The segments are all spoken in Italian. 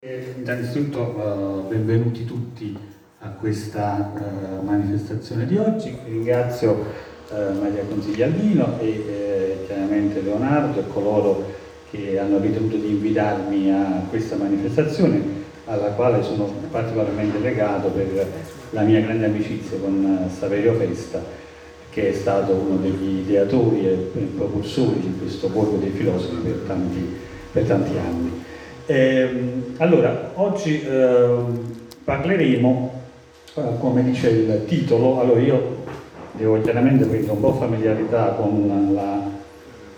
Eh, innanzitutto uh, benvenuti tutti a questa uh, manifestazione di oggi. Ringrazio Maria Consiglialvino e chiaramente Leonardo e coloro che hanno ritenuto di invitarmi a questa manifestazione alla quale sono particolarmente legato per la mia grande amicizia con Saverio Festa che è stato uno degli ideatori e propulsori di questo borgo dei filosofi per tanti, per tanti anni. Eh, allora, oggi eh, parleremo, eh, come dice il titolo, allora io devo chiaramente prendere un po' familiarità con la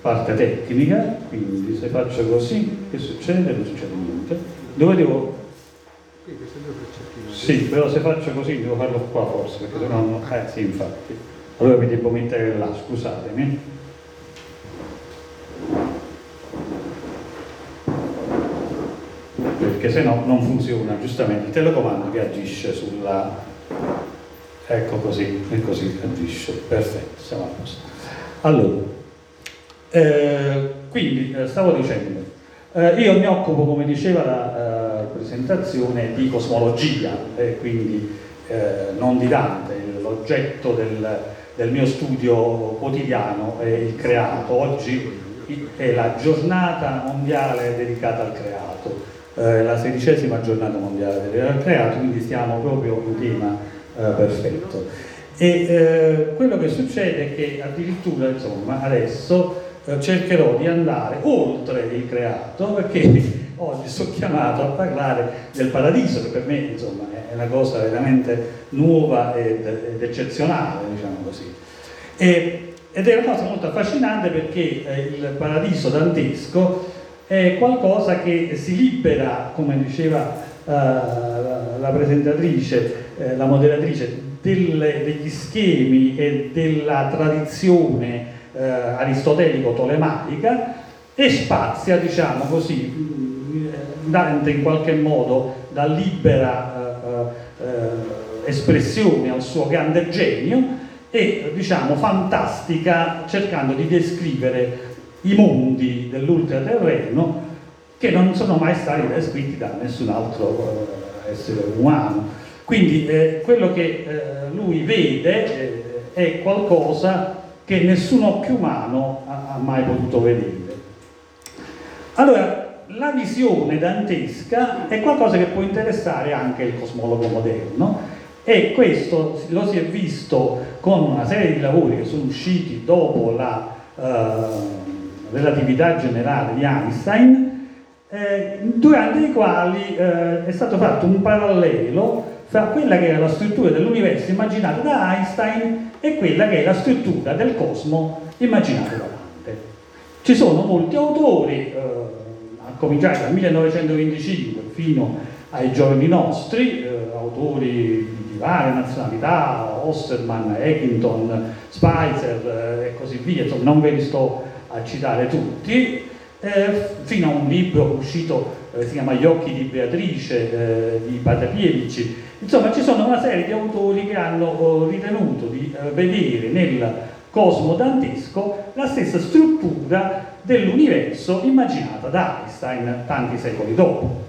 parte tecnica, quindi se faccio così, che succede? Non succede niente. Dove devo... Sì, però se faccio così devo farlo qua forse, perché sennò non... Eh sì, infatti. Allora mi devo mettere là, scusatemi. Perché se no non funziona giustamente. Il telecomando che agisce sulla ecco così e così agisce. Perfetto siamo a posto. Allora eh, quindi eh, stavo dicendo eh, io mi occupo come diceva la eh, presentazione di cosmologia e quindi eh, non di Dante l'oggetto del, del mio studio quotidiano è il creato. Oggi è la giornata mondiale dedicata al creato eh, la sedicesima giornata mondiale del creato, quindi stiamo proprio in tema eh, perfetto. E eh, quello che succede è che addirittura insomma, adesso eh, cercherò di andare oltre il creato perché oggi sono chiamato a parlare del paradiso che per me insomma, è una cosa veramente nuova ed, ed eccezionale, diciamo così. E, ed è una cosa molto affascinante perché eh, il paradiso dantesco è qualcosa che si libera, come diceva uh, la, presentatrice, eh, la moderatrice, delle, degli schemi e della tradizione eh, aristotelico-tolemaica e spazia, diciamo così, mm, Dante in qualche modo dà libera eh, eh, espressione al suo grande genio e diciamo fantastica cercando di descrivere i mondi dell'ultraterreno che non sono mai stati descritti da nessun altro eh, essere umano. Quindi eh, quello che eh, lui vede eh, è qualcosa che nessun occhio umano ha, ha mai potuto vedere. Allora, la visione dantesca è qualcosa che può interessare anche il cosmologo moderno e questo lo si è visto con una serie di lavori che sono usciti dopo la uh, relatività generale di Einstein, eh, durante i quali eh, è stato fatto un parallelo fra quella che era la struttura dell'universo immaginata da Einstein e quella che è la struttura del cosmo immaginata da Dante. Ci sono molti autori, eh, a cominciare dal 1925 fino ai giorni nostri, eh, autori di varie nazionalità, Osterman, Eckington, Spicer eh, e così via, insomma non ve li sto a citare tutti, eh, fino a un libro uscito eh, si chiama Gli occhi di Beatrice eh, di Patapievich. Insomma, ci sono una serie di autori che hanno eh, ritenuto di eh, vedere nel cosmo dantesco la stessa struttura dell'universo immaginata da Einstein tanti secoli dopo.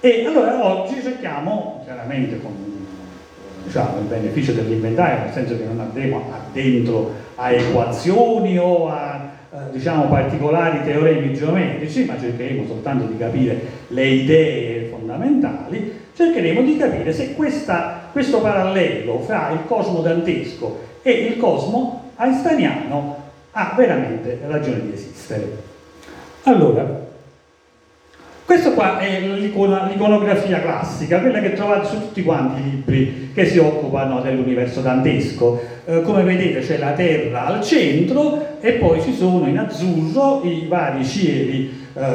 E allora oggi cerchiamo, chiaramente con diciamo, il beneficio dell'inventario, nel senso che non andremo dentro a equazioni o a eh, diciamo, particolari teoremi geometrici, ma cercheremo soltanto di capire le idee fondamentali, cercheremo di capire se questa, questo parallelo fra il cosmo dantesco e il cosmo einsteiniano ha veramente ragione di esistere. Allora, questa qua è l'iconografia classica, quella che trovate su tutti quanti i libri che si occupano dell'universo dantesco. Eh, come vedete c'è la Terra al centro e poi ci sono in azzurro i vari cieli, eh,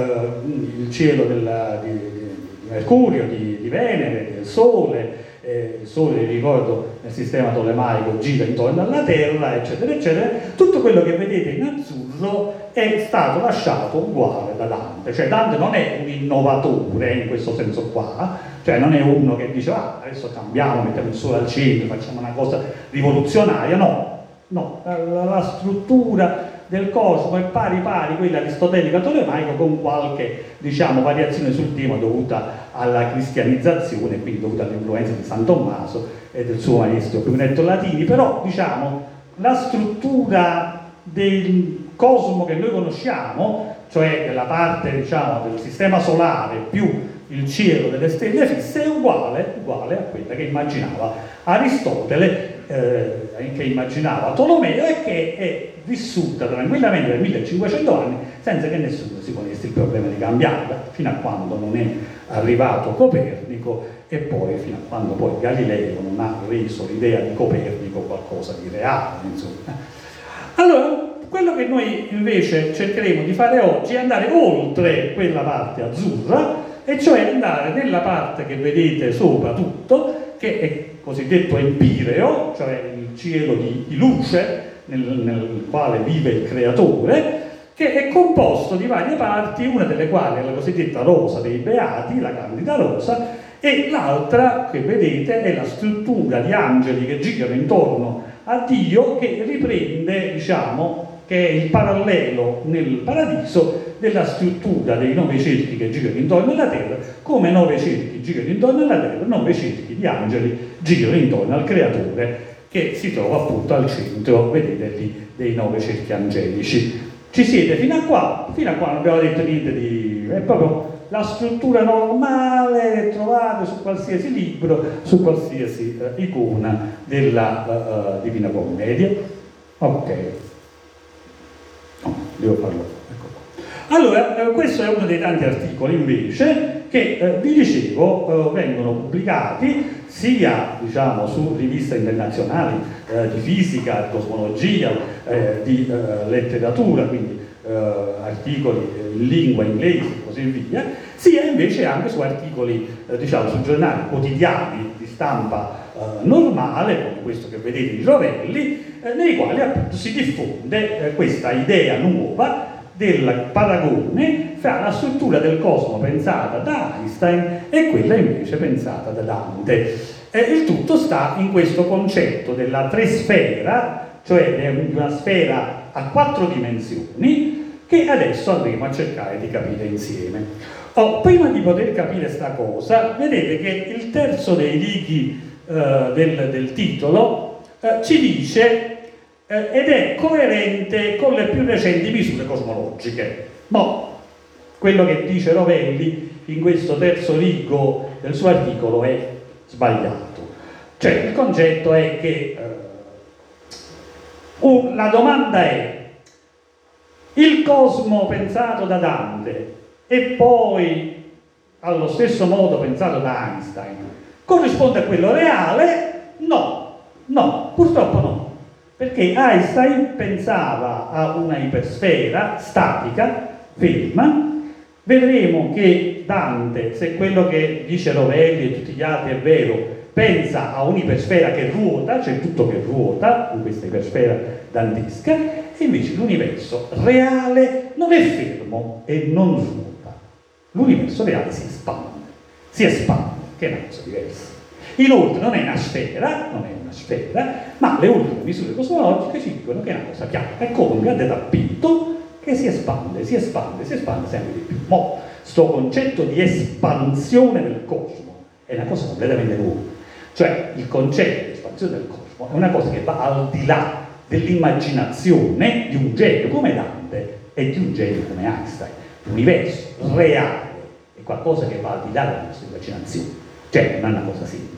il cielo della, di, di, Mercurio, di, di Venere, del Sole, eh, il Sole, ricordo, nel sistema tolemaico gira intorno alla Terra, eccetera, eccetera, tutto quello che vedete in azzurro è stato lasciato uguale da Dante, cioè Dante non è un innovatore in questo senso qua, cioè non è uno che dice ah, adesso cambiamo, mettiamo il Sole al centro, facciamo una cosa rivoluzionaria, no, no, la, la struttura del cosmo è pari pari quella aristotelica tolemaica con qualche diciamo, variazione sul tema dovuta alla cristianizzazione, quindi dovuta all'influenza di San Tommaso e del suo maestro Brunetto Latini, però diciamo la struttura del cosmo che noi conosciamo, cioè della parte diciamo, del sistema solare più il cielo delle stelle fisse, è uguale, uguale a quella che immaginava Aristotele, eh, che immaginava Tolomeo e che è vissuta tranquillamente per 1500 anni senza che nessuno si ponesse il problema di cambiarla, fino a quando non è arrivato Copernico e poi fino a quando poi Galileo non ha reso l'idea di Copernico qualcosa di reale. Insomma. Allora, quello che noi invece cercheremo di fare oggi è andare oltre quella parte azzurra, e cioè andare nella parte che vedete sopra tutto, che è cosiddetto empireo, cioè il cielo di, luce nel, nel quale vive il creatore, che è composto di varie parti, una delle quali è la cosiddetta rosa dei beati, la candida rosa, e l'altra che vedete è la struttura di angeli che girano intorno a Dio che riprende, diciamo, è il parallelo nel paradiso della struttura dei nove cerchi che girano intorno alla terra, come nove cerchi girano intorno alla terra, nove cerchi di angeli girano intorno al creatore che si trova appunto al centro, vedete lì, dei nove cerchi angelici. Ci siete fino a qua? Fino a qua non abbiamo detto niente di... è proprio la struttura normale trovate su qualsiasi libro, su qualsiasi uh, icona della uh, Divina Commedia. Ok. No, devo farlo. Ecco. Allora, eh, questo è uno dei tanti articoli invece che, eh, vi dicevo, eh, vengono pubblicati sia diciamo, su riviste internazionali eh, di fisica, di cosmologia, di letteratura, quindi articoli in lingua inglese e così via, sia invece anche su articoli diciamo, su giornali quotidiani di stampa eh, normale, come questo che vedete di Rovelli, nei quali appunto si diffonde questa idea nuova del paragone fra la struttura del cosmo pensata da Einstein e quella invece pensata da Dante. Il tutto sta in questo concetto della tresfera, cioè di una sfera a quattro dimensioni, che adesso andremo a cercare di capire insieme. Oh, prima di poter capire questa cosa, vedete che il terzo dei righi eh, del, del, titolo eh, ci dice eh, ed è coerente con le più recenti misure cosmologiche. Ma quello che dice Rovelli in questo terzo rigo del suo articolo è sbagliato. Cioè il concetto è che eh, uh, la domanda è il cosmo pensato da Dante e poi allo stesso modo pensato da Einstein corrisponde a quello reale? No, no, purtroppo no perché Einstein pensava a una ipersfera statica, ferma, vedremo che Dante, se quello che dice Rovelli e tutti gli altri è vero, pensa a un'ipersfera che ruota, c'è tutto che ruota in questa ipersfera dantesca, e invece l'universo reale non è fermo e non ruota. L'universo reale si espande, si espande, che è una cosa diversa. Inoltre non è una sfera, non è una sfera, ma le ultime misure cosmologiche ci dicono che è una cosa piana, è come un grande tappeto che si espande, si espande, si espande sempre di più. Ma sto concetto di espansione del cosmo è una cosa completamente nuova. Cioè il concetto di espansione del cosmo è una cosa che va al di là dell'immaginazione di un genio come Dante e di un genio come Einstein. L'universo reale è qualcosa che va al di là della nostra immaginazione, cioè non è una cosa semplice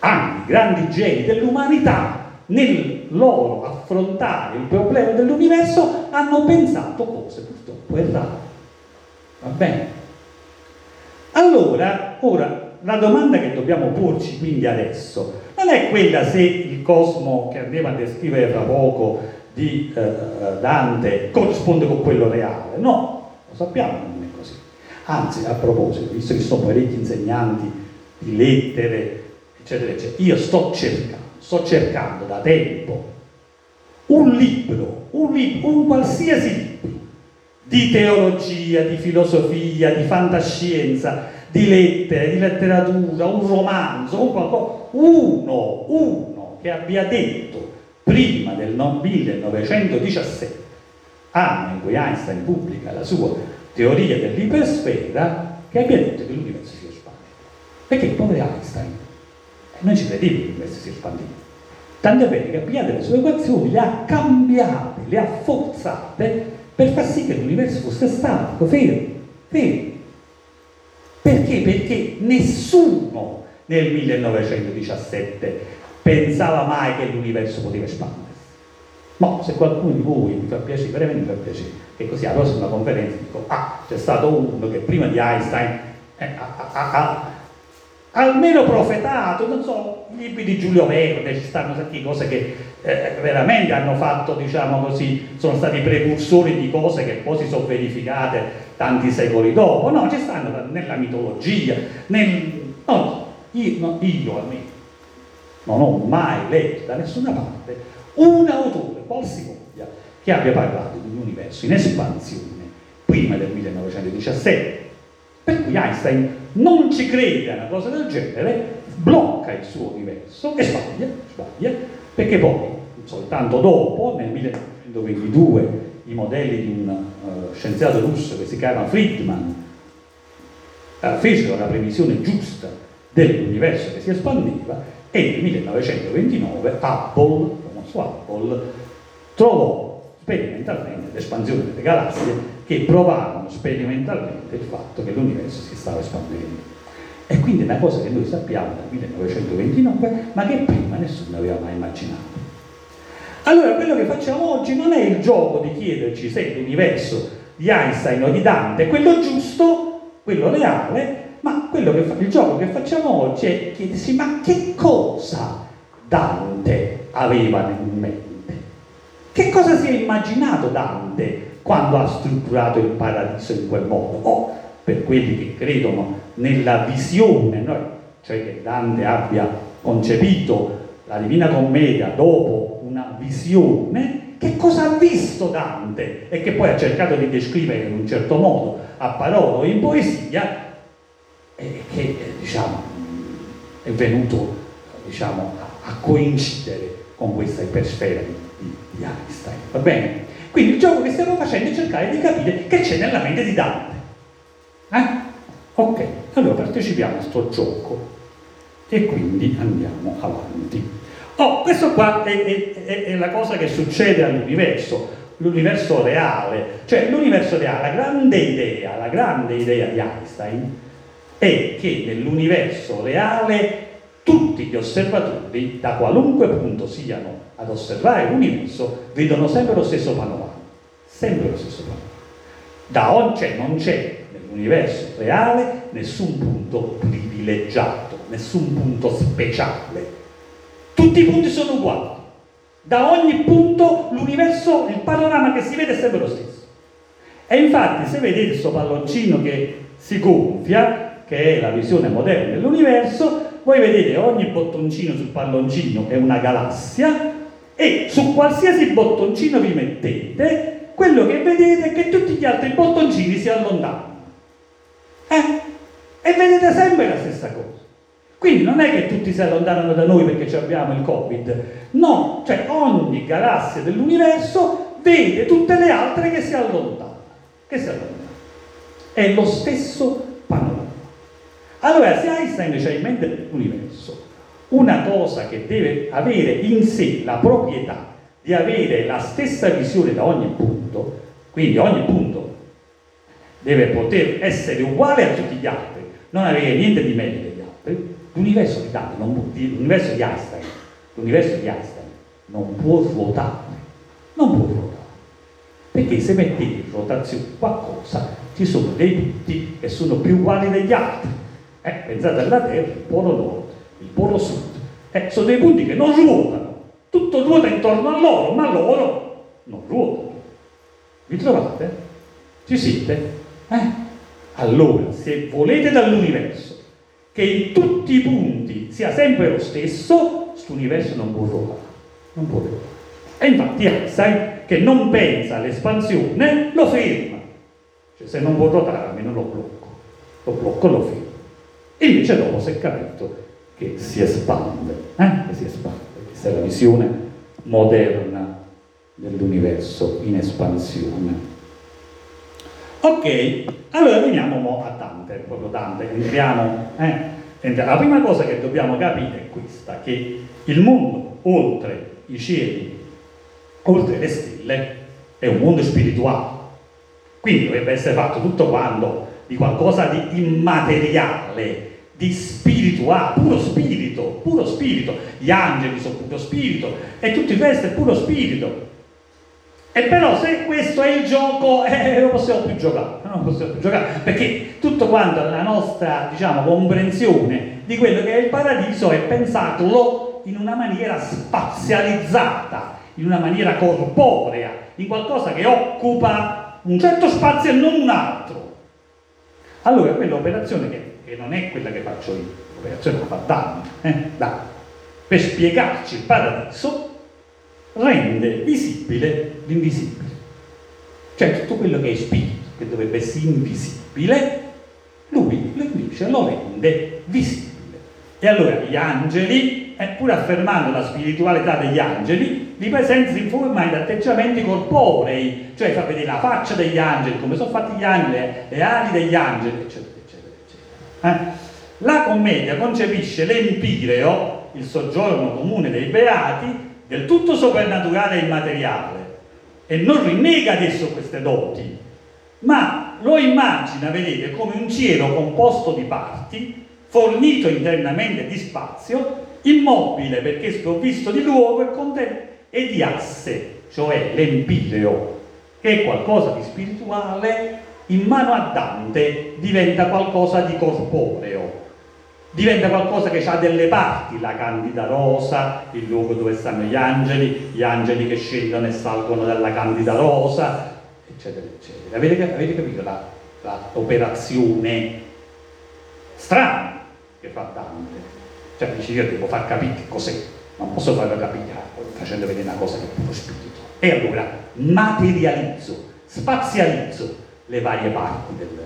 anni, grandi geni dell'umanità, nel loro affrontare il problema dell'universo, hanno pensato cose purtroppo errate. Va bene? Allora, ora, la domanda che dobbiamo porci quindi adesso non è quella se il cosmo che andremo a descrivere fra poco di eh, Dante corrisponde con quello reale, no, lo sappiamo che non è così. Anzi, a proposito, visto che sono parecchi insegnanti di lettere, eccetera, eccetera. Io sto cercando, sto cercando da tempo un libro, un, libro, un qualsiasi libro di teologia, di filosofia, di fantascienza, di lettere, di letteratura, un romanzo, un qualcosa, uno, uno che abbia detto prima del 1917 anno in cui Einstein pubblica la sua teoria dell'ipersfera, che abbia detto che l'universo Perché povero Einstein non ci credeva che l'universo si espandeva. Tant'è vero che pigliate le sue equazioni, le ha cambiate, le ha forzate per far sì che l'universo fosse statico, fermo, fermo. Perché? Perché nessuno nel 1917 pensava mai che l'universo poteva espandersi. Ma se qualcuno di voi mi fa piacere, mi fa piacere, che così alla prossima conferenza dico, ah, c'è stato uno che prima di Einstein eh, ha, ha, ha, almeno profetato, non so, libri di Giulio Verde, ci stanno stati cose che eh, veramente hanno fatto, diciamo così, sono stati precursori di cose che poi si sono verificate tanti secoli dopo, no, ci stanno nella mitologia, nel... No, io, no, io almeno non ho mai letto da nessuna parte un autore, qualsivoglia, che abbia parlato di un universo in espansione prima del 1917. Per cui Einstein non ci crede a una cosa del genere, blocca il suo universo e sbaglia, sbaglia, perché poi, soltanto dopo, nel 1922, i modelli di un uh, scienziato russo che si chiama Friedman uh, fecero la previsione giusta dell'universo che si espandeva e nel 1929 Hubble, il famoso Hubble, trovò sperimentalmente l'espansione delle galassie che provarono sperimentalmente il fatto che l'universo si stava espandendo. E quindi è una cosa che noi sappiamo dal 1929, ma che prima nessuno aveva mai immaginato. Allora, quello che facciamo oggi non è il gioco di chiederci se l'universo di Einstein o di Dante è quello giusto, quello reale, ma fa, il gioco che facciamo oggi è chiedersi ma che cosa Dante aveva in mente? Che cosa si è immaginato Dante quando ha strutturato il paradiso in quel modo, o per quelli che credono nella visione, no? cioè che Dante abbia concepito la Divina Commedia dopo una visione, che cosa ha visto Dante e che poi ha cercato di descrivere in un certo modo a parole o in poesia e che diciamo, è venuto diciamo, a, coincidere con questa ipersfera di, di Einstein. Va bene? Quindi il gioco che stiamo facendo è cercare di capire che c'è nella mente di Dante. Eh? Ok, allora partecipiamo a questo gioco e quindi andiamo avanti. Oh, questo qua è, è, è la cosa che succede all'universo, l'universo reale. Cioè l'universo reale, la grande idea, la grande idea di Einstein è che nell'universo reale tutti gli osservatori, da qualunque punto siano ad osservare l'universo, vedono sempre lo stesso panorama sempre lo stesso panorama. Da oggi cioè, non c'è nell'universo reale nessun punto privilegiato, nessun punto speciale. Tutti i punti sono uguali. Da ogni punto l'universo, il panorama che si vede è sempre lo stesso. E infatti se vedete questo palloncino che si gonfia, che è la visione moderna dell'universo, voi vedete ogni bottoncino sul palloncino è una galassia e su qualsiasi bottoncino vi mettete quello che vedete è che tutti gli altri bottoncini si allontanano. Eh? E vedete sempre la stessa cosa. Quindi non è che tutti si allontanano da noi perché abbiamo il Covid, no, cioè ogni galassia dell'universo vede tutte le altre che si allontanano. Che si allontanano. È lo stesso panorama. Allora, se Einstein ha in mente l'universo, una cosa che deve avere in sé la proprietà di avere la stessa visione da ogni punto, quindi ogni punto deve poter essere uguale a tutti gli altri, non avere niente di meglio degli altri, l'universo di Dante, l'universo di Einstein, l'universo di Einstein non può ruotare, non può ruotare. Perché se mettete in rotazione qualcosa, ci sono dei punti che sono più uguali degli altri. Eh, pensate alla Terra, il polo nord, il polo sud, eh, sono dei punti che non ruotano tutto ruota intorno a loro, ma loro non ruotano. Vi trovate? Ci siete? Eh? Allora, se volete dall'universo che in tutti i punti sia sempre lo stesso, questo universo non può ruotare. Non può ruotare. E infatti Einstein, che non pensa all'espansione, lo ferma. Cioè, se non può ruotare, almeno lo blocco. Lo blocco, lo fermo. Invece dopo si è capito che si espande, eh? che si espande. Questa è la visione moderna dell'universo in espansione. Ok, allora veniamo a Dante, proprio Dante, entriamo, eh? La prima cosa che dobbiamo capire è questa, che il mondo oltre i cieli, oltre le stelle, è un mondo spirituale. Quindi dovrebbe essere fatto tutto quanto di qualcosa di immateriale, di spirituale, puro spirito, puro spirito. Gli angeli sono puro spirito e tutto il resto è puro spirito. E però se questo è il gioco, eh, non possiamo più giocare, non possiamo più giocare, perché tutto quanto la nostra, diciamo, comprensione di quello che è il paradiso è pensarlo in una maniera spazializzata, in una maniera corporea, in qualcosa che occupa un certo spazio e non un altro. Allora, quell'operazione che, che non è quella che faccio io, l'operazione che fa danno, eh, da, per spiegarci il paradiso, rende visibile l'invisibile. Cioè tutto quello che è spirito, che dovrebbe essere invisibile, lui invece lo rende visibile. E allora gli angeli, eh, pur affermando la spiritualità degli angeli, li presenta in forma ed atteggiamenti corporei, cioè fa vedere la faccia degli angeli, come sono fatti gli angeli, le ali degli angeli, eccetera. Eh? La commedia concepisce l'empireo, il soggiorno comune dei beati, del tutto soprannaturale e immateriale e non rinnega adesso queste doti, ma lo immagina, vedete, come un cielo composto di parti, fornito internamente di spazio, immobile perché sprovvisto di luogo e, e di asse, cioè l'empireo, che è qualcosa di spirituale, in mano a Dante diventa qualcosa di corporeo diventa qualcosa che ha delle parti, la candida rosa, il luogo dove stanno gli angeli, gli angeli che scendono e salgono dalla candida rosa, eccetera, eccetera. Avete, avete capito la, la, l'operazione strana che fa Dante? Cioè dice io devo far capire cos'è, non posso farlo capire facendo vedere una cosa che è puro spirito. E allora materializzo, spazializzo le varie parti del,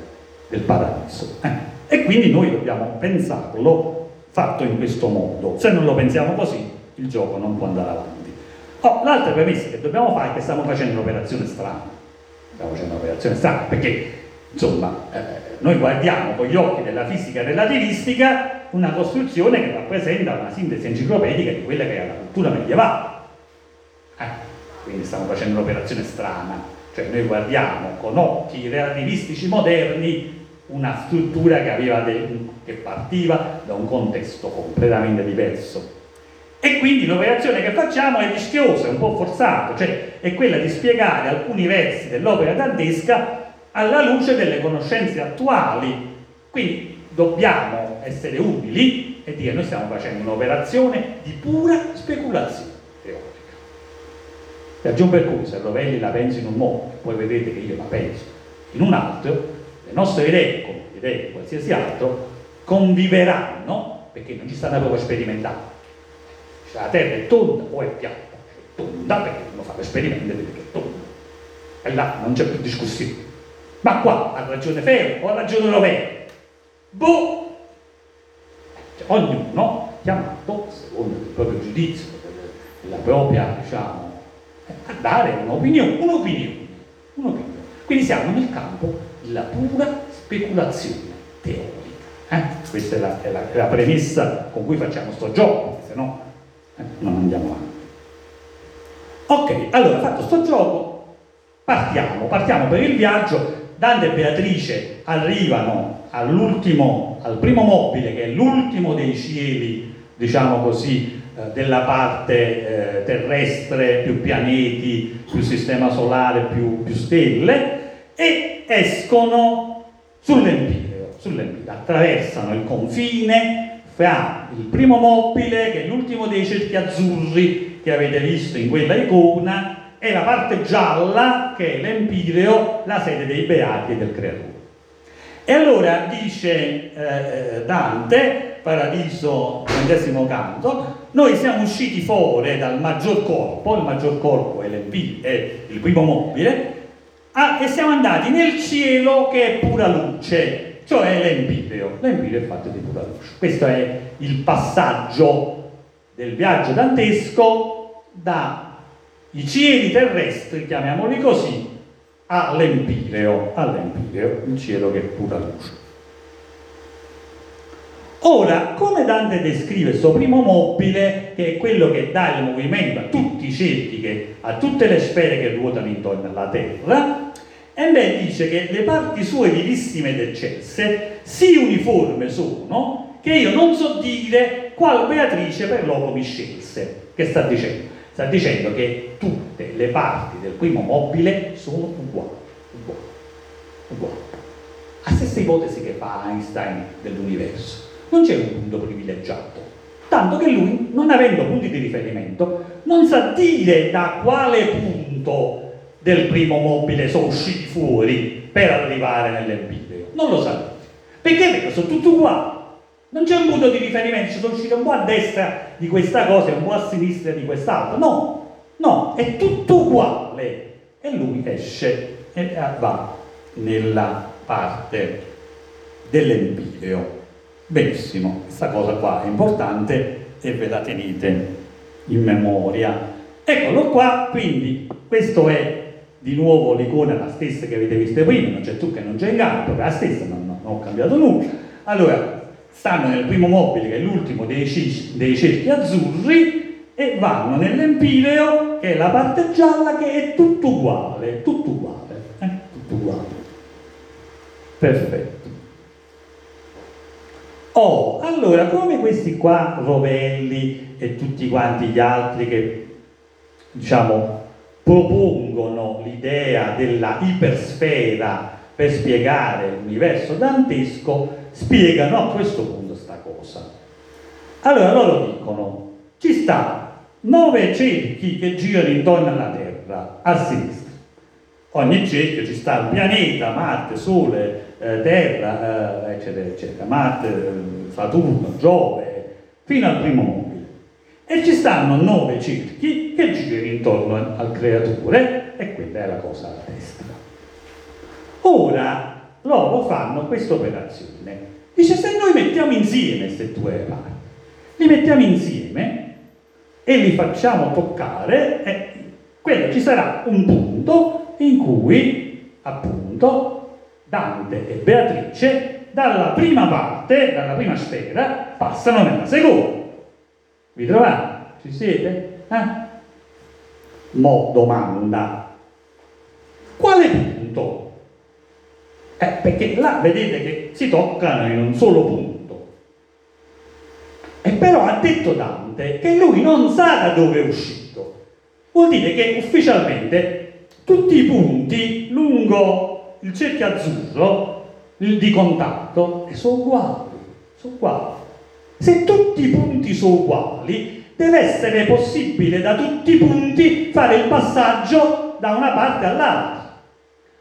del paradiso. Eh? E quindi noi dobbiamo pensarlo fatto in questo modo. Se non lo pensiamo così, il gioco non può andare avanti. Oh, l'altra premessa che dobbiamo fare è che stiamo facendo un'operazione strana. Stiamo facendo un'operazione strana perché, insomma, eh, noi guardiamo con gli occhi della fisica relativistica una costruzione che rappresenta una sintesi enciclopedica di quella che era la cultura medievale. Eh, quindi stiamo facendo un'operazione strana, cioè noi guardiamo con occhi relativistici moderni una struttura che, del, che partiva da un contesto completamente diverso. E quindi l'operazione che facciamo è rischiosa, è un po' forzata, cioè è quella di spiegare alcuni versi dell'opera dantesca alla luce delle conoscenze attuali. Quindi dobbiamo essere umili e dire noi stiamo facendo un'operazione di pura speculazione per cui se Rovelli la pensa in un modo, poi vedete che io la penso in un altro, le nostre idee, come le idee di qualsiasi altro, conviveranno, perché non ci stanno proprio sperimentando. Cioè, la Terra è tonda o è piatta? È tonda perché dobbiamo fare l'esperimento e vedere che è tonda. E là non c'è più discussione. Ma qua ha ragione Ferro o ha ragione Rovere? Boh! Cioè, ognuno chiamato, secondo il proprio giudizio, la propria, diciamo, a dare un'opinione, un'opinione, un'opinione. Quindi siamo nel campo la pura speculazione teorica. Eh? Questa è la, è, la, è la, premessa con cui facciamo questo gioco, se no eh, non andiamo avanti. Ok, allora fatto questo gioco, partiamo, partiamo per il viaggio. Dante e Beatrice arrivano all'ultimo, al primo mobile, che è l'ultimo dei cieli, diciamo così, della parte eh, terrestre, più pianeti, più sistema solare, più, più stelle, e escono sull'Empireo, sull'Empireo, attraversano il confine fra il primo mobile, che è l'ultimo dei cerchi azzurri che avete visto in quella icona, e la parte gialla, che è l'Empireo, la sede dei Beati e del Creatore. E allora dice eh, eh Dante, Paradiso, ventesimo canto, noi siamo usciti fuori dal maggior corpo, il maggior corpo è, è il primo mobile, ah, e siamo andati nel cielo che è pura luce, cioè l'empireo. L'empireo è fatto di pura luce. Questo è il passaggio del viaggio dantesco da i cieli terrestri, chiamiamoli così, all'empireo, all'empireo, il cielo che è pura luce. Ora, come Dante descrive questo primo mobile, che è quello che dà il movimento a tutti i cerchi, a tutte le sfere che ruotano intorno alla Terra, e beh, dice che le parti sue vivissime ed eccelse sì uniforme sono, che io non so dire qual Beatrice per loco mi scelse. Che sta dicendo? Sta dicendo che tutte le parti del primo mobile sono uguali, uguali, uguali. La stessa ipotesi che fa Einstein dell'universo non c'è un punto privilegiato. Tanto che lui, non avendo punti di riferimento, non sa dire da quale punto del primo mobile sono usciti fuori per arrivare nell'empireo. Non lo sa. Perché? Sono tutti uguali. Non c'è un punto di riferimento, ci sono usciti un po' a destra di questa cosa e un po' a sinistra di quest'altra. No, no, è tutto uguale. E lui esce e va nella parte dell'empireo. Benissimo, questa cosa qua è importante e ve la tenete in memoria. Eccolo qua, quindi questo è di nuovo l'icona la stessa che avete visto prima, non c'è trucco e non c'è inganno, è la stessa, non, non, ho cambiato nulla. Allora, stanno nel primo mobile che è l'ultimo dei, dei cerchi azzurri e vanno nell'empireo che è la parte gialla che è tutto uguale, tutto uguale, eh? tutto uguale. Perfetto. Oh, allora, come questi qua, Rovelli e tutti quanti gli altri che, diciamo, propongono l'idea della ipersfera per spiegare l'universo dantesco, spiegano a questo punto sta cosa. Allora loro dicono, ci sta nove cerchi che girano intorno alla Terra, a sinistra. Ogni cerchio ci sta il pianeta, Marte, Sole, eh, Terra, eh, eccetera, eccetera, Marte, eh, Saturno, Giove, fino al primo mobile. E ci stanno nove cerchi che girano intorno al creatore e quella è la cosa alla destra. Ora loro fanno questa operazione. Dice se noi mettiamo insieme queste due parti, li mettiamo insieme e li facciamo toccare, eh, quello ci sarà un punto in cui appunto Dante e Beatrice dalla prima parte, dalla prima sfera, passano nella seconda. Vi trovate? Ci siete? Eh? Mo domanda. Quale punto? Eh, perché là vedete che si toccano in un solo punto. E però ha detto Dante che lui non sa da dove è uscito. Vuol dire che ufficialmente tutti i punti lungo il cerchio azzurro di contatto sono uguali, sono uguali. Se tutti i punti sono uguali, deve essere possibile da tutti i punti fare il passaggio da una parte all'altra.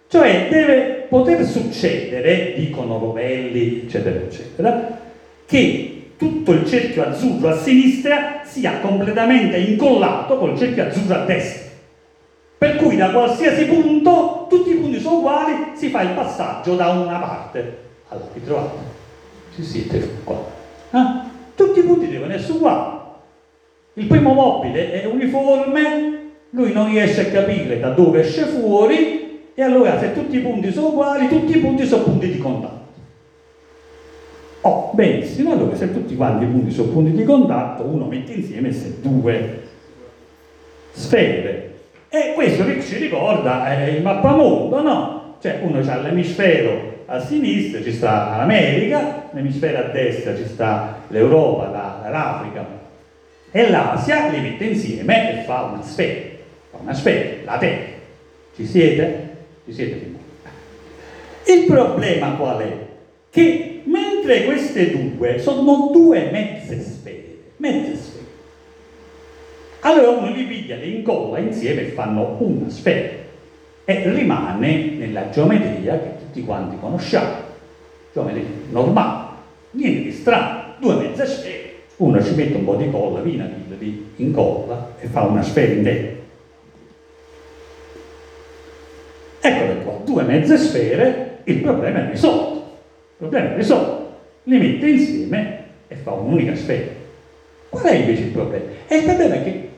Cioè deve poter succedere, dicono Rovelli, eccetera, eccetera, che tutto il cerchio azzurro a sinistra sia completamente incollato col cerchio azzurro a destra. Per cui da qualsiasi punto, tutti i punti sono uguali, si fa il passaggio da una parte all'altra. Vi trovate? Ci siete qua. Eh? Tutti i punti devono essere uguali. Il primo mobile è uniforme, lui non riesce a capire da dove esce fuori e allora se tutti i punti sono uguali, tutti i punti sono punti di contatto. Oh, benissimo, allora se tutti quanti i punti sono punti di contatto, uno mette insieme se due sfere e questo che ci ricorda è il mappamondo, no? Cioè uno ha l'emisfero a sinistra, ci sta l'America, l'emisfero a destra ci sta l'Europa, l'Africa e l'Asia, li mette insieme e fa una sfera, fa una sfera, la Terra. Ci siete? Ci siete? Il problema qual è? Che mentre queste due sono due mezze sfere, mezze sfere, allora uno li piglia, li incolla insieme e fanno una sfera e rimane nella geometria che tutti quanti conosciamo, geometria normale, niente di strano, due mezze sfere, uno ci mette un po' di colla, vina, li incolla e fa una sfera intera. Eccole qua, due mezze sfere, il problema è risolto. Il problema è risolto. Li mette insieme e fa un'unica sfera. Qual è invece il problema? E il problema è che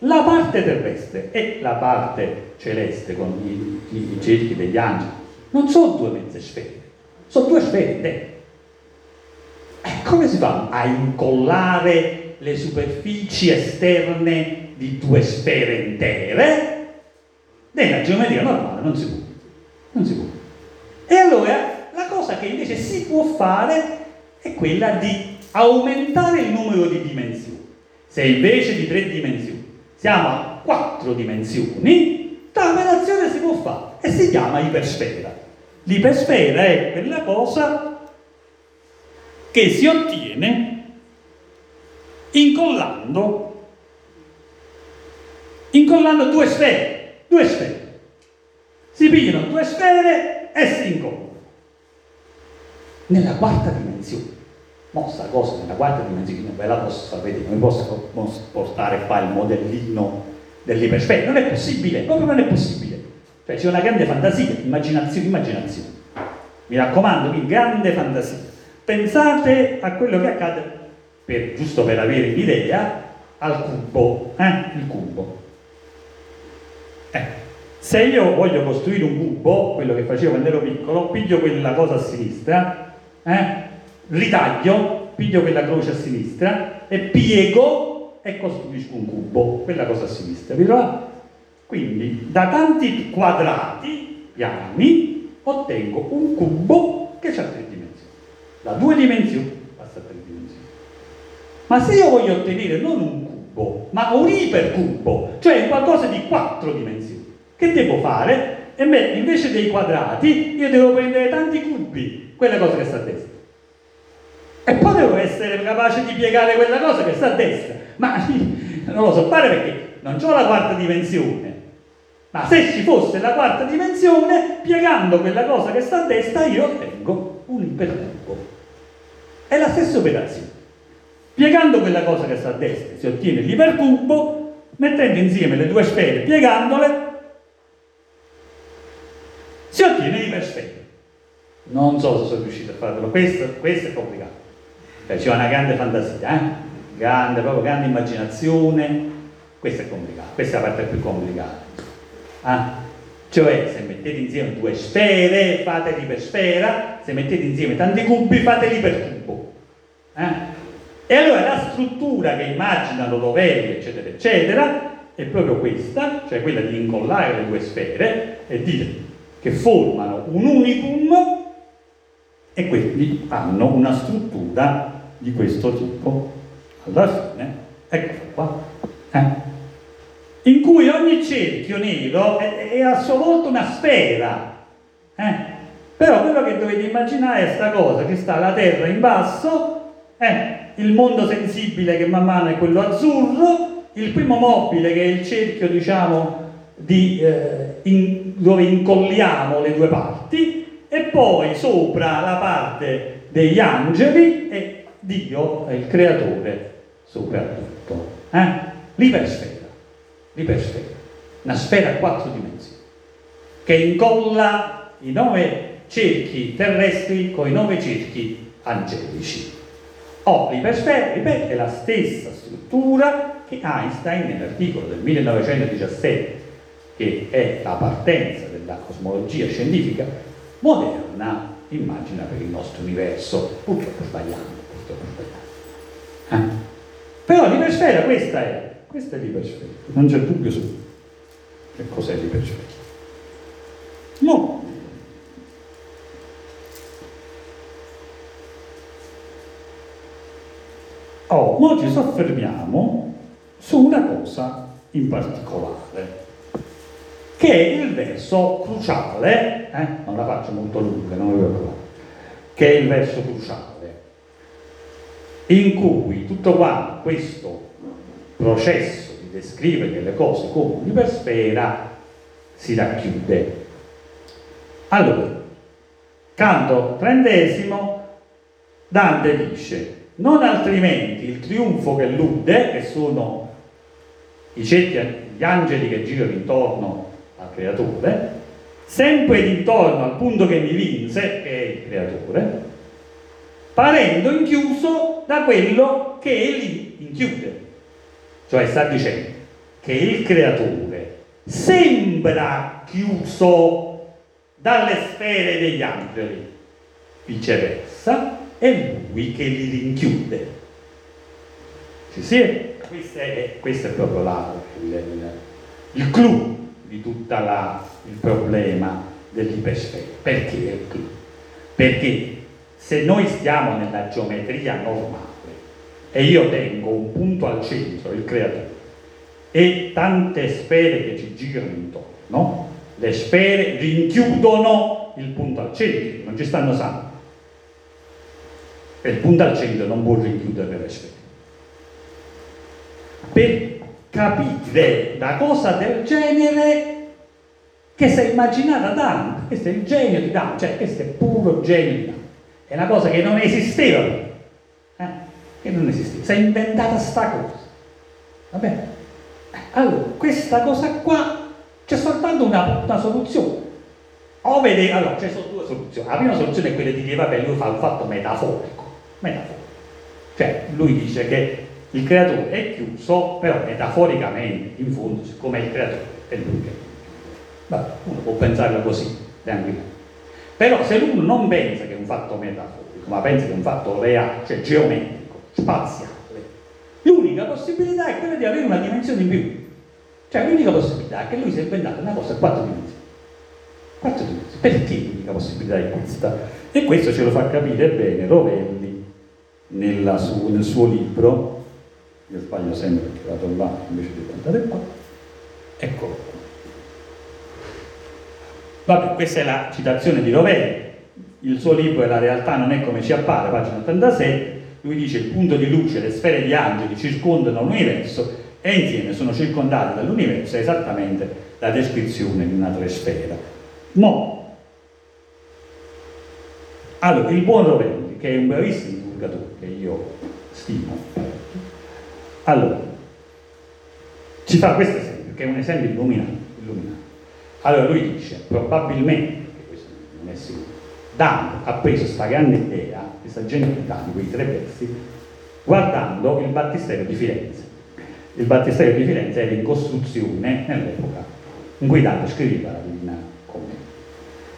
la parte terrestre e la parte celeste con i, i, i cerchi degli angeli non sono due mezze sfere, sono due sfere. E come si fa a incollare le superfici esterne di due sfere intere? Nella geometria normale non si può. Non si può. E allora la cosa che invece si può fare è quella di aumentare il numero di dimensioni. Se invece di tre dimensioni siamo a quattro dimensioni, la operazione si può fare e si chiama ipersfera. L'ipersfera è quella cosa che si ottiene incollando, incollando due sfere, due sfere. Si pigliano due sfere e si incollano. Nella quarta dimensione ma sta cosa nella quarta dimensione ve la posso vedere, non vi posso portare qua il modellino dell'ipersfera, non è possibile, proprio non è possibile. Cioè c'è una grande fantasia, immaginazione, immaginazione. Mi raccomando, quindi grande fantasia. Pensate a quello che accade, per, giusto per avere un'idea, al cubo, eh? il cubo. Eh. Se io voglio costruire un cubo, quello che facevo quando ero piccolo, piglio quella cosa a sinistra, eh? Ritaglio, piglio quella croce a sinistra e piego e costruisco un cubo, quella cosa a sinistra, vi trovate? Quindi da tanti quadrati piani ottengo un cubo che ha tre dimensioni. Da due dimensioni passa a tre dimensioni. Ma se io voglio ottenere non un cubo, ma un ipercubo, cioè qualcosa di quattro dimensioni, che devo fare? E beh, invece dei quadrati, io devo prendere tanti cubi, quella cosa che sta a destra e poi devo essere capace di piegare quella cosa che sta a destra. Ma non lo so fare perché non ho la quarta dimensione. Ma se ci fosse la quarta dimensione, piegando quella cosa che sta a destra, io ottengo un ipercubo. È la stessa operazione. Piegando quella cosa che sta a destra si ottiene l'ipercubo, mettendo insieme le due sfere, piegandole, si ottiene l'ipersfera. Non so se sono riuscito a farlo, questo, questo è complicato. Cioè, c'è una grande fantasia, eh? grande, proprio grande immaginazione, questa è complicata, questa è la parte più complicata. Ah? Cioè, se mettete insieme due sfere, fate l'ipersfera, se mettete insieme tanti cubi, fate l'ipercubo. Eh? E allora la struttura che immaginano Rovelli, eccetera, eccetera, è proprio questa, cioè quella di incollare le due sfere e dire che formano un unicum e quindi hanno una struttura di questo tipo. Alla fine, ecco qua, eh, in cui ogni cerchio nero è, è, a sua volta una sfera. Eh. Però quello che dovete immaginare è questa cosa, che sta la Terra in basso, eh, il mondo sensibile che man mano è quello azzurro, il primo mobile che è il cerchio, diciamo, di, eh, in, dove incolliamo le due parti, e poi sopra la parte degli angeli e Dio è il creatore soprattutto. Eh? L'ipersfera, l'ipersfera, una sfera a quattro dimensioni, che incolla i nove cerchi terrestri con i nove cerchi angelici. Oh, l'ipersfera, ripeto, è la stessa struttura che Einstein nell'articolo del 1917, che è la partenza della cosmologia scientifica moderna, immagina per il nostro universo, purtroppo sbagliando eh? Però l'ipersfera questa è, questa è l'ipersfera, non c'è dubbio su che cos'è l'ipersfera. No. Oh, noi ci soffermiamo su una cosa in particolare, che è il verso cruciale, eh? non la faccio molto lunga, non che è il verso cruciale in cui tutto quanto questo processo di descrivere le cose come un'ipersfera si racchiude. Allora, canto trentesimo, Dante dice, non altrimenti il trionfo che lude, che sono i cerchi, gli angeli che girano intorno al creatore, sempre intorno al punto che mi vinse, che è il creatore, parendo inchiuso da quello che egli inchiude. Cioè sta dicendo, che il creatore sembra chiuso dalle sfere degli angeli, viceversa è lui che li rinchiude. Ci si? Questo è, questo è proprio la, il, il, il clou di tutto il problema dell'ipersfera. Perché è il clou? Perché se noi stiamo nella geometria normale e io tengo un punto al centro, il creatore, e tante sfere che ci girano intorno, le sfere rinchiudono il punto al centro, non ci stanno santi. E il punto al centro non può rinchiudere le sfere. Per capire una cosa del genere che si è immaginata Dante, questo è il genio di Dante, cioè questo è puro genio di Dante. È una cosa che non esisteva, eh? che non esisteva, si è inventata sta cosa. Va bene? Allora, questa cosa qua c'è soltanto una, una soluzione. O vede, allora, ci sono due soluzioni. La prima soluzione è quella di dire, vabbè, lui fa un fatto metaforico. Metaforico. Cioè, lui dice che il creatore è chiuso, però metaforicamente, in fondo, siccome è il creatore, è lui che... Vabbè, uno può pensarla così, tranquillamente. Però se uno non pensa che è un fatto metaforico, ma pensa che è un fatto reale, cioè geometrico, spaziale, l'unica possibilità è quella di avere una dimensione in più. Cioè l'unica possibilità è che lui si è inventato una cosa a quattro dimensioni. Quattro dimensioni. Perché l'unica possibilità è questa? E questo ce lo fa capire bene Rovelli su, nel suo libro, io sbaglio sempre perché vado là invece di andare qua, eccolo. Vabbè, questa è la citazione di Rovelli. Il suo libro è La realtà non è come ci appare, pagina 87. Lui dice il punto di luce, le sfere di angeli circondano l'universo e insieme sono circondate dall'universo, è esattamente la descrizione di una tresfera. Mo, allora, il buon Rovelli, che è un bravissimo divulgatore, che io stimo, allora, ci fa questo esempio, che è un esempio illuminato. illuminato. Allora lui dice, probabilmente, questo non è sicuro, Dante ha preso questa grande idea, questa genialità di quei tre versi, guardando il battistero di Firenze. Il battistero di Firenze era in costruzione nell'epoca in cui Dante scriveva la Divina Commedia.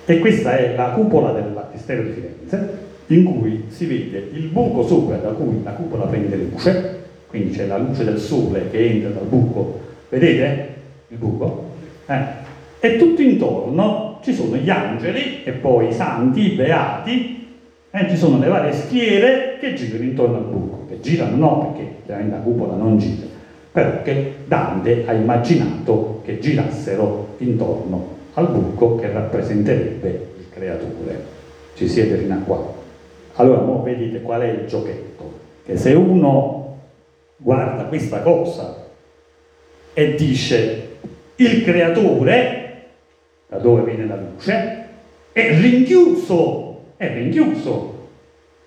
E questa è la cupola del battistero di Firenze, in cui si vede il buco sopra da cui la cupola prende luce, quindi c'è la luce del sole che entra dal buco, vedete il buco? Eh, e tutto intorno ci sono gli angeli e poi i santi, i beati, e ci sono le varie schiere che girano intorno al buco, che girano no perché la cupola non gira, però che Dante ha immaginato che girassero intorno al buco che rappresenterebbe il creatore. Ci siete fino a qua. Allora, ora vedete qual è il giochetto, che se uno guarda questa cosa e dice il creatore da dove viene la luce, è rinchiuso, è rinchiuso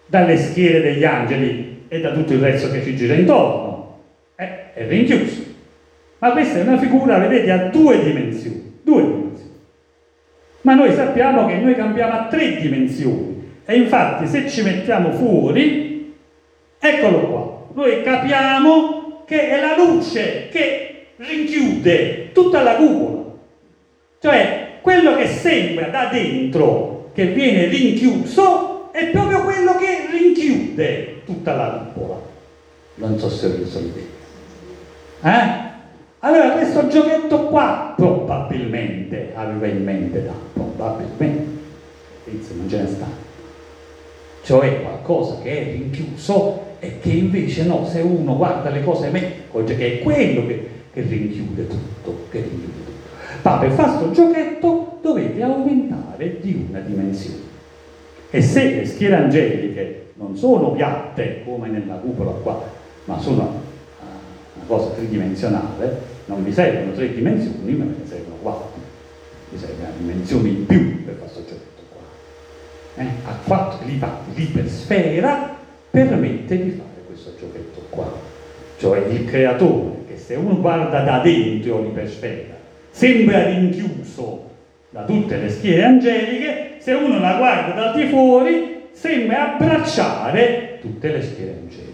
dalle schiere degli angeli e da tutto il resto che ci gira intorno. È, è rinchiuso. Ma questa è una figura, vedete, a due dimensioni. Due dimensioni. Ma noi sappiamo che noi cambiamo a tre dimensioni. E infatti se ci mettiamo fuori, eccolo qua, noi capiamo che è la luce che rinchiude tutta la cupola. Cioè quello che sembra da dentro che viene rinchiuso è proprio quello che rinchiude tutta la cupola. Non so se vi sono Eh? Allora questo giochetto qua probabilmente aveva in mente da probabilmente, inizio non ce ne sta. Cioè qualcosa che è rinchiuso e che invece no, se uno guarda le cose meglio, che è quello che, che rinchiude tutto, che rinchiude tutto. Ma per fare questo giochetto dovete aumentare di una dimensione. E se le schiere angeliche non sono piatte come nella cupola qua, ma sono uh, una cosa tridimensionale, non vi servono tre dimensioni, ma ne servono quattro. Vi serve una dimensione in più per fare questo giochetto qua. Eh? A quattro l'ipersfera permette di fare questo giochetto qua. Cioè il creatore, che se uno guarda da dentro l'ipersfera, sembra rinchiuso da tutte le schiere angeliche, se uno la guarda da di fuori sembra abbracciare tutte le schiere angeliche.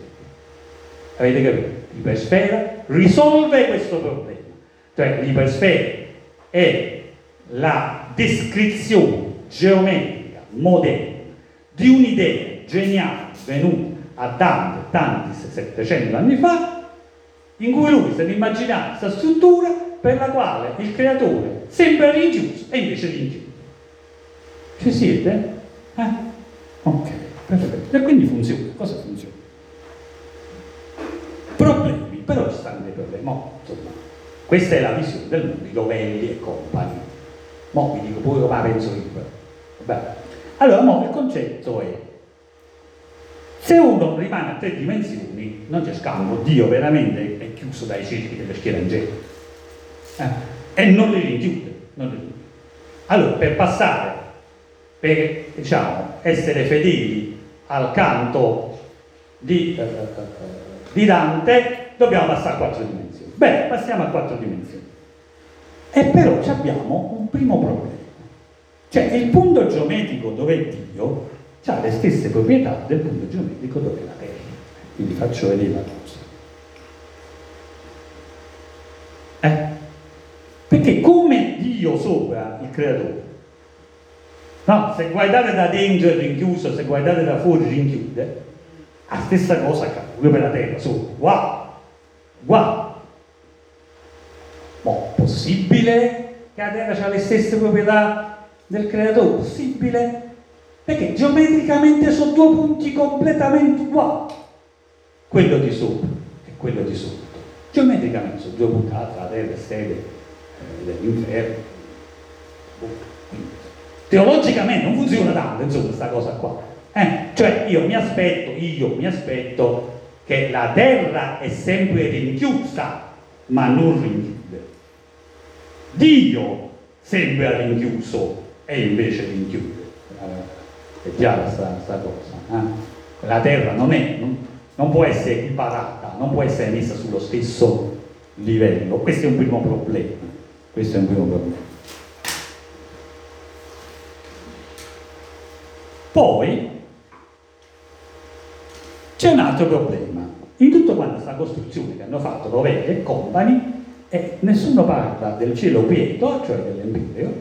Avete capito? Ipersfera risolve questo problema. Cioè l'ipersfera è la descrizione geometrica moderna di un'idea geniale venuta a Dante tanti 700 anni fa, in cui lui si è immaginato questa struttura per la quale il creatore sembra rinchiuso e invece rinchiuso. Ci siete? Eh? Ok, perfetto. E quindi funziona. Cosa funziona? Problemi, però ci stanno dei problemi. Oh, insomma, questa è la visione del mondo di Rovelli e compagni. Mo vi dico pure come penso io. Vabbè. Allora, mo il concetto è se uno rimane a tre dimensioni, non c'è scambio, Dio veramente è chiuso dai cerchi delle schiere angeliche eh? e non li rinchiude, non li rinchiude. Allora, per passare, per diciamo, essere fedeli al canto di, eh, di Dante, dobbiamo passare a quattro dimensioni. Beh, passiamo a quattro dimensioni. E però abbiamo un primo problema. Cioè il punto geometrico dove è Dio ha le stesse proprietà del punto geometrico dove è la Terra. Quindi faccio vedere la cosa. Eh? Perché come Dio sopra il creatore, no? se guardate da dentro è rinchiuso, se guardate da fuori rinchiude, la stessa cosa accade pure per la Terra, sopra, wow, wow. Ma possibile che la Terra ha le stesse proprietà del creatore? Possibile? Perché geometricamente sono due punti completamente uguali. Quello di sopra e quello di sotto. Geometricamente sono due punti tra la terra e sede eh, dell'inferno. Teologicamente non funziona tanto, insomma, questa cosa qua. Eh? Cioè io mi aspetto, io mi aspetto che la terra è sempre rinchiusa, ma non rinchiude. Dio sembra rinchiuso e invece rinchiude è chiara questa cosa. Eh? La terra non, è, non, non può essere equiparata, non può essere messa sullo stesso livello. Questo è un primo problema. Questo è un primo problema. Poi c'è un altro problema. In tutta questa costruzione che hanno fatto Rovelli e compagni, eh, nessuno parla del cielo quieto, cioè dell'empireo,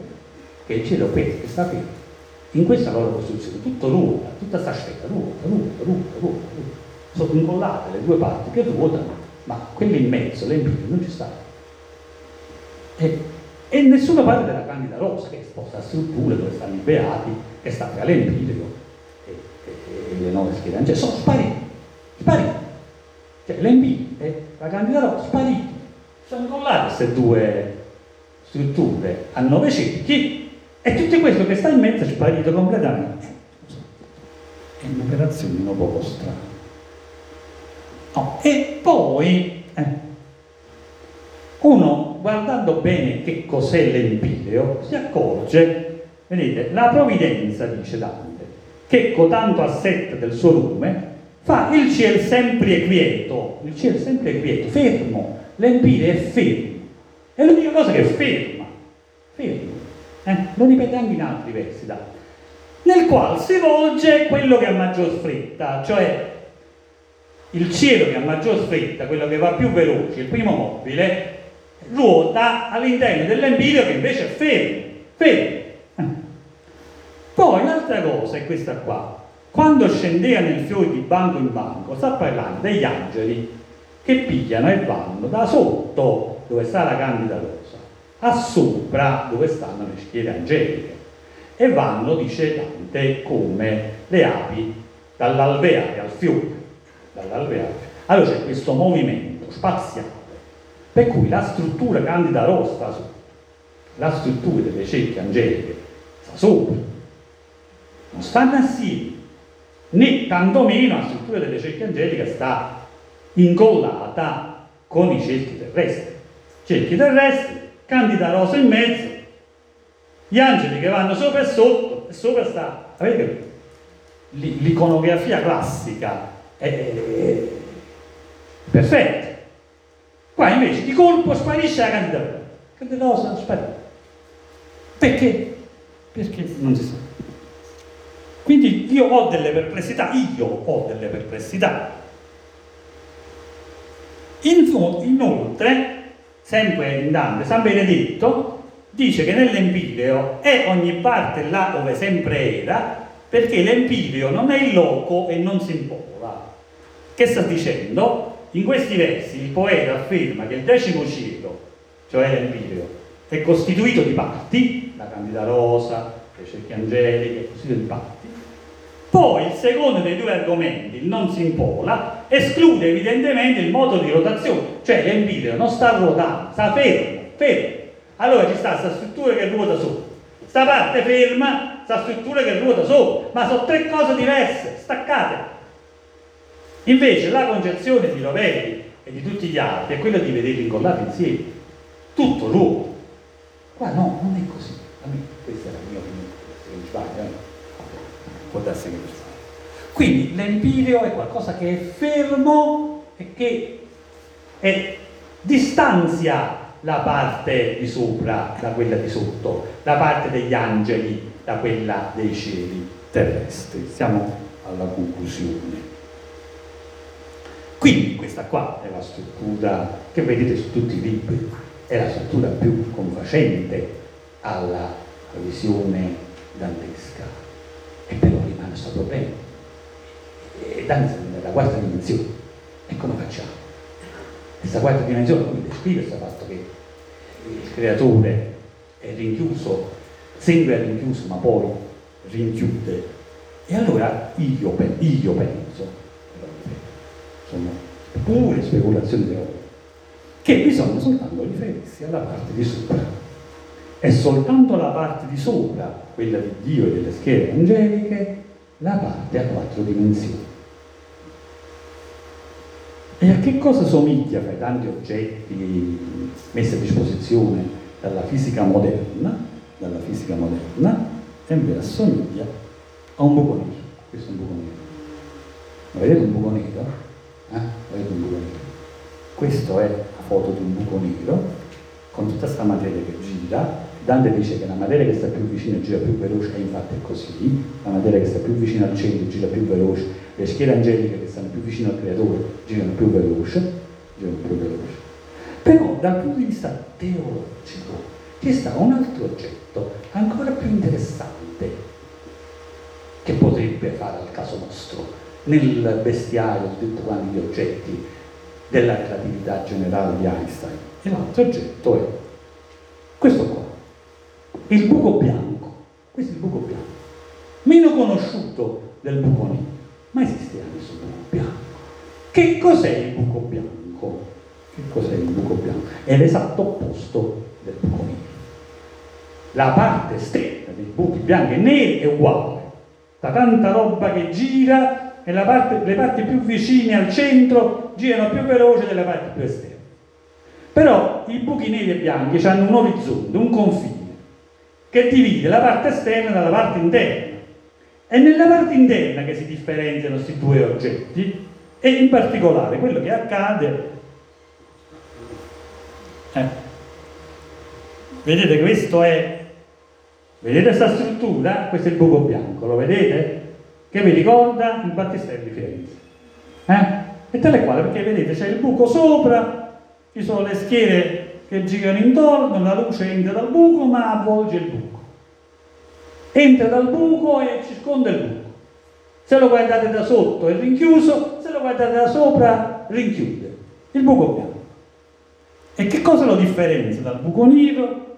che è il cielo quieto che sta fermo in questa loro costruzione tutto ruota, tutta sta sfera ruota, ruota, ruota, ruota, ruota. Sono incollate le due parti che ruotano, ma quelli in mezzo, l'empireo, non ci sta. E, e nessuna parte della Candida Rosa, che è esposta a strutture dove stanno i beati, che sta tra l'empireo e, e, e, le nove schiere angeliche, sono spariti, spariti. Cioè l'empireo e la Candida Rosa spariti. Sono incollate queste due strutture a nove cerchi e tutto questo che sta in mezzo è sparito completamente. È un'operazione un po' strana. No. E poi eh, uno guardando bene che cos'è l'empireo si accorge, vedete, la provvidenza, dice Dante, che cotanto a sette del suo lume fa il cielo sempre quieto, il cielo sempre quieto, fermo, l'empireo è fermo. È l'unica cosa che è ferma, fermo. Eh? Lo ripete anche in altri versi, dai. Nel quale si volge quello che ha maggior fretta, cioè il cielo che ha maggior fretta, quello che va più veloce, il primo mobile, ruota all'interno dell'empireo che invece è fermo, fermo. Poi un'altra cosa è questa qua. Quando scendeva nel fiore di banco in banco, sta parlando degli angeli che pigliano e vanno da sotto, dove sta la candida rosa, a sopra dove stanno le schiere angeliche e vanno, dice Dante, come le api dall'alveare al fiore. Dall'alveare. Allora c'è questo movimento spaziale, per cui la struttura candida rossa sta sopra, la struttura delle cerchie angeliche sta sopra, non stanno assieme, né tantomeno la struttura delle cerchie angeliche sta incollata con i cerchi terrestri. Cerchi terrestri Candida Rosa in mezzo, gli angeli che vanno sopra e sotto, e sopra sta, avete l'iconografia classica è, è perfetta. Qua invece di colpo sparisce la Candida Rosa. Candida Rosa sparita. Perché? Perché non si sa. Quindi io ho delle perplessità, io ho delle perplessità. Inoltre, sempre in Dante, San Benedetto, dice che nell'empireo è ogni parte là dove sempre era, perché l'empireo non è il loco e non si impola. Che sta dicendo? In questi versi il poeta afferma che il decimo cielo, cioè l'empireo, è costituito di parti, la candida rosa, le cerchie angeliche, è costituito di parti. Poi il secondo dei due argomenti, il non si impola, esclude evidentemente il modo di rotazione, cioè l'empireo non sta ruotando, sta fermo, fermo. Allora ci sta questa struttura che ruota sopra, sta parte ferma, sta struttura che ruota sopra, ma sono tre cose diverse, staccate. Invece la concezione di Rovelli e di tutti gli altri è quella di vederli incollati insieme, tutto ruota. Qua no, non è così. Questa è la mia opinione, se non sbaglio, eh? può darsi che sbaglio. Quindi l'empireo è qualcosa che è fermo e che è, distanzia la parte di sopra da quella di sotto, la parte degli angeli da quella dei cieli terrestri. Siamo alla conclusione. Quindi questa qua è la struttura che vedete su tutti i libri, è la struttura più confacente alla visione dantesca. E però rimane questo problema. E Dante è nella quarta dimensione. E come facciamo? Questa quarta dimensione come descrive questo fatto che il creatore è rinchiuso, sembra rinchiuso ma poi rinchiude. E allora io, io penso, sono pure speculazioni teoriche, che bisogna soltanto riferirsi alla parte di sopra. È soltanto la parte di sopra, quella di Dio e delle schiere angeliche, la parte a quattro dimensioni. E a che cosa somiglia fra i tanti oggetti messi a disposizione dalla fisica moderna, dalla fisica moderna, e invece assomiglia a un buco nero. Questo è un buco nero. Ma vedete un buco nero? Eh? Buco nero? Questa è la foto di un buco nero con tutta questa materia che gira. Dante dice che la materia che sta più vicina gira più veloce, e infatti è così, la materia che sta più vicina al centro gira più veloce, le schiere angeliche che stanno più vicino al creatore girano più veloce, girano più veloce. Però dal punto di vista teologico ci sta un altro oggetto ancora più interessante che potrebbe fare al caso nostro nel bestiario di tutti quanti gli oggetti della relatività generale di Einstein. E l'altro oggetto è questo qua, il buco bianco. Questo è il buco bianco, meno conosciuto del buco nero, ma esiste anche questo buco bianco. Che cos'è il buco bianco? Che cos'è il buco bianco? È l'esatto opposto del buco nero. La parte esterna dei buchi bianchi e neri è uguale, da tanta roba che gira e parte, le parti più vicine al centro girano più veloce delle parti più esterne. Però i buchi neri e bianchi hanno un orizzonte, un confine, che divide la parte esterna dalla parte interna. È nella parte interna che si differenziano questi due oggetti e in particolare quello che accade eh, vedete questo è vedete questa struttura? questo è il buco bianco, lo vedete? Che vi ricorda il battistello di Firenze. Eh? e tale quale perché vedete c'è il buco sopra ci sono le schiere che girano intorno la luce entra dal buco ma avvolge il buco. Entra dal buco e circonda il buco. Se lo guardate da sotto è rinchiuso se lo guardate da sopra rinchiude. Il buco bianco. E che cosa lo differenzia dal buco nero?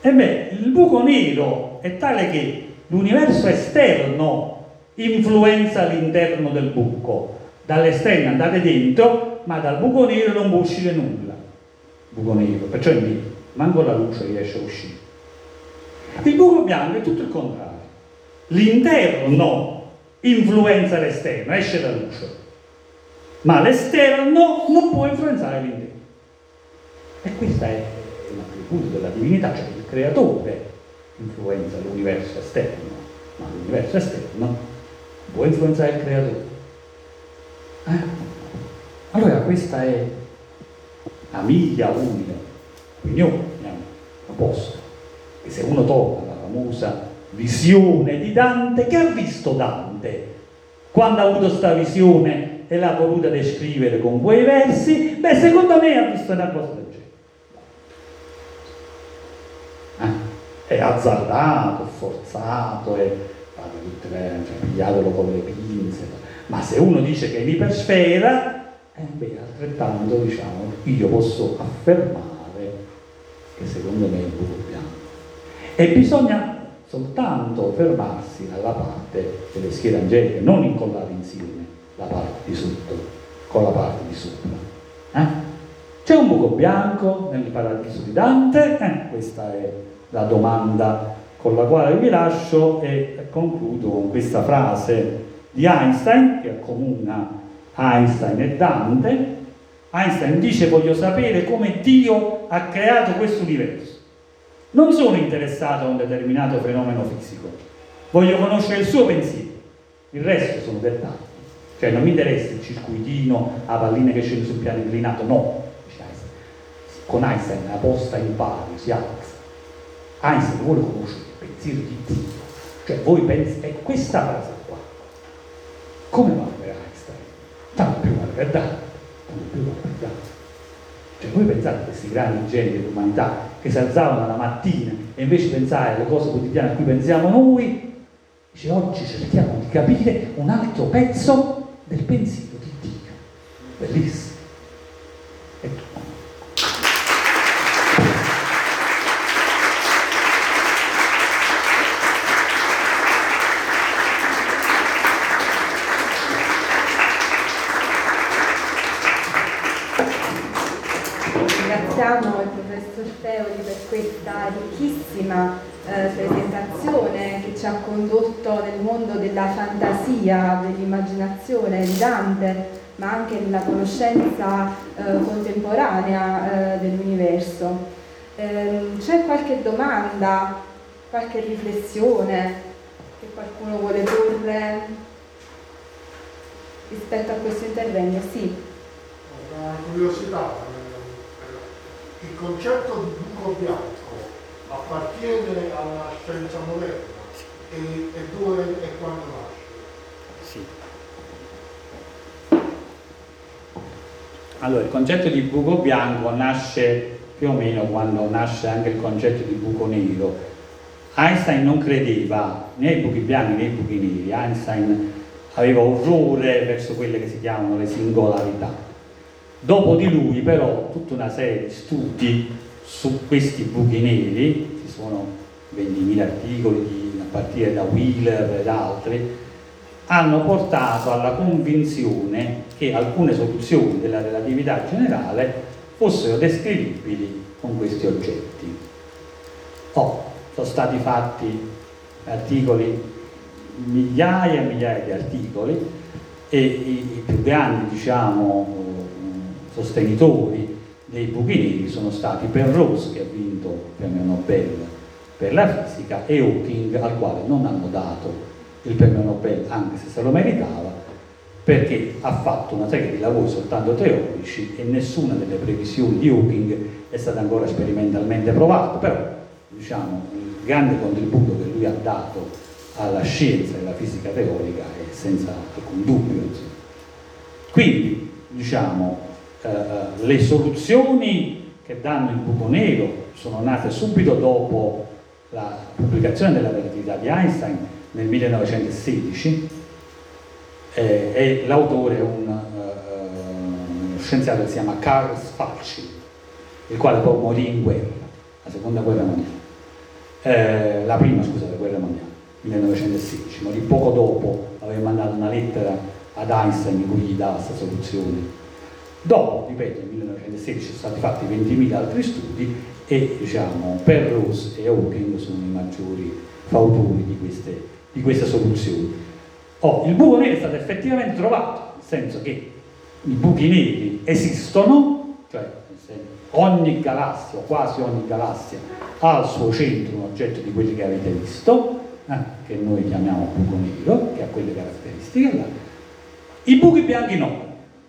E beh, il buco nero è tale che l'universo esterno influenza l'interno del buco. Dall'esterno andate dentro, ma dal buco nero non può uscire nulla. Buco nero, perciò è lì, manco la luce riesce a uscire. Il buco bianco è tutto il contrario. L'interno influenza l'esterno, esce la luce, ma l'esterno non può influenzare l'interno. E questa è l'attributo della divinità, cioè il creatore influenza l'universo esterno, ma l'universo esterno può influenzare il creatore. Eh? Allora questa è la mia unica opinione, proposto, che se uno torna alla famosa visione di Dante, che ha visto Dante? Quando ha avuto questa visione e l'ha voluta descrivere con quei versi, beh, secondo me ha visto una cosa È azzardato, forzato, è cioè, pigliatelo con le pinze, ma se uno dice che è l'ipersfera, eh, beh, altrettanto diciamo, io posso affermare che secondo me è il buco bianco. E bisogna soltanto fermarsi alla parte delle schiere angeliche, non incollare insieme la parte di sotto con la parte di sopra. Eh? C'è un buco bianco nel paradiso di Dante? Eh, questa è la domanda con la quale vi lascio e concludo con questa frase di Einstein che accomuna Einstein e Dante. Einstein dice voglio sapere come Dio ha creato questo universo. Non sono interessato a un determinato fenomeno fisico, voglio conoscere il suo pensiero, il resto sono dettagli. Cioè non mi interessa il circuitino, la pallina che scende sul piano inclinato, no. Con Einstein la posta in pari si alza. Einstein vuole conoscere il pensiero di Dio. Cioè voi pensate, è questa frase qua. Come va per Einstein? Tanto più vale per Dante, tanto più vale per Dante. Cioè voi pensate a questi grandi geni dell'umanità che si alzavano la mattina e invece pensare alle cose quotidiane a cui pensiamo noi, dice oggi cerchiamo di capire un altro pezzo del pensiero di Dio. Bellissimo. E tu. Ringraziamo il professor Feoli per questa ricchissima eh, presentazione che ci ha condotto nel mondo della fantasia, dell'immaginazione di Dante, ma anche nella conoscenza eh, contemporanea eh, dell'universo. Ehm, c'è qualche domanda, qualche riflessione che qualcuno vuole porre rispetto a questo intervento? Sì. Una curiosità, eh, il concetto di buco bianco appartiene alla scienza moderna e, e dove e quando nasce? Sì. Allora, il concetto di buco bianco nasce più o meno quando nasce anche il concetto di buco nero. Einstein non credeva né ai buchi bianchi né ai buchi neri, Einstein aveva orrore verso quelle che si chiamano le singolarità. Dopo di lui però tutta una serie di studi su questi buchi neri, ci sono 20.000 articoli a partire da Wheeler ed altri, hanno portato alla convinzione che alcune soluzioni della relatività generale fossero descrivibili con questi oggetti. Oh, sono stati fatti articoli, migliaia e migliaia di articoli e i, più grandi diciamo, sostenitori dei buchi neri sono stati Penrose che ha vinto il premio Nobel per la fisica e Hawking al quale non hanno dato il premio Nobel anche se se lo meritava perché ha fatto una serie di lavori soltanto teorici e nessuna delle previsioni di Hawking è stata ancora sperimentalmente provata. Però diciamo il grande contributo che lui ha dato alla scienza e alla fisica teorica è senza alcun dubbio quindi diciamo eh, le soluzioni che danno il buco nero sono nate subito dopo la pubblicazione della relatività di Einstein nel 1916 eh, e l'autore è un uh, scienziato che si chiama Karl Schwarzschild, il quale poi morì in guerra, la seconda guerra mondiale, eh, la prima scusa, la guerra mondiale, 1916, morì poco dopo, aveva mandato una lettera ad Einstein in cui gli dava questa soluzione. Dopo, ripeto, nel 1916 sono stati fatti 20.000 altri studi e diciamo, Penrose e Hawking sono i maggiori fautori di queste, di queste soluzioni. Oh, il buco nero è stato effettivamente trovato, nel senso che i buchi neri esistono, cioè ogni galassia, quasi ogni galassia, ha al suo centro un oggetto di quelli che avete visto, eh, che noi chiamiamo buco nero, che ha quelle caratteristiche là. I buchi bianchi no,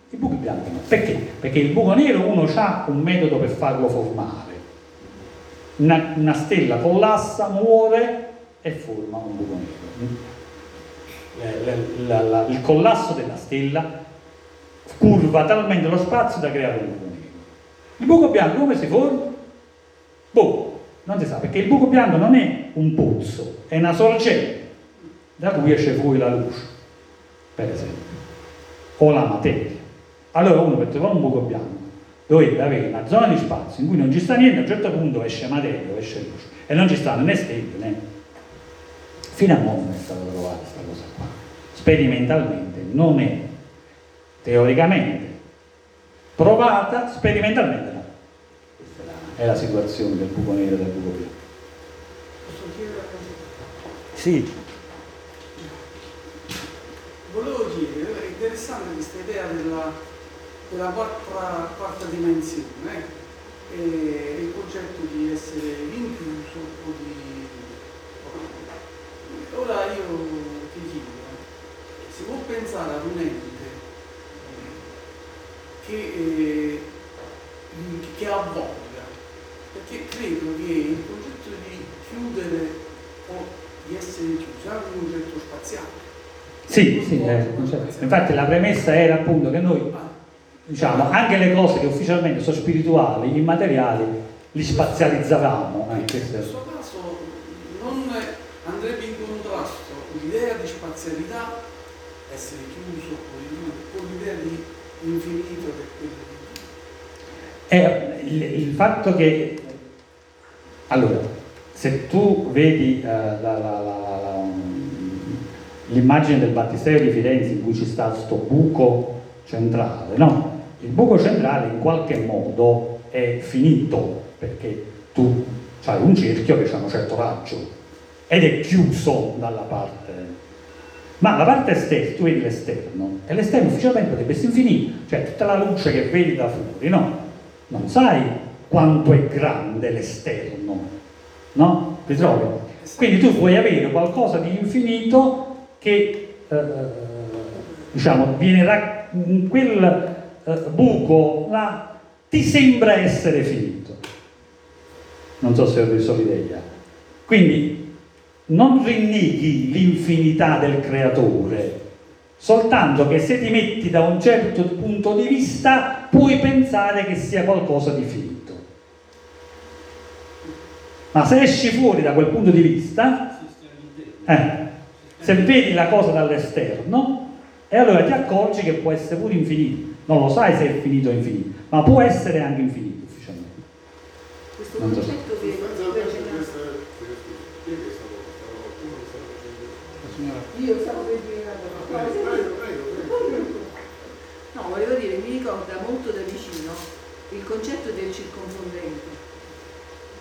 i buchi bianchi no. Perché? Perché il buco nero uno ha un metodo per farlo formare. Una, una, stella collassa, muore e forma un buco nero. La, il collasso della stella curva talmente lo spazio da creare un buco nero. Il buco bianco come si forma? Boh, non si sa, perché il buco bianco non è un pozzo, è una sorgente da cui esce fuori la luce, per esempio, o la materia. Allora uno per trovare un buco bianco dovrebbe avere una zona di spazio in cui non ci sta niente, a un certo punto esce materia esce luce, e non ci stanno né stelle né. Fino a non è stata trovata questa cosa qua. Sperimentalmente non è teoricamente provata, sperimentalmente no. Questa è la, è la situazione del buco nero e del buco bianco. Posso chiedere una cosa? Sì, Volevo chiedere, è interessante questa idea della, della quarta, quarta dimensione, eh? e il concetto di essere rinchiuso o di... Ora io ti chiedo, eh, si può pensare ad un ente eh, che, eh, che avvolga, perché credo che il concetto di chiudere o di essere chiuso è anche un concetto spaziale. sì, sì, eh, certo. infatti la premessa era appunto che noi Ah, diciamo, anche le cose che ufficialmente sono spirituali, immateriali, li spazializzavamo. In Eh, questo caso non andrebbe spazialità, essere chiuso con l'idea di infinito che è quello di Dio. è il, il fatto che, allora, se tu vedi eh, la- la- la- la- l'immagine del battistero di Firenze in cui ci sta questo buco centrale, no? Il buco centrale in qualche modo è finito perché tu hai un cerchio che ha un certo raggio ed è chiuso dalla parte. Ma la parte esterna, tu vedi l'esterno, e l'esterno ufficialmente potrebbe essere infinito, cioè tutta la luce che vedi da fuori, no? Non sai quanto è grande l'esterno, no? Ti trovi? Quindi tu puoi avere qualcosa di infinito che, eh, diciamo, viene ra- quel eh, buco là, ti sembra essere finito. Non so se ho reso l'idea. Quindi non rinneghi l'infinità del creatore, soltanto che se ti metti da un certo punto di vista puoi pensare che sia qualcosa di finito. Ma se esci fuori da quel punto di vista, eh, se vedi la cosa dall'esterno, e allora ti accorgi che può essere pure infinito. Non lo sai se è finito o infinito, ma può essere anche infinito ufficialmente. Questo Non so. concetto che Sostanzialmente questa è chi è che stava stava qualcuno che stava facendo io stavo per dire una cosa. prego prego prego. No, volevo dire, mi ricorda molto da vicino il concetto del circonfondente,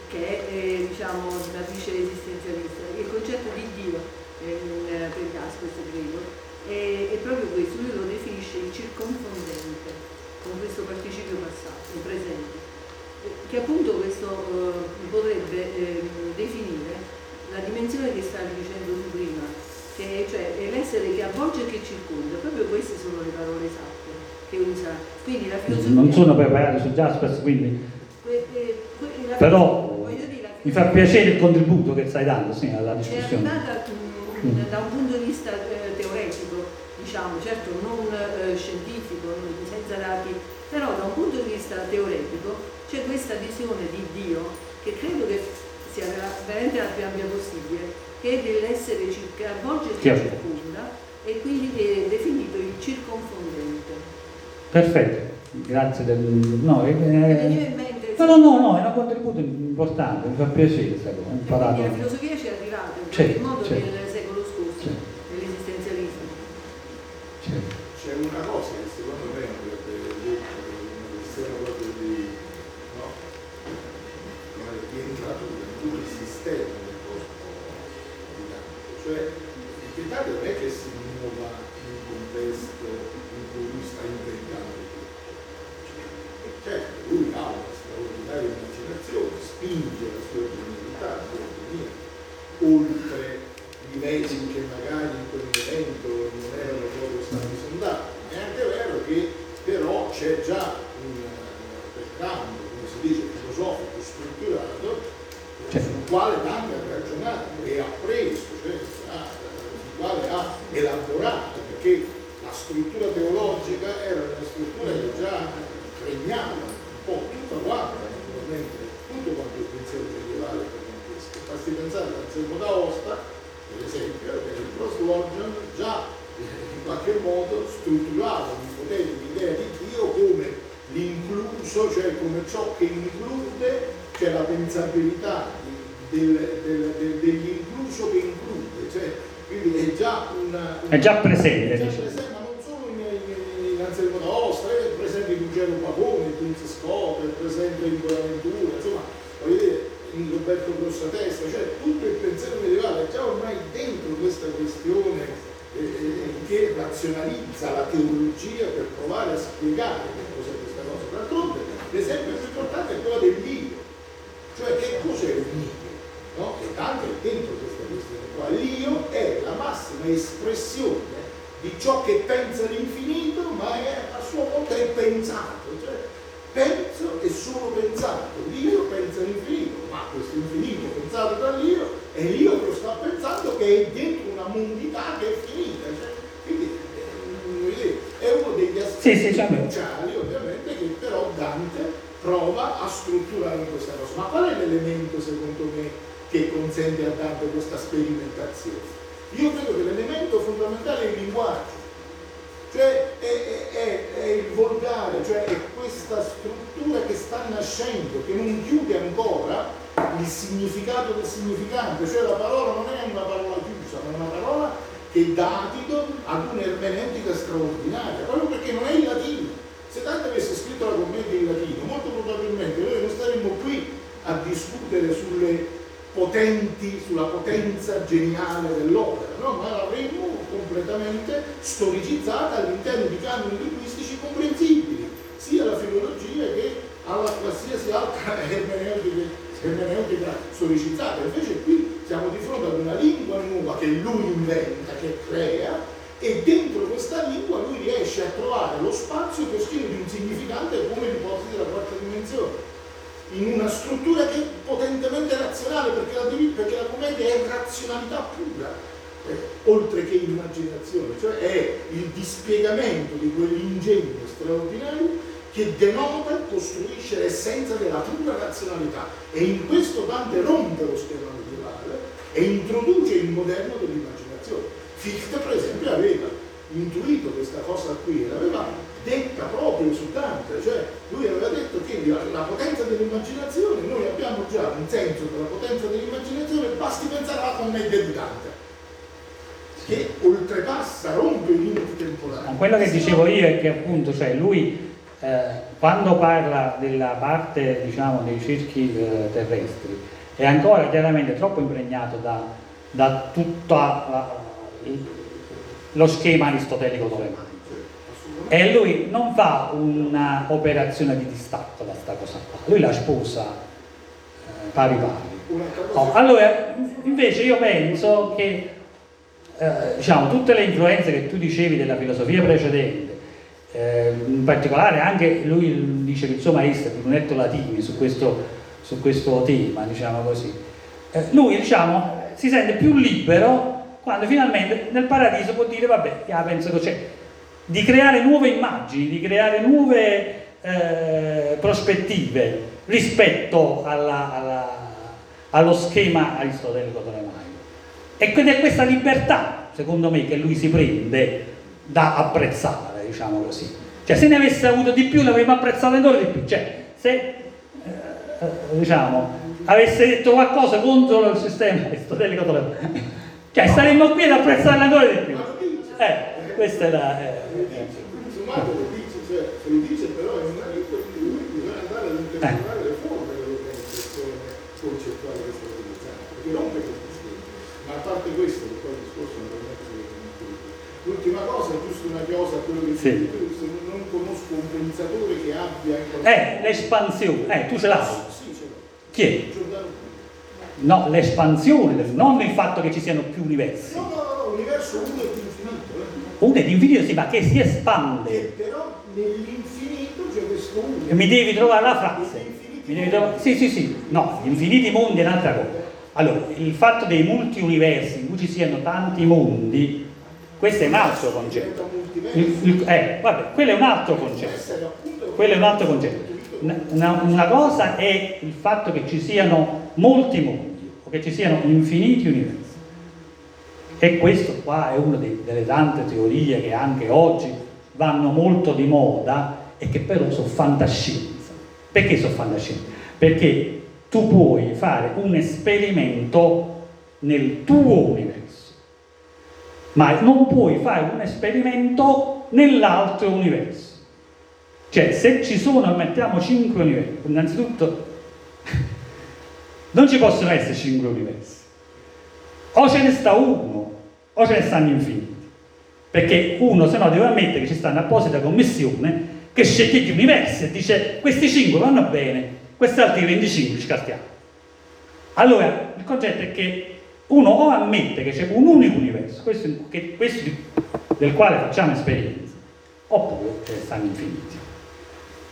che è eh, diciamo una matrice esistenzialista, il concetto di Dio, eh, per caso questo credo, è, è proprio questo, lui lo definisce il circonfondente, con questo participio passato, il presente, eh, che appunto questo eh, potrebbe eh, definire la dimensione che stavi dicendo tu prima, che è, cioè, è l'essere che avvolge e che circonda, proprio queste sono le parole esatte che usa. Quindi la filosofia... Non sono preparato su Jaspers, quindi que- eh, que- Però dire, mi fa piacere il contributo che stai dando sì, alla è discussione. arrivata mm, da un punto di vista eh, teoretico, diciamo, certo non eh, scientifico, senza dati, però da un punto di vista teoretico c'è questa visione di Dio che credo che veramente la più ampia possibile, che è dell'essere avvolge e circonda e quindi è definito il circonfondente. Perfetto, grazie del... No, eh, Mi veniva in mente no, no, no, no, è un contributo importante, mi fa piacere questa cosa, la filosofia ci è arrivata in Certo, qualche modo certo. Fichte, per esempio, aveva intuito questa cosa qui l'aveva detta proprio su Dante, cioè lui aveva detto che la, la potenza dell'immaginazione, noi abbiamo già un senso della potenza dell'immaginazione, basti pensare alla commedia di Dante, che oltrepassa, rompe i limiti temporali. Quello che dicevo io è che appunto, cioè lui eh, quando parla della parte diciamo dei circhi eh, terrestri è ancora chiaramente troppo impregnato da, da tutto lo schema aristotelico tolemaico. E lui non fa un'operazione di distacco da sta cosa qua, lui la sposa eh, pari pari. Oh, allora, invece io penso che eh, diciamo, tutte le influenze che tu dicevi della filosofia precedente, eh, in particolare anche lui dice che il suo maestro Brunetto Latini su questo, su questo tema, diciamo così, eh, lui diciamo, si sente più libero quando finalmente nel paradiso può dire vabbè, ja, penso che c'è, di creare nuove immagini, di creare nuove eh, prospettive rispetto alla- alla- allo schema aristotelico tolemaico. E quindi è questa libertà, secondo me, che lui si prende da apprezzare, diciamo così. Cioè, se ne avesse avuto di più, l'avremmo apprezzato ancora di più. Cioè, se, eh, eh, diciamo, avesse detto qualcosa contro il sistema aristotelico tolemaico, cioè, saremmo qui ad apprezzarlo ancora di più. Eh, questa eh, è una lingua in cui bisogna andare ad interpretare le forme dell'organizzazione concettuale che sta utilizzando, perché rompe questi schemi. Ma a parte questo, che poi il discorso. L'ultima cosa, giusto una cosa a quello che Sì. tu, se non- conosco un pensatore che abbia eh, l'espansione. Eh, tu ce l'hai. Sì, ce l'ho. Chi è? Giordano. No, l'espansione, non il fatto che ci siano più universi. No, no, no, no, universo uno e infinito, eh. Uno è l'infinito, sì, ma che si Che espande. però nell'infinito c'è questo uno. Mi devi trovare la frase. Mi devi trovare- Sì, sì, sì. No, gli infiniti mondi è un'altra cosa. Allora, il fatto dei multi-universi in cui ci siano tanti mondi, questo è un altro concetto. Il- il- eh, vabbè, quello è un altro concetto. Quello è un altro concetto. Una, una cosa è il fatto che ci siano molti mondi o che ci siano infiniti universi. E questo qua è una dei- delle tante teorie che anche oggi vanno molto di moda e che però sono fantascienza. Perché sono fantascienza? Perché tu puoi fare un esperimento nel tuo universo, ma non puoi fare un esperimento nell'altro universo. Cioè, se ci sono, mettiamo 5 universi, innanzitutto non ci possono essere 5 universi. O ce ne sta uno, o ce ne stanno infiniti. Perché uno, se no, deve ammettere che ci sta un'apposita commissione che sceglie gli universi e dice questi 5 vanno bene, questi altri 25 ci caschiamo. Allora, il concetto è che uno o ammette che c'è un unico universo, questo, che, questo del quale facciamo esperienza, oppure ce ne stanno infiniti.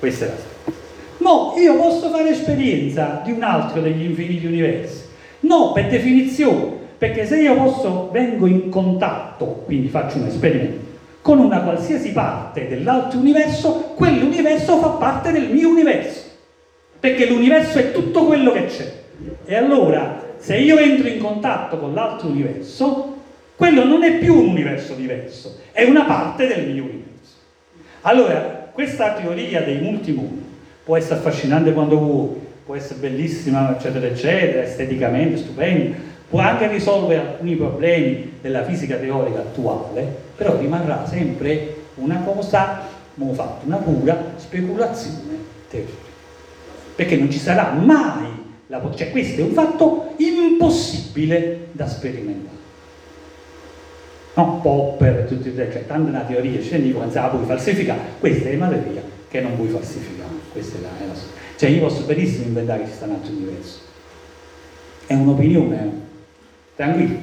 Questa è la storia. No, io posso fare esperienza di un altro degli infiniti universi. No, per definizione, perché se io posso, vengo in contatto, quindi faccio un esperimento, con una qualsiasi parte dell'altro universo, quell'universo fa parte del mio universo. Perché l'universo è tutto quello che c'è. E allora, se io entro in contatto con l'altro universo, quello non è più un universo diverso, è una parte del mio universo. Allora, questa teoria dei multimondi può essere affascinante quando vuoi, può essere bellissima, eccetera, eccetera, esteticamente stupenda, può anche risolvere alcuni problemi della fisica teorica attuale, però rimarrà sempre una cosa, come ho fatto, una pura speculazione teorica. Perché non ci sarà mai la cioè questo è un fatto impossibile da sperimentare no? Popper, tutti, cioè tante una teoria scientifica, non la puoi falsificare, questa è una teoria che non puoi falsificare, questa è la, è la cioè io posso benissimo inventare che ci sta un altro universo, è un'opinione, eh. tranquillo,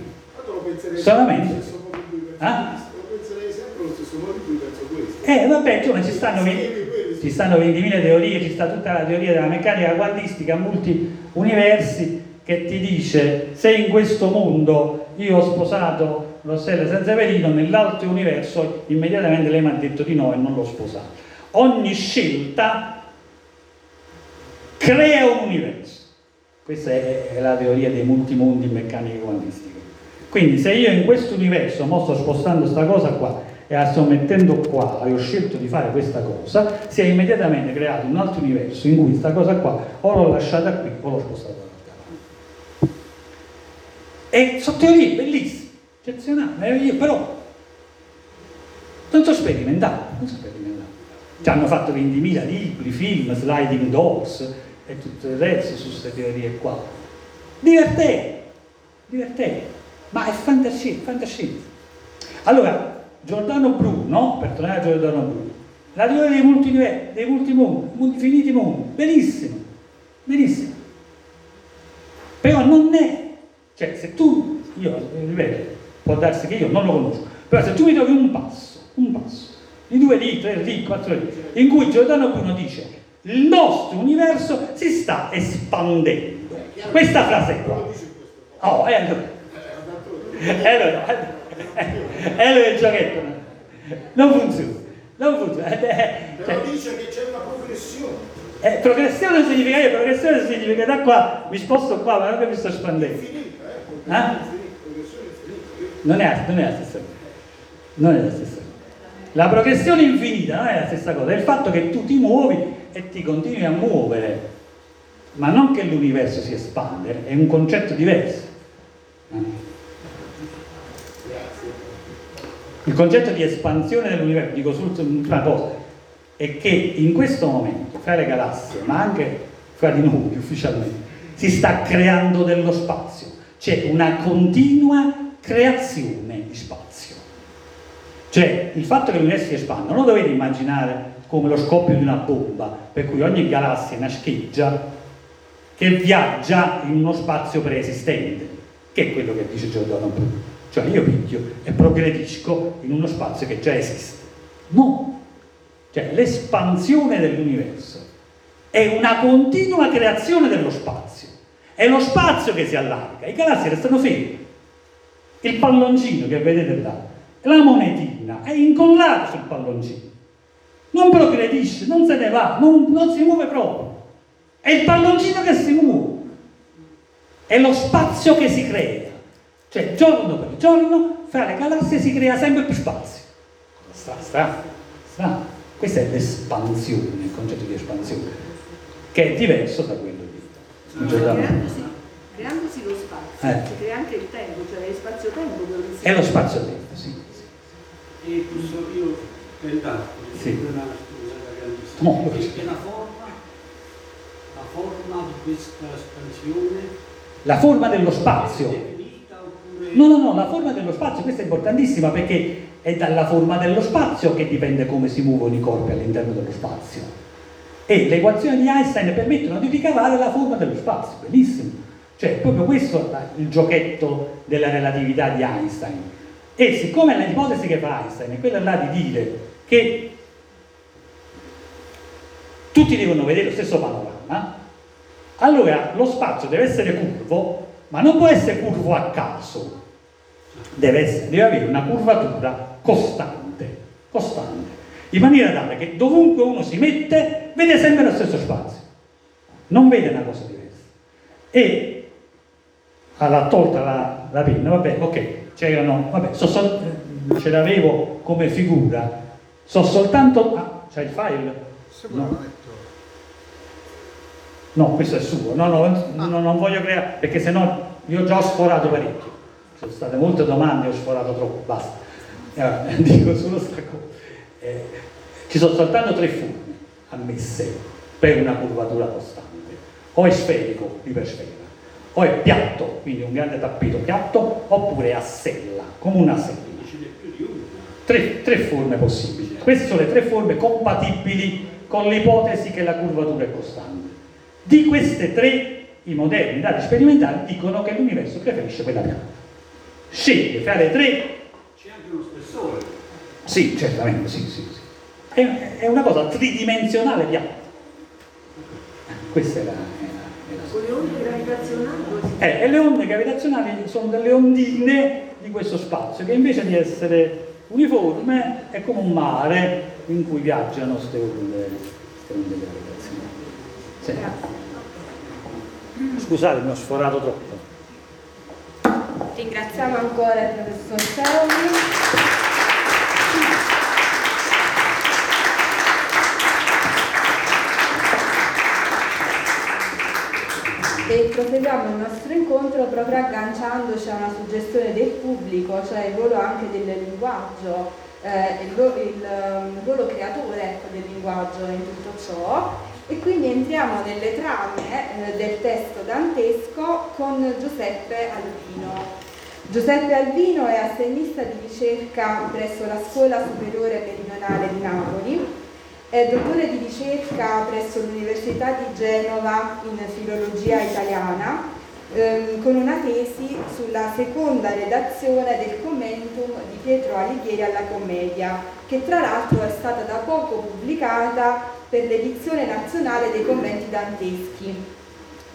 solamente, ah? Eh vabbè, cioè, ci stanno, ci stanno 20.000 teorie, ci sta tutta la teoria della meccanica quantistica, multi universi che ti dice se in questo mondo io ho sposato Rossella senza velino, nell'altro universo immediatamente lei mi ha detto di no e non l'ho sposato. Ogni scelta crea un universo. Questa è, la teoria dei multimondi in meccanica quantistica. Quindi se io in questo universo mo sto spostando questa cosa qua e la sto mettendo qua e ho scelto di fare questa cosa, si è immediatamente creato un altro universo in cui questa cosa qua o l'ho lasciata qui o l'ho spostata da E sono teorie bellissime eccezionale, io però non so sperimentare, non so sperimentare. Ci hanno fatto 20.000 libri, film, sliding doors e tutto il resto su queste teorie qua. Divertente, divertente, ma è fantascienza, fantascienza. Allora, Giordano Bruno, per tornare a Giordano Bruno, la teoria dei multimondi, dei multimondi, infiniti mondi, benissimo, benissimo. Però non è, cioè se tu, io ripeto, può darsi che io non lo conosco, però se tu mi trovi un passo, un passo, di due lì, tre lì, quattro lì, in cui Giordano Bruno dice il nostro universo si sta espandendo. Questa frase qua. Oh, e allora, e allora, e allora il giochetto non funziona, non funziona. Eh, cioè, dice che c'è una progressione. Eh, progressione significa che progressione significa da qua mi sposto qua, ma non che mi sto espandendo. Eh? Non è, non è la stessa cosa. Non è la stessa cosa. La progressione infinita non è la stessa cosa, è il fatto che tu ti muovi e ti continui a muovere, ma non che l'universo si espande, è un concetto diverso. Il concetto di espansione dell'universo, dico una cosa, è che in questo momento, fra le galassie, ma anche fra di noi ufficialmente, si sta creando dello spazio, c'è una continua creazione di spazio. Cioè, il fatto che l'universo si espanda non lo dovete immaginare come lo scoppio di una bomba, per cui ogni galassia nascheggia che viaggia in uno spazio preesistente, che è quello che dice Giordano Bruno. Cioè io picchio e progredisco in uno spazio che già esiste. No! Cioè l'espansione dell'universo è una continua creazione dello spazio. È lo spazio che si allarga, i galassie restano fermi il palloncino che vedete là, la monetina è incollata sul palloncino, non progredisce, non se ne va, non, non si muove proprio. È il palloncino che si muove, è lo spazio che si crea, cioè giorno per giorno fra le galassie si crea sempre più spazio. Sta, sta, sta. Questa è l'espansione, il concetto di espansione. che è diverso da quello di Cioè, Eh. si crea anche il tempo, cioè è spazio-tempo quello che si È lo spazio-tempo, sì. E questo io pensato, Sì. una scusa grandissima, perché la forma, la forma di questa espansione La forma dello spazio. è definita oppure No, no, no, la forma dello spazio, questa è importantissima perché è dalla forma dello spazio che dipende come si muovono i corpi all'interno dello spazio. E le equazioni di Einstein permettono di ricavare la forma dello spazio, benissimo. Cioè, è proprio questo la- il giochetto della relatività di Einstein. E siccome l'ipotesi che fa Einstein è quella là di dire che tutti devono vedere lo stesso panorama, allora lo spazio deve essere curvo, ma non può essere curvo a caso, deve, essere, deve avere una curvatura costante, costante, in maniera tale che dovunque uno si mette vede sempre lo stesso spazio, non vede una cosa diversa. E l'ha tolta la, la penna, vabbè, ok, c'erano, vabbè, so sol- ce l'avevo come figura, so soltanto, ah, c'è il file? No. No, questo è suo. No, no, no, non voglio creare, perché sennò io già ho sforato parecchio. Ci sono state molte domande, ho sforato troppo, basta. Eh, dico solo sta cosa. Eh, ci sono soltanto tre forme ammesse per una curvatura costante. O è sferico, ipersfera, o è piatto, quindi un grande tappeto piatto, oppure a sella, come una sella. Tre, tre forme possibili. Queste sono le tre forme compatibili con l'ipotesi che la curvatura è costante. Di queste tre, i moderni dati sperimentali dicono che l'universo preferisce quella piatta. Sceglie fra le tre, C'è anche uno spessore. sì, certamente, sì, sì, sì. È, è una cosa tridimensionale piatta. Questa è la... è la- è la- Con le onde gravitazionali. Eh, e le onde gravitazionali sono delle ondine di questo spazio che invece di essere uniforme è come un mare in cui viaggiano queste onde, onde gravitazionali. Sì. Scusate, mi ho sforato troppo. Ringraziamo ancora il professor Teoli. E proseguiamo il nostro incontro proprio agganciandoci a una suggestione del pubblico, cioè il ruolo anche del linguaggio, eh, il, ru- il, um, ruolo creatore ecco, del linguaggio in tutto ciò. E quindi entriamo nelle trame eh, del testo dantesco con Giuseppe Albino. Giuseppe Albino è assegnista di ricerca presso la Scuola Superiore Meridionale di Napoli, è dottore di ricerca presso l'Università di Genova in filologia italiana, ehm, con una tesi sulla seconda redazione del commentum di Pietro Alighieri alla commedia, che tra l'altro è stata da poco pubblicata per l'edizione nazionale dei commenti danteschi.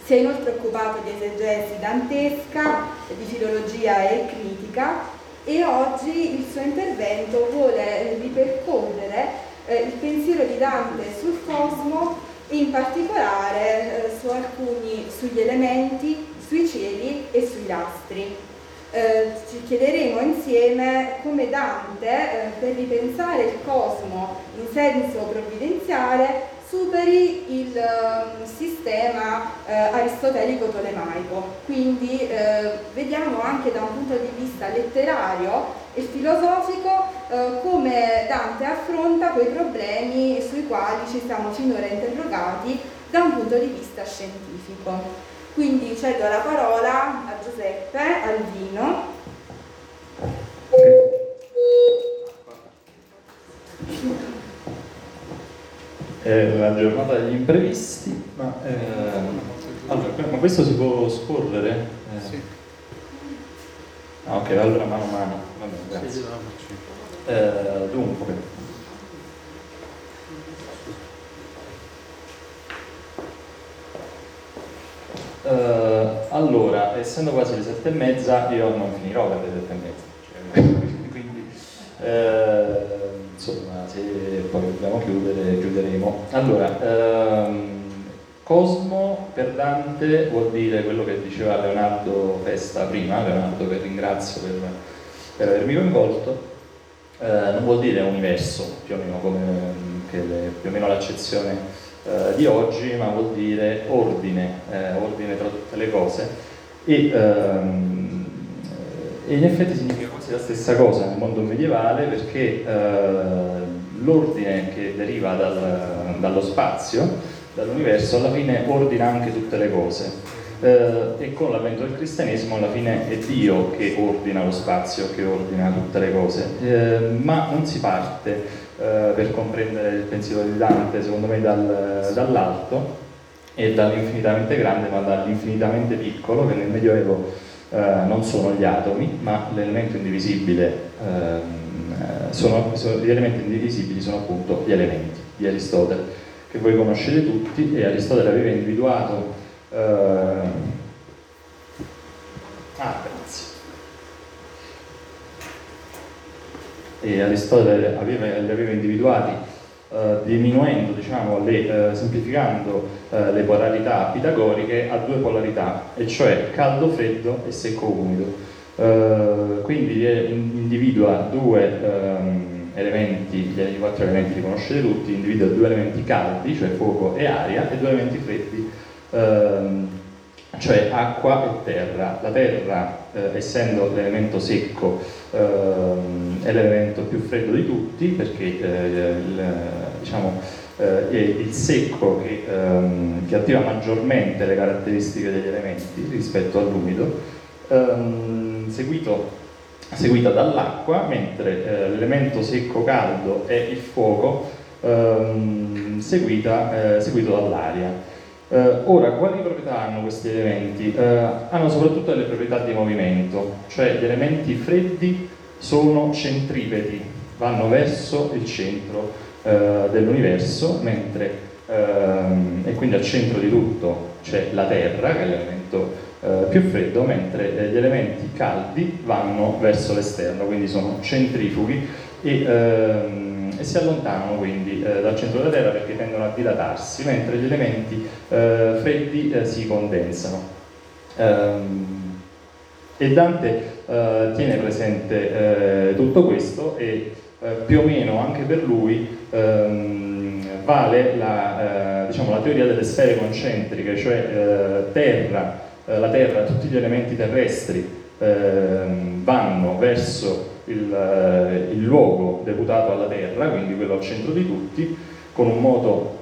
Si è inoltre occupato di esegesi dantesca, di filologia e critica e oggi il suo intervento vuole ripercorrere eh, il pensiero di Dante sul cosmo e in particolare eh, su alcuni, sugli elementi, sui cieli e sugli astri. Eh, ci chiederemo insieme come Dante, eh, per ripensare il cosmo in senso provvidenziale, superi il ehm, sistema eh, aristotelico-tolemaico. Quindi eh, vediamo anche da un punto di vista letterario e filosofico eh, come Dante affronta quei problemi sui quali ci siamo finora interrogati da un punto di vista scientifico. Quindi cedo la parola a Giuseppe Alvino. È la giornata degli imprevisti, ma, ehm, allora, ma questo si può scorrere? Eh. Ah, ok, allora mano a mano. Vabbè, grazie. Eh, dunque, Eh, allora, essendo quasi le sette e mezza, io non finirò per le sette e mezza. Cioè, quindi, eh, insomma, se poi dobbiamo chiudere, chiuderemo. Allora, ehm, Cosmo per Dante vuol dire quello che diceva Leonardo Festa prima, Leonardo che ringrazio per, per avermi coinvolto, eh, non vuol dire universo, più o meno come le- più o meno l'accezione eh, di oggi, ma vuol dire ordine, eh, ordine tra tutte le cose. E, ehm, e in effetti significa quasi la stessa cosa nel mondo medievale perché l'ordine che deriva dal, dallo spazio, dall'universo, alla fine ordina anche tutte le cose. Eh, e con l'avvento del cristianesimo alla fine è Dio che ordina lo spazio, che ordina tutte le cose, eh, ma non si parte eh, per comprendere il pensiero di Dante, secondo me, dal, dall'alto e dall'infinitamente grande, ma dall'infinitamente piccolo, che nel Medioevo eh, non sono gli atomi, ma l'elemento indivisibile ehm, eh, sono, sono, gli elementi indivisibili sono appunto gli elementi di Aristotele, che voi conoscete tutti e Aristotele aveva individuato... Eh, ah, grazie. E Aristotele aveva, li aveva individuati eh, diminuendo, diciamo, le, eh, semplificando eh, le polarità pitagoriche a due polarità, e cioè caldo-freddo e secco-umido. Uh, quindi individua due um, elementi, gli quattro elementi li conoscete tutti, individua due elementi caldi, cioè fuoco e aria, e due elementi freddi, um, cioè acqua e terra. La terra, uh, essendo l'elemento secco, uh, è l'elemento più freddo di tutti, perché il, diciamo, è il secco che, um, che, attiva maggiormente le caratteristiche degli elementi rispetto all'umido seguito, seguita dall'acqua, mentre eh, l'elemento secco caldo è il fuoco, ehm, seguita, eh, seguito dall'aria. Eh, ora, quali proprietà hanno questi elementi? Eh, hanno soprattutto delle proprietà di movimento, cioè gli elementi freddi sono centripeti, vanno verso il centro eh, dell'universo, mentre ehm, e quindi al centro di tutto c'è la Terra, che è l'elemento eh, più freddo, mentre eh, gli elementi caldi vanno verso l'esterno, quindi sono centrifughi e, ehm, si allontanano quindi eh, dal centro della Terra perché tendono a dilatarsi, mentre gli elementi eh, freddi eh, si condensano. Ehm, e Dante tiene presente tutto questo e più o meno anche per lui ehm, vale la, diciamo, la, teoria delle sfere concentriche, cioè terra, eh, la Terra, tutti gli elementi terrestri eh, vanno verso il, eh, il, luogo deputato alla Terra, quindi quello al centro di tutti, con un moto,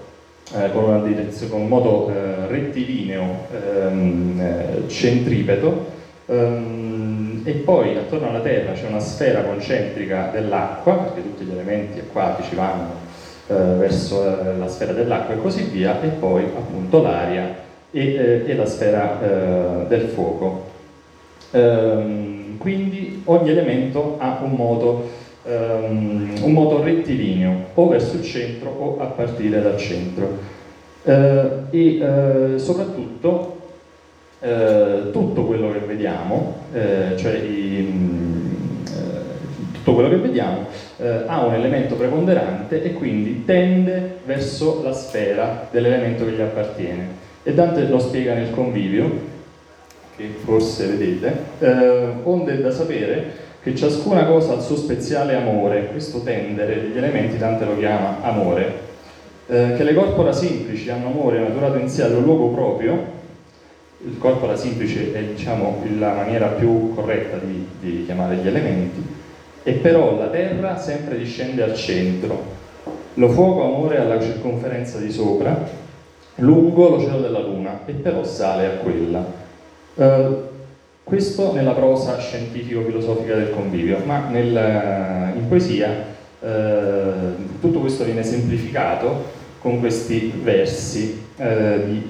eh, con una con un moto eh, rettilineo ehm, centripeto, ehm, e poi attorno alla Terra c'è una sfera concentrica dell'acqua, perché tutti gli elementi acquatici vanno verso la sfera dell'acqua e così via, e poi appunto l'aria e, eh, e la sfera eh, del fuoco. Ehm, quindi ogni elemento ha un moto, ehm, un moto rettilineo, o verso il centro o a partire dal centro. Eh, e eh, soprattutto eh, tutto quello che vediamo, cioè i, tutto quello che vediamo ha un elemento preponderante e quindi tende verso la sfera dell'elemento che gli appartiene. E Dante lo spiega nel convivio, che forse vedete, eh, onde da sapere che ciascuna cosa ha il suo speziale amore, questo tendere degli elementi Dante lo chiama amore, eh, che le corpora semplici hanno amore maturato in sé al luogo proprio, il corpora semplice è diciamo, la maniera più corretta di, di chiamare gli elementi, e però la terra sempre discende al centro, lo fuoco amore alla circonferenza di sopra, lungo l'oceano della Luna e però sale a quella. Uh, questo nella prosa scientifico-filosofica del convivio, ma nel, eh, in poesia uh, tutto questo viene semplificato con questi versi uh, di,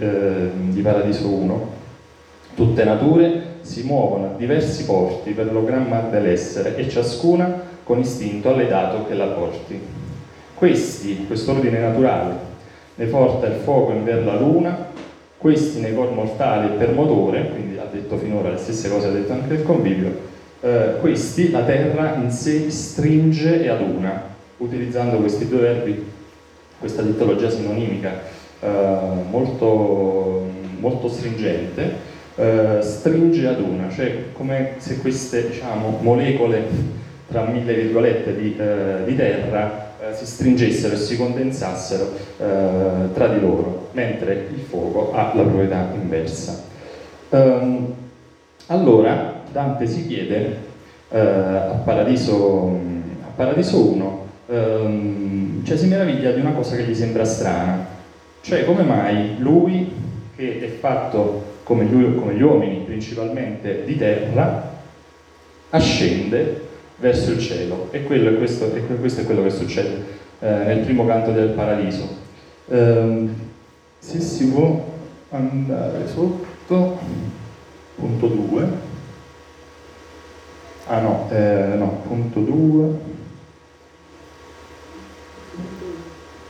di Paradiso 1. Tutte nature si muovono a diversi porti per lo gran mar dell'essere e ciascuna con istinto alle dato che la porti. Questi, quest'ordine naturale, ne porta il fuoco in ver la luna, questi nei cor mortali e per motore, quindi ha detto finora le stesse cose ha detto anche il convivio, eh, questi la terra in sé stringe e aduna, utilizzando questi due verbi, questa dittologia sinonimica eh, molto, molto stringente, eh, stringe ad una, cioè come se queste diciamo, molecole tra mille virgolette di, eh, di terra eh, si stringessero e si condensassero eh, tra di loro, mentre il fuoco ha la proprietà inversa. Um, allora Dante si chiede eh, a, Paradiso, a, Paradiso, 1, um, cioè si meraviglia di una cosa che gli sembra strana, cioè come mai lui che è fatto come, lui, come gli uomini principalmente di terra ascende verso il cielo. E, quello, questo, e questo, è quello che succede eh, nel primo canto del paradiso. Eh, se si può andare sotto, punto 2, ah no, eh, no, punto 2,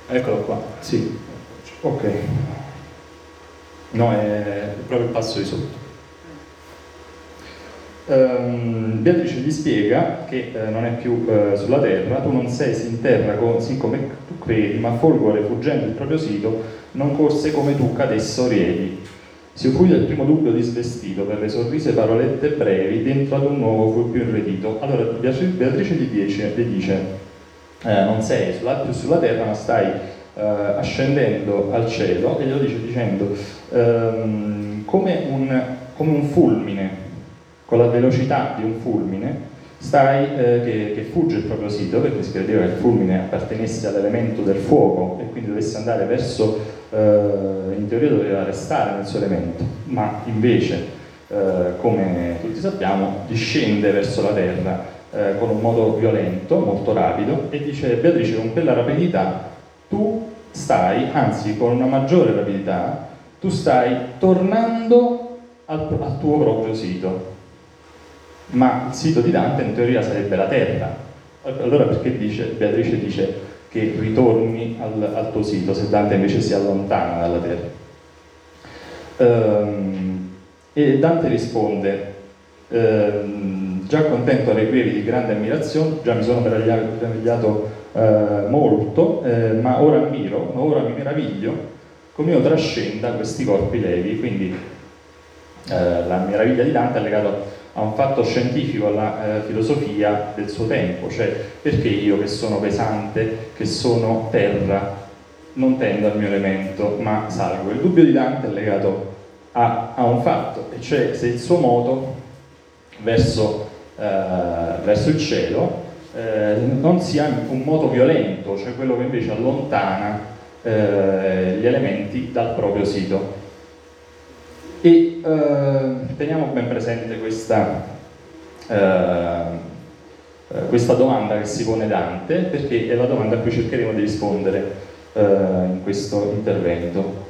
eccolo qua, sì, ok, no, è proprio il passo di sotto. Um, Beatrice gli spiega che uh, non è più uh, sulla terra, tu non sei in terra co- sì come tu credi, ma folgore fuggendo il proprio sito, non corse come tu cadesso riedi. Si fu del primo dubbio disvestito per le sorrise parolette brevi, dentro ad un nuovo fu più irretito. Allora Beatrice gli dice, gli dice eh, non sei sulla, più sulla terra, ma stai eh, ascendendo al cielo, e glielo dice dicendo ehm, come, un, come un fulmine con la velocità di un fulmine, stai, eh, che, che, fugge il proprio sito, perché si credeva che il fulmine appartenesse all'elemento del fuoco e quindi dovesse andare verso, eh, in teoria doveva restare nel suo elemento, ma invece, eh, come tutti sappiamo, discende verso la terra eh, con un modo violento, molto rapido, e dice Beatrice con quella rapidità tu stai, anzi con una maggiore rapidità, tu stai tornando al, al tuo proprio sito ma il sito di Dante in teoria sarebbe la terra. Allora perché dice, Beatrice dice che ritorni al, al, tuo sito se Dante invece si allontana dalla terra? Ehm, e Dante risponde, ehm, già contento alle query di grande ammirazione, già mi sono meravigliato, eh, molto, eh, ma ora ammiro, ma ora mi meraviglio, come io trascenda questi corpi levi, quindi eh, la meraviglia di Dante è legata a un fatto scientifico, alla eh, filosofia del suo tempo, cioè perché io che sono pesante, che sono terra, non tendo al mio elemento, ma salgo. Il dubbio di Dante è legato a, a un fatto, e cioè se il suo moto verso, eh, verso il cielo eh, non sia un moto violento, cioè quello che invece allontana eh, gli elementi dal proprio sito. E eh, teniamo ben presente questa, eh, eh, questa, domanda che si pone Dante, perché è la domanda a cui cercheremo di rispondere eh, in questo intervento.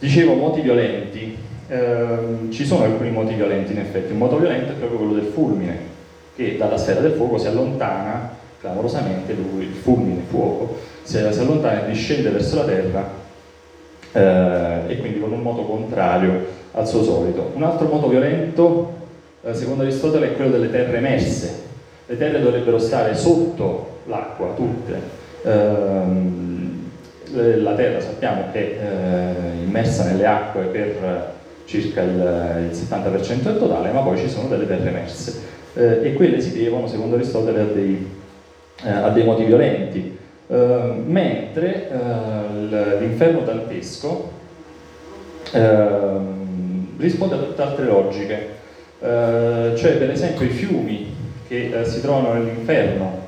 Dicevo moti violenti, ehm, ci sono alcuni moti violenti in effetti, un moto violento è proprio quello del fulmine, che dalla sfera del fuoco si allontana clamorosamente, lui, il fulmine, il fuoco, si, si allontana e discende verso la terra eh, e quindi con un moto contrario al suo solito. Un altro modo violento, eh, secondo Aristotele, è quello delle terre emerse. Le terre dovrebbero stare sotto l'acqua, tutte. Ehm, la terra sappiamo che è eh, immersa nelle acque per circa il, il 70% del totale, ma poi ci sono delle terre emerse eh, e quelle si devono, secondo Aristotele, a dei, eh, a dei moti violenti. Uh, mentre uh, l'inferno dantesco uh, risponde a tutte altre logiche, eh, cioè per esempio i fiumi che eh, si trovano nell'inferno,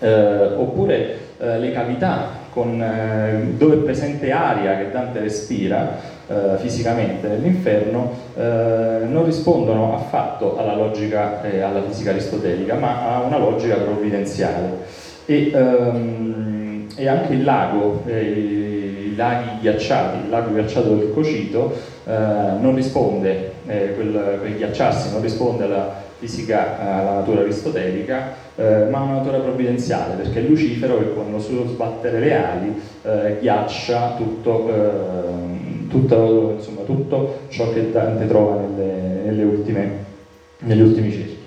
eh, oppure eh, le cavità con, eh, dove è presente aria che Dante respira eh, fisicamente nell'inferno, non rispondono affatto alla logica e alla fisica aristotelica, ma a una logica provvidenziale. E, um, e anche il lago, i laghi ghiacciati, il lago ghiacciato del Cocito, eh, non risponde, eh, quel, quel, ghiacciarsi non risponde alla fisica, alla natura aristotelica, eh, ma una natura provvidenziale, perché è Lucifero che con lo suo sbattere le ali eh, ghiaccia tutto, eh, tutto, insomma, tutto, ciò che Dante trova nelle, nelle ultime, negli ultimi cerchi.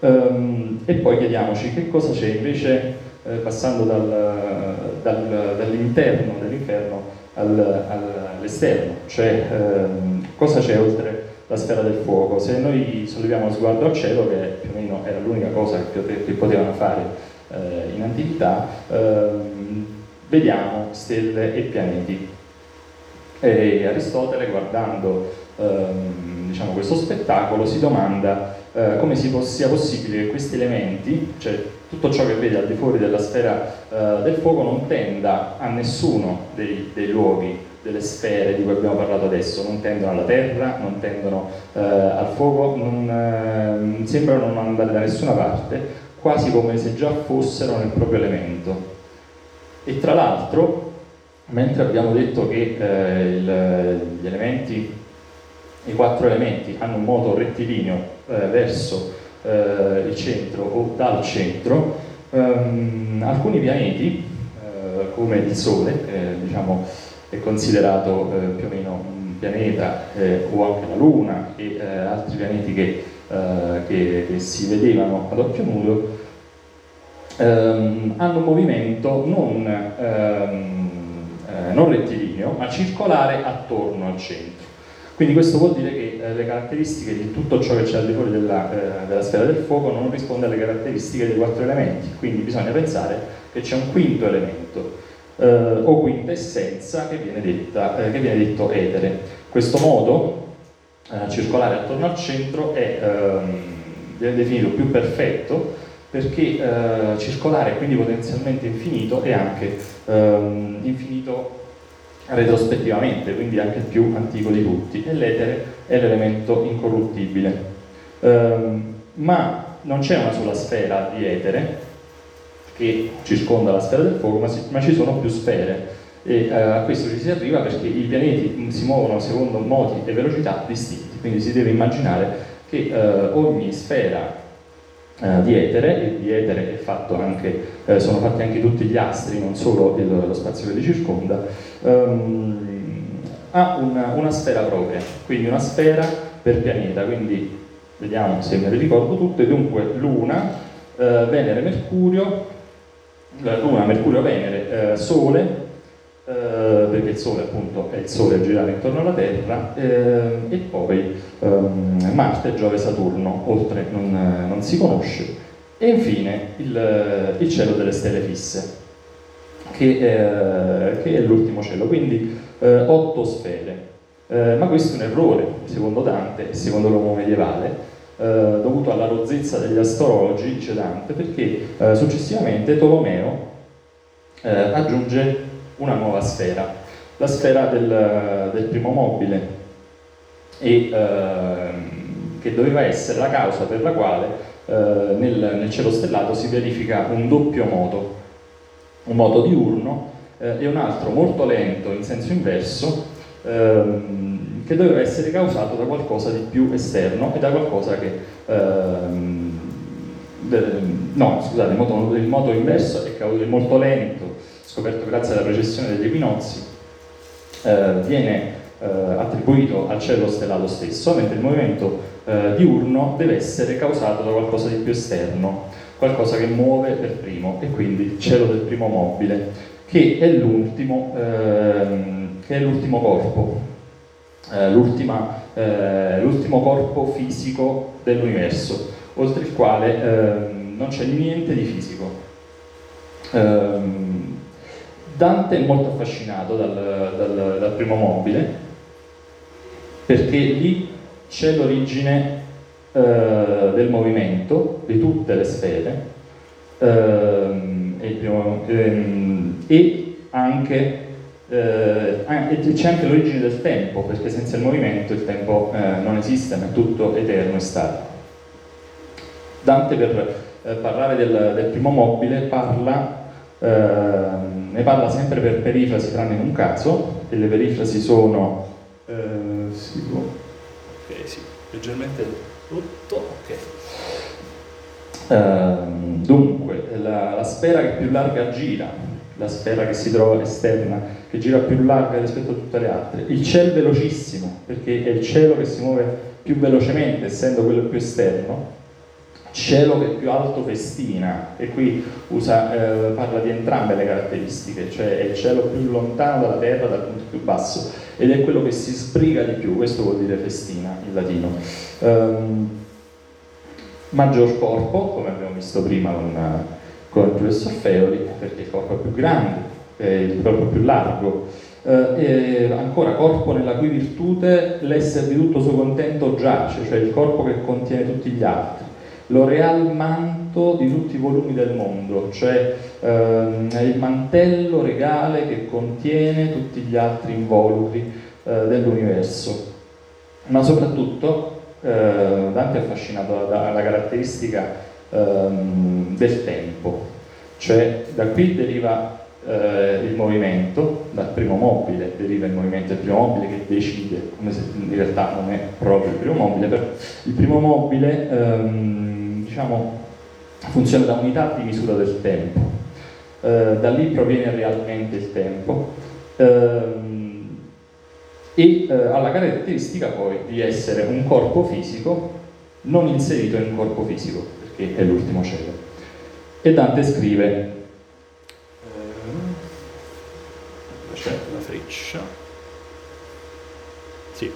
Um, e poi chiediamoci che cosa c'è invece, eh, passando dal, dal, dall'interno dell'inferno al, all'esterno, cioè ehm, cosa c'è oltre la sfera del fuoco. Se noi solleviamo lo sguardo al cielo, che più o meno era l'unica cosa che, che potevano fare eh, in antichità, ehm, vediamo stelle e pianeti. E Aristotele, guardando ehm, diciamo, questo spettacolo, si domanda eh, come sia possibile che questi elementi, cioè tutto ciò che vede al di fuori della sfera eh, del fuoco, non tenda a nessuno dei, dei luoghi delle sfere di cui abbiamo parlato adesso, non tendono alla terra, non tendono eh, al fuoco, non, eh, sembrano non andare da nessuna parte, quasi come se già fossero nel proprio elemento. E tra l'altro, mentre abbiamo detto che eh, il, gli elementi, i quattro elementi hanno un moto rettilineo eh, verso eh, il centro o dal centro, ehm, alcuni pianeti, eh, come il Sole, diciamo, è considerato eh, più o meno un pianeta eh, o anche la Luna e eh, altri pianeti che, eh, che, che, si vedevano ad occhio nudo, ehm, hanno un movimento non, ehm, eh, non, rettilineo ma circolare attorno al centro. Quindi questo vuol dire che eh, le caratteristiche di tutto ciò che c'è al di fuori della, della sfera del fuoco non risponde alle caratteristiche dei quattro elementi, quindi bisogna pensare che c'è un quinto elemento eh, o quintessenza che viene, detta, eh, che viene detto etere. Questo modo eh, circolare attorno al centro è, ehm, viene definito più perfetto perché eh, circolare, quindi potenzialmente infinito, è anche ehm, infinito retrospettivamente, quindi anche il più antico di tutti, e l'etere è l'elemento incorruttibile. Um, ma non c'è una sola sfera di etere, che circonda la sfera del fuoco, ma, si, ma ci sono più sfere e eh, a questo ci si arriva perché i pianeti si muovono secondo modi e velocità distinti, quindi si deve immaginare che eh, ogni sfera eh, di etere, e di etere anche, eh, sono fatti anche tutti gli astri, non solo il, lo spazio che li circonda, ehm, ha una, una sfera propria, quindi una sfera per pianeta, quindi vediamo se me le ricordo tutte, dunque Luna, eh, Venere, Mercurio, Luna, Mercurio, Venere, eh, Sole, eh, perché il Sole appunto è il Sole a girare intorno alla Terra, eh, e poi ehm, Marte, Giove, Saturno, oltre non, non, si conosce, e infine il, il cielo delle stelle fisse, che, che è l'ultimo cielo, quindi eh, otto sfere. Eh, ma questo è un errore, secondo Dante e secondo l'uomo medievale, eh, dovuto alla rozzezza degli astrologi, dice Dante, perché eh, successivamente Tolomeo eh, aggiunge una nuova sfera, la sfera del, del primo mobile, e, ehm, che doveva essere la causa per la quale eh, nel, nel, cielo stellato si verifica un doppio moto, un moto diurno eh, e un altro molto lento in senso inverso, ehm, che doveva essere causato da qualcosa di più esterno e da qualcosa che... Ehm, de, no, scusate, il moto, il moto inverso è, è, molto lento, scoperto grazie alla precessione degli equinozi, eh, viene eh, attribuito al cielo stellato stesso, mentre il movimento eh, diurno deve essere causato da qualcosa di più esterno, qualcosa che muove per primo, e quindi il cielo del primo mobile, che è l'ultimo, ehm, che è l'ultimo corpo, eh, eh, l'ultimo corpo fisico dell'universo, oltre il quale eh, non c'è niente di fisico. Ehm, Dante è molto affascinato dal, dal, dal primo mobile perché lì c'è l'origine eh, del movimento di tutte le sfere ehm, e, primo, ehm, e anche eh, c'è anche l'origine del tempo, perché senza il movimento il tempo eh, non esiste, ma è tutto eterno e statico. Dante per eh, parlare del, del, primo mobile parla, ehm, ne parla sempre per perifrasi, tranne in un caso, e le perifrasi sono... Eh, sì, ok, sì, leggermente tutto, ok. Ehm, dunque, la, la sfera che più larga gira, la sfera che si trova esterna, che gira più larga rispetto a tutte le altre. Il cielo velocissimo, perché è il cielo che si muove più velocemente, essendo quello più esterno. Cielo che più alto festina, e qui usa, eh, parla di entrambe le caratteristiche, cioè è il cielo più lontano dalla terra, dal punto più basso, ed è quello che si sbriga di più, questo vuol dire festina in latino. Um, maggior corpo, come abbiamo visto prima con con il professor Feoli, perché il corpo è più grande, eh, il corpo è più largo, eh, ancora corpo nella cui virtute l'essere di tutto suo contento giace, cioè il corpo che contiene tutti gli altri, lo real manto di tutti i volumi del mondo, cioè ehm, il mantello regale che contiene tutti gli altri involucri eh, dell'universo. Ma soprattutto eh, Dante è affascinato dalla caratteristica ehm, del tempo, cioè da qui deriva eh, il movimento, dal primo mobile deriva il movimento, il primo mobile che decide, come se in realtà non è proprio il primo mobile, però il primo mobile ehm, diciamo, funziona da unità di misura del tempo, eh, da lì proviene realmente il tempo ehm, e eh, ha la caratteristica poi di essere un corpo fisico non inserito in un corpo fisico, perché è l'ultimo cielo. E Dante scrive c'è la freccia. Sì.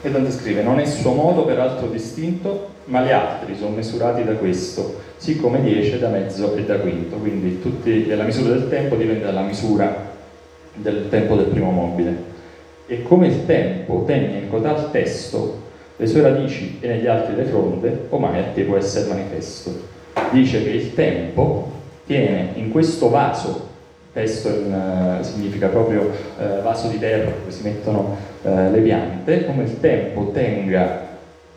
E Dante scrive, non è suo modo peraltro distinto, ma gli altri sono misurati da questo, siccome 10 da mezzo e da quinto, quindi tutti, la misura del tempo dipende dalla misura del tempo del primo mobile. E come il tempo tenne in cotal testo le sue radici e negli altri le fronde, ormai a te può essere manifesto. Dice che il tempo tiene in questo vaso testo in, uh, significa proprio uh, vaso di terra dove si mettono uh, le piante, come il tempo tenga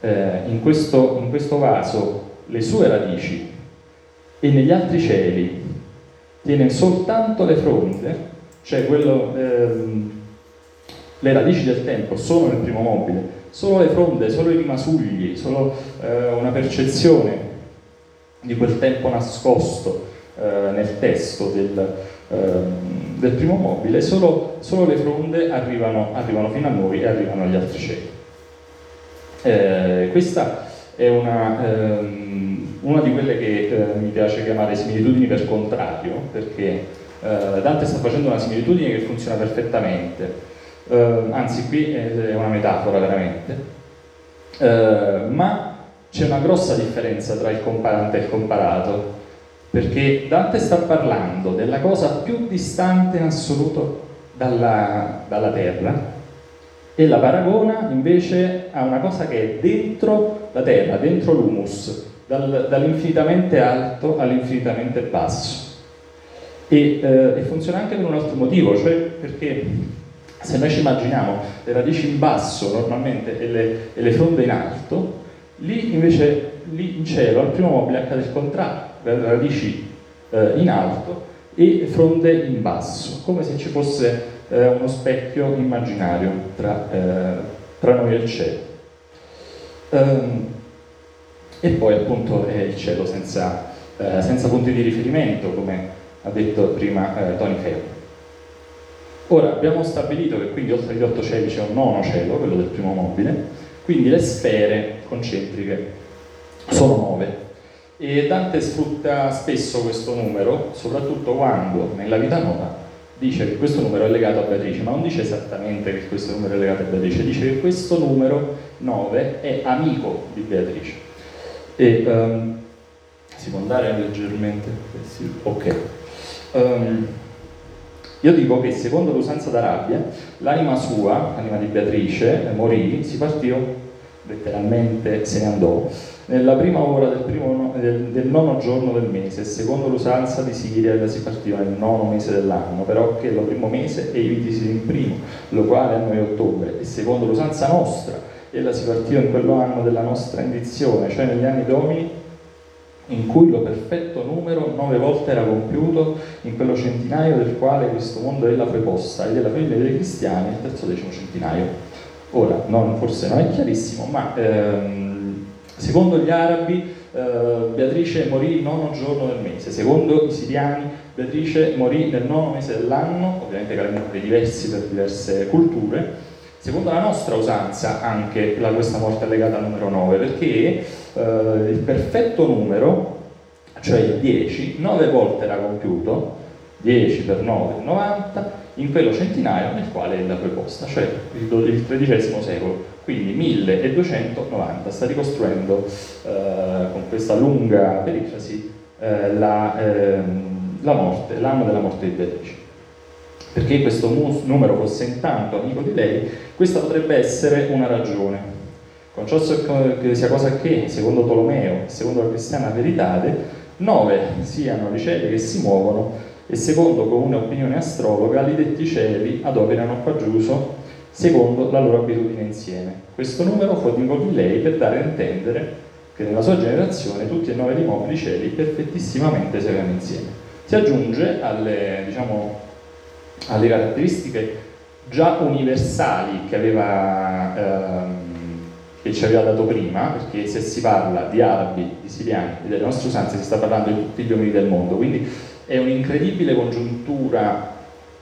in questo, in, questo, vaso le sue radici e negli altri cieli. Tiene soltanto le fronde, cioè quello, ehm, le radici del tempo sono nel primo mobile, solo le fronde, solo i rimasugli, solo una percezione di quel tempo nascosto nel testo del, del primo mobile, solo, solo le fronde arrivano, arrivano, fino a noi e arrivano agli altri cieli. Eh, questa è una, ehm, una, di quelle che eh, mi piace chiamare similitudini per contrario, perché eh, Dante sta facendo una similitudine che funziona perfettamente, ehm, anzi qui è una metafora veramente, eh, ma c'è una grossa differenza tra il comparante e il comparato perché Dante sta parlando della cosa più distante in assoluto dalla, dalla terra e la paragona invece a una cosa che è dentro la terra, dentro l'humus, dal, dall'infinitamente alto all'infinitamente basso. E, eh, e, funziona anche per un altro motivo, cioè perché se noi ci immaginiamo le radici in basso normalmente e le, e le fronde in alto, lì invece lì in cielo al primo mobile accade il contrario radici eh, in alto e fronde in basso, come se ci fosse eh, uno specchio immaginario tra, eh, tra noi e il cielo. Um, e poi appunto è il cielo senza, eh, senza punti di riferimento, come ha detto prima eh, Tony Feo. Ora abbiamo stabilito che quindi oltre agli otto cieli c'è un nono cielo, quello del primo mobile, quindi le sfere concentriche sono nove. E Dante sfrutta spesso questo numero, soprattutto quando nella vita nuova dice che questo numero è legato a Beatrice, ma non dice esattamente che questo numero è legato a Beatrice, dice che questo numero 9 è amico di Beatrice. E um, si può andare leggermente? Sì, ok. Um, io dico che secondo l'usanza d'Arabia, l'anima sua, l'anima di Beatrice, morì, si partì, letteralmente se ne andò, nella prima ora del, primo, del, del, nono giorno del mese, secondo l'usanza di Siria, ella si partiva nel nono mese dell'anno, però che lo primo mese è vitisi in primo, lo quale è ottobre, e secondo l'usanza nostra, ella si partiva in quell'anno della nostra indizione, cioè negli anni domini, in cui lo perfetto numero nove volte era compiuto in quello centinaio del quale questo mondo ella fu posta, e della famiglia dei cristiani, il terzo decimo centinaio. Ora, non, forse non è chiarissimo, ma... Ehm, Secondo gli arabi eh, Beatrice morì il nono giorno del mese, secondo i siriani Beatrice morì nel nono mese dell'anno, ovviamente calendari diversi per diverse culture, secondo la nostra usanza anche la, questa morte è legata al numero 9 perché eh, il perfetto numero, cioè il 10, 9 volte era compiuto, 10 per 9 90, in quello centinaio nel quale è la preposta, cioè il, il XIII secolo quindi 1290 sta ricostruendo eh, con questa lunga perifrasi eh, la, ehm, la morte, l'anno della morte di Beatrice. Perché questo mu- numero fosse intanto amico di lei, questa potrebbe essere una ragione. Con ciò sia cosa che, secondo Tolomeo, secondo la cristiana verità, nove siano i cieli che si muovono e secondo comune opinione astrologa li detti cieli adoperano qua giuso secondo la loro abitudine insieme. Questo numero fu amico di lei per dare a intendere che nella sua generazione tutti e nove i mobili cieli perfettissimamente si erano insieme. Si aggiunge alle, diciamo, alle caratteristiche già universali che, aveva, ehm, che ci aveva dato prima, perché se si parla di arabi, di siriani e delle nostre usanze si sta parlando di tutti gli uomini del mondo, quindi è un'incredibile congiuntura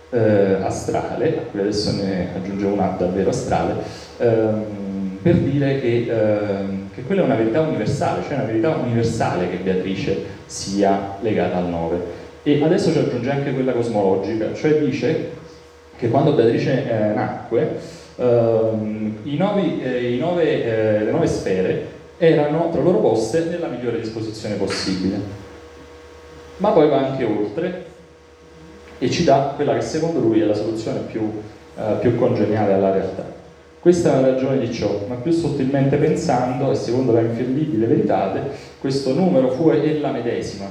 eh, astrale, a cui adesso ne aggiungevo una davvero astrale, ehm, per dire che, ehm, che, quella è una verità universale, cioè una verità universale che Beatrice sia legata al 9. E adesso ci aggiunge anche quella cosmologica, cioè dice che quando Beatrice eh, nacque, ehm, i novi, eh, i nove, eh, le nove sfere erano tra loro poste nella migliore disposizione possibile. Ma poi va anche oltre e ci dà quella che secondo lui è la soluzione più, eh, più congeniale alla realtà. Questa è la ragione di ciò, ma più sottilmente pensando, e secondo la infallibile verità, questo numero fu ella medesima.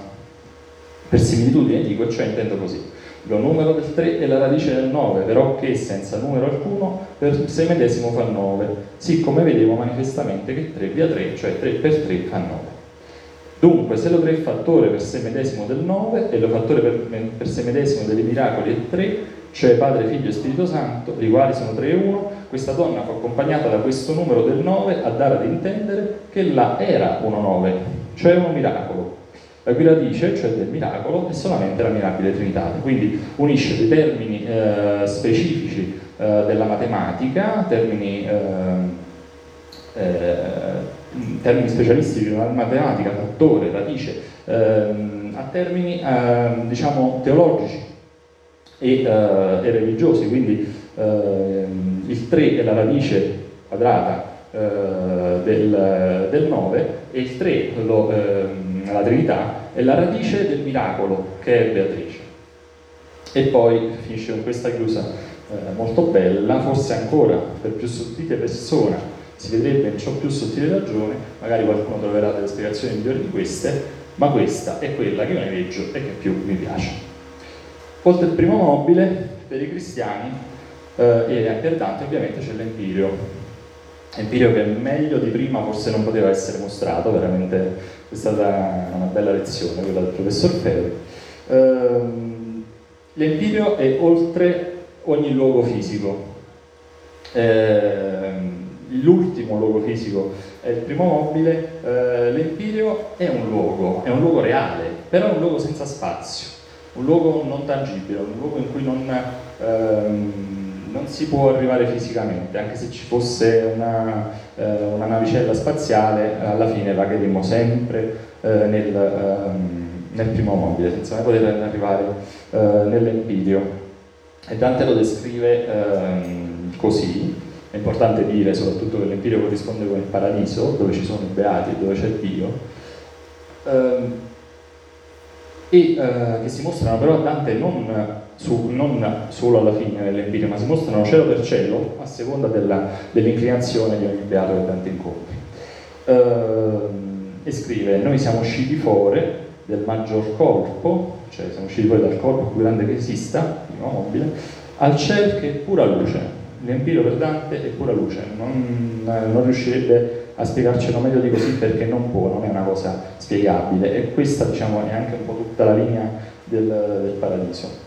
Per similitudine dico, cioè intendo così. Lo numero del 3 è la radice del 9, però che senza numero alcuno per sé medesimo fa 9, sì come vedevo manifestamente che 3 via 3, cioè 3 per 3 fa 9. Dunque, se lo 3 è fattore per sé medesimo del 9 e lo fattore per, per sé medesimo dei miracoli è 3, cioè Padre, Figlio e Spirito Santo, i quali sono 3 e 1, questa donna fu accompagnata da questo numero del 9 a dare ad intendere che là era 1-9, cioè un miracolo. La cui radice, cioè del miracolo, è solamente la mirabile Trinità. Quindi unisce dei termini eh, specifici eh, della matematica, termini eh, eh termini specialistici della matematica, fattore, radice, ehm, a termini ehm, diciamo teologici e, eh, e religiosi, quindi ehm, il 3 è la radice quadrata eh, del, del, 9 e il 3, lo, ehm, la Trinità, è la radice del miracolo che è Beatrice. E poi finisce con questa chiusa eh, molto bella, forse ancora per più sottile persona si vedrebbe in ciò più sottile ragione, magari qualcuno troverà delle spiegazioni migliori di queste, ma questa è quella che io ne veggio e che più mi piace. Oltre il primo mobile, per i cristiani eh, e per Dante ovviamente c'è l'Empirio. Empirio che meglio di prima forse non poteva essere mostrato, veramente è stata una bella lezione quella del professor Fede. Eh, L'Empirio è oltre ogni luogo fisico. Eh, l'ultimo luogo fisico è il primo mobile, eh, l'Empirio è un luogo, è un luogo reale, però è un luogo senza spazio, un luogo non tangibile, un luogo in cui non, ehm, non si può arrivare fisicamente, anche se ci fosse una, eh, una navicella spaziale, alla fine vagheremo sempre eh, nel, ehm, nel, primo mobile, senza mai poter arrivare eh, nell'Empirio. E Dante lo descrive ehm, così, importante dire soprattutto che l'Empirio corrisponde con il paradiso, dove ci sono i beati dove c'è Dio, ehm, e eh, che si mostrano però a Dante non, su, non solo alla fine dell'Empirio, ma si mostrano cielo per cielo a seconda della, dell'inclinazione di ogni beato che Dante incontri. Ehm, e scrive, noi siamo usciti fuori del maggior corpo, cioè siamo usciti fuori dal corpo più grande che esista, il mobile, al cielo che è pura luce, l'Empiro per Dante è pura luce, non, non, riuscirebbe a spiegarcelo meglio di così perché non può, non è una cosa spiegabile e questa diciamo, è anche un po' tutta la linea del, del paradiso.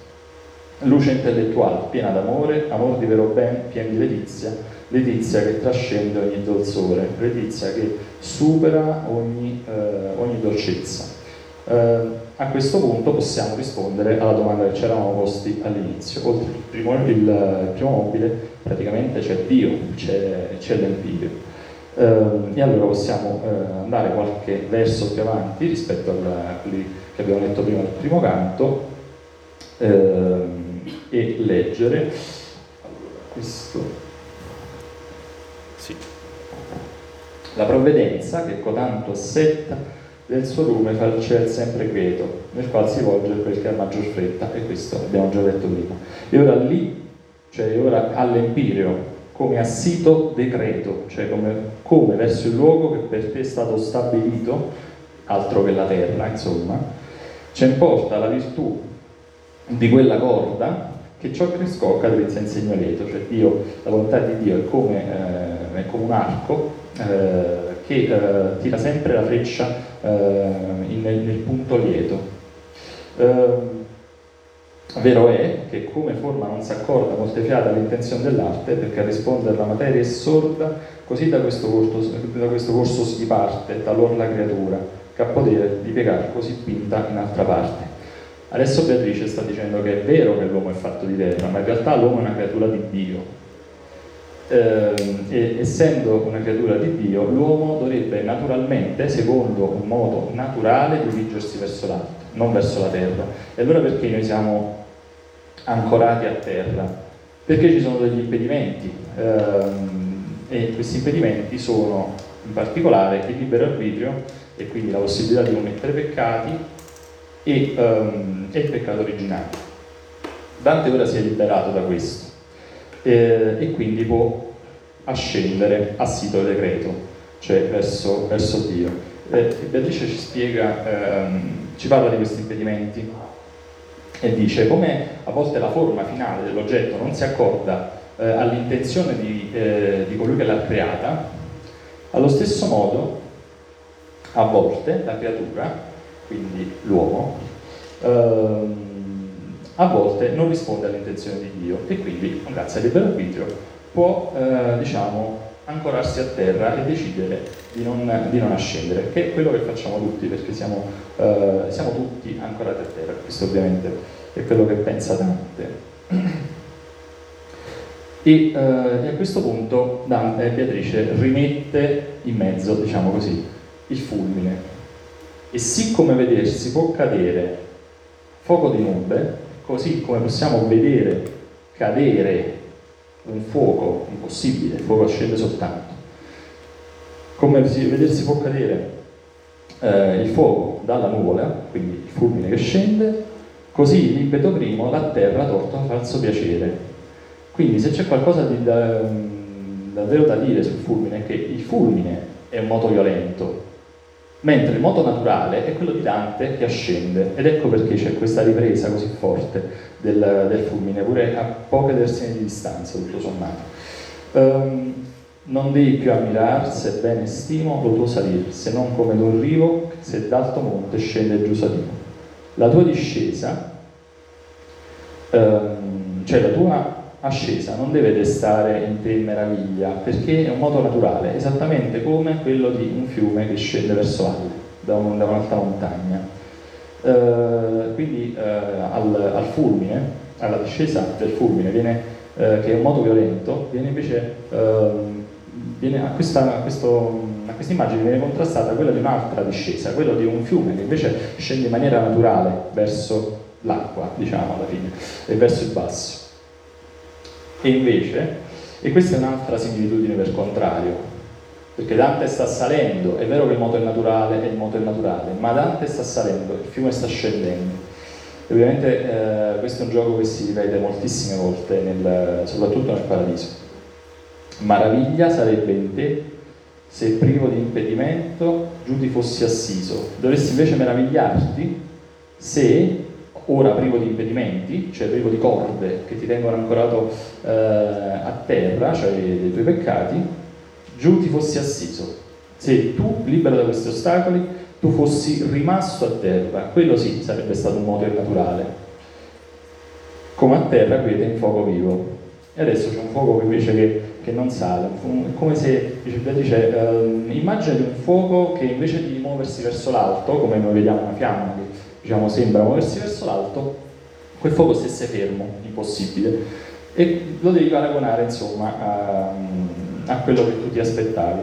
Luce intellettuale, piena d'amore, amore di vero ben, piena di letizia, letizia che trascende ogni dolzore, letizia che supera ogni, eh, ogni dolcezza. Eh, a questo punto possiamo rispondere alla domanda che ci eravamo posti all'inizio. Oltre il primo, il, il primo mobile, praticamente c'è Dio, c'è, c'è l'Empirio. Eh, e allora possiamo eh, andare qualche verso più avanti rispetto a quelli che abbiamo letto prima del primo canto eh, e leggere. Allora, questo. Sì. La provvidenza che cotanto assetta del suo lume fa il ciel sempre quieto, nel quale si volge quel che ha maggior fretta, e questo abbiamo già detto prima. E ora lì, cioè ora all'empireo, come a sito decreto, cioè come, come verso il luogo che per te è stato stabilito, altro che la terra, insomma, ci importa la virtù di quella corda che ciò che scocca drizza in segno lieto, cioè Dio, la volontà di Dio è come, eh, è come un arco eh, che eh, tira sempre la freccia eh, in, nel, punto lieto. Eh, vero è che come forma non si accorda molte fiate all'intenzione dell'arte, perché a rispondere alla materia è sorda, così da questo corso, da questo corso si parte, talora la creatura, che ha potere di piegare così pinta in altra parte. Adesso Beatrice sta dicendo che è vero che l'uomo è fatto di terra, ma in realtà l'uomo è una creatura di Dio. Eh, e, essendo una creatura di Dio, l'uomo dovrebbe naturalmente, secondo un modo naturale, dirigersi verso l'alto, non verso la terra. E allora perché noi siamo ancorati a terra? Perché ci sono degli impedimenti ehm, e questi impedimenti sono in particolare il libero arbitrio e quindi la possibilità di commettere peccati e, um, e il peccato originale. Dante ora si è liberato da questo eh, e quindi può ascendere a sito decreto, cioè verso, verso Dio. Eh, Beatrice ci spiega, ehm, ci parla di questi impedimenti e dice come a volte la forma finale dell'oggetto non si accorda eh, all'intenzione di, eh, di colui che l'ha creata, allo stesso modo a volte la creatura quindi l'uomo, ehm, a volte non risponde alle intenzioni di Dio e quindi, grazie al libero arbitrio, può eh, diciamo, ancorarsi a terra e decidere di non, di non, ascendere, che è quello che facciamo tutti, perché siamo, eh, siamo tutti ancorati a terra, questo ovviamente è quello che pensa Dante. E, eh, e a questo punto Dante, Beatrice rimette in mezzo, diciamo così, il fulmine, e siccome vedersi può cadere fuoco di nube, così come possiamo vedere cadere un fuoco impossibile, il fuoco scende soltanto. Come vedersi può cadere eh, il fuoco dalla nuvola, quindi il fulmine che scende, così l'impeto primo la terra torta un falso piacere. Quindi se c'è qualcosa di da, davvero da dire sul fulmine è che il fulmine è un moto violento, mentre il moto naturale è quello di Dante che ascende ed ecco perché c'è questa ripresa così forte del, del fulmine, pure a poche terzine di distanza tutto sommato. Um, non devi più ammirar, sebbene stimo, lo tuo salir, se non come d'un rivo, se d'alto monte scende giù salino. La tua discesa, um, cioè la tua ascesa non deve destare in te meraviglia, perché è un modo naturale, esattamente come quello di un fiume che scende verso valle, da, un, da un'alta montagna. Uh, quindi uh, al, al, fulmine, alla discesa del fulmine, viene, uh, che è un modo violento, viene invece ehm, viene a, questa, a, questo, a questa immagine viene contrastata quella di un'altra discesa, quella di un fiume che invece scende in maniera naturale verso l'acqua, diciamo alla fine, e verso il basso. E invece, e questa è un'altra similitudine per contrario, perché Dante sta salendo, è vero che il moto è naturale e il moto è naturale, ma Dante sta salendo, il fiume sta scendendo. E ovviamente eh, questo è un gioco che si ripete moltissime volte, nel, soprattutto nel paradiso. Maraviglia sarebbe in te se privo di impedimento giù ti fossi assiso. Dovresti invece meravigliarti se ora privo di impedimenti, cioè privo di corde che ti tengono ancorato eh, a terra, cioè dei tuoi peccati, giù ti fossi assiso. Se tu, libero da questi ostacoli, tu fossi rimasto a terra, quello sì sarebbe stato un modo naturale. Come a terra quiete in fuoco vivo. E adesso c'è un fuoco invece che, che non sale, è come se, dice, dice uh, immagina un fuoco che invece di muoversi verso l'alto, come noi vediamo una fiamma che diciamo, sembra muoversi verso l'alto, quel fuoco stesse fermo, impossibile. E lo devi paragonare insomma a, a quello che tu ti aspettavi.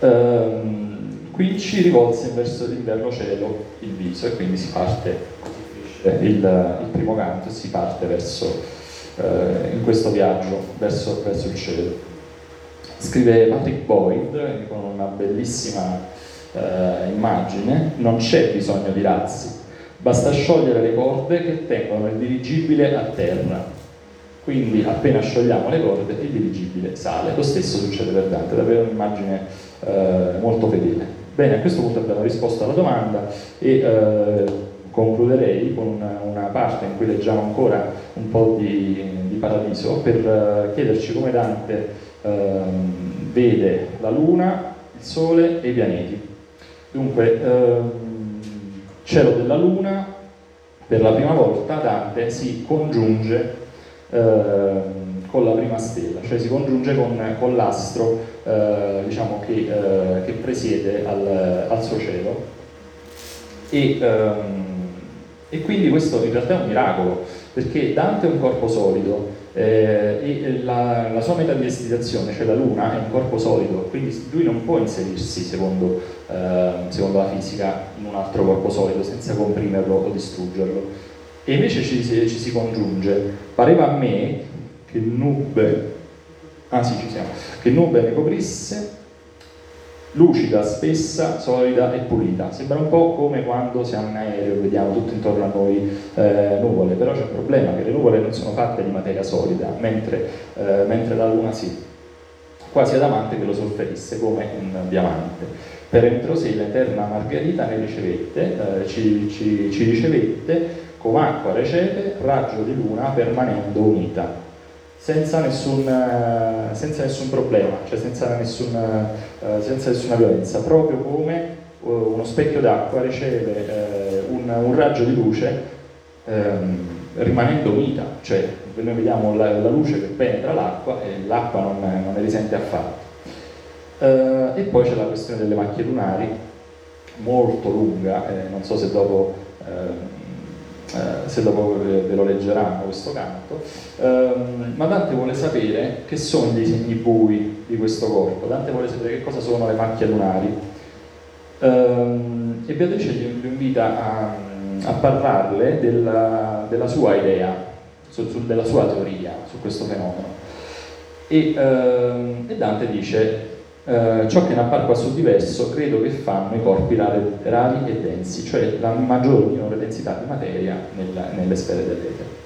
Um, qui ci rivolse verso l'inverno cielo il viso e quindi si parte il, il primo canto e si parte verso, uh, in questo viaggio verso, verso il cielo. Scrive Patrick Boyd con una bellissima eh, immagine, non c'è bisogno di razzi, basta sciogliere le corde che tengono il dirigibile a terra. Quindi appena sciogliamo le corde il dirigibile sale. Lo stesso succede per Dante, davvero un'immagine eh, molto fedele. Bene, a questo punto abbiamo risposto alla domanda e eh, concluderei con una, una, parte in cui leggiamo ancora un po' di, di paradiso per eh, chiederci come Dante ehm, vede la luna, il sole e i pianeti. Dunque, ehm, cielo della luna, per la prima volta Dante si congiunge eh, con la prima stella, cioè si congiunge con, con l'astro eh, diciamo che, eh, che, presiede al, al suo cielo. E, ehm, e quindi questo in realtà è un miracolo, perché Dante è un corpo solido eh, la, la, sua meta di destinazione, cioè la Luna, è un corpo solido, quindi lui non può inserirsi secondo, eh, secondo la fisica in un altro corpo solido senza comprimerlo o distruggerlo. E invece ci, ci si congiunge. Pareva a me che nube, ah sì ci siamo, che nube ne coprisse lucida, spessa, solida e pulita. Sembra un po' come quando siamo in aereo e vediamo tutto intorno a noi eh, nuvole, però c'è un problema che le nuvole non sono fatte di materia solida, mentre, eh, mentre la Luna sì. Quasi adamante che lo sofferisse come un diamante. Per entro sé l'eterna Margherita ne ricevette, eh, ci, ci, ci ricevette come acqua recepe, raggio di luna permanendo unita senza nessun, eh, senza nessun problema, cioè senza, nessun, uh, senza nessuna violenza, proprio come uh, uno specchio d'acqua riceve un, un, raggio di luce um, rimanendo unita, cioè noi vediamo la, la, luce che penetra l'acqua e l'acqua non, non, ne risente affatto. e poi c'è la questione delle macchie lunari, molto lunga, eh, non so se dopo ehm, eh, se dopo ve lo leggeranno questo canto, ehm, ma Dante vuole sapere che sono dei segni bui di questo corpo, Dante vuole sapere che cosa sono le macchie lunari. Ehm, e Beatrice gli invita a, a parlarle della, della, sua idea, su, su, della sua teoria su questo fenomeno. E, ehm, e Dante dice eh, ciò che in apparco a suo diverso credo che fanno i corpi rari, e densi, cioè la maggiore o minore densità di materia nella, nelle sfere dell'etere.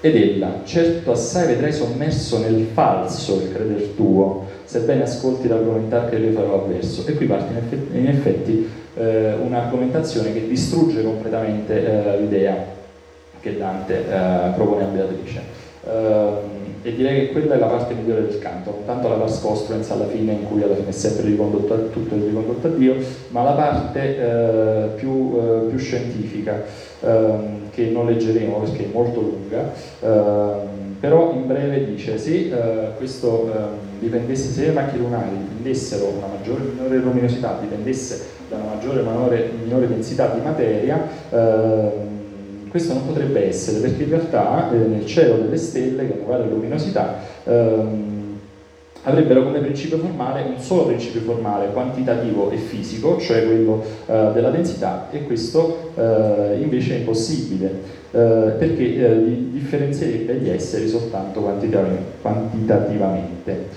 Ed ella, certo assai vedrai sommerso nel falso il creder tuo, sebbene ascolti l'argomentare che le farò avverso. E qui parte in effetti, in effetti eh, un'argomentazione che distrugge completamente eh, l'idea che Dante eh, propone a Beatrice. E direi che quella è la parte migliore del canto, non tanto la pars costruens alla fine in cui alla fine è sempre ricondotto a, tutto è ricondotto a Dio, ma la parte eh, più, eh, più, scientifica ehm, che non leggeremo perché è molto lunga, ehm, però in breve dice se eh, questo ehm, dipendesse, se le macchie lunari dipendessero una maggiore o minore luminosità, dipendesse da una maggiore o minore, minore densità di materia, ehm, questo non potrebbe essere perché in realtà eh, nel cielo delle stelle, che hanno varia luminosità, ehm, avrebbero come principio formale un solo principio formale quantitativo e fisico, cioè quello eh, della densità, e questo eh, invece è impossibile eh, perché eh, differenzierebbe gli esseri soltanto quantitativamente.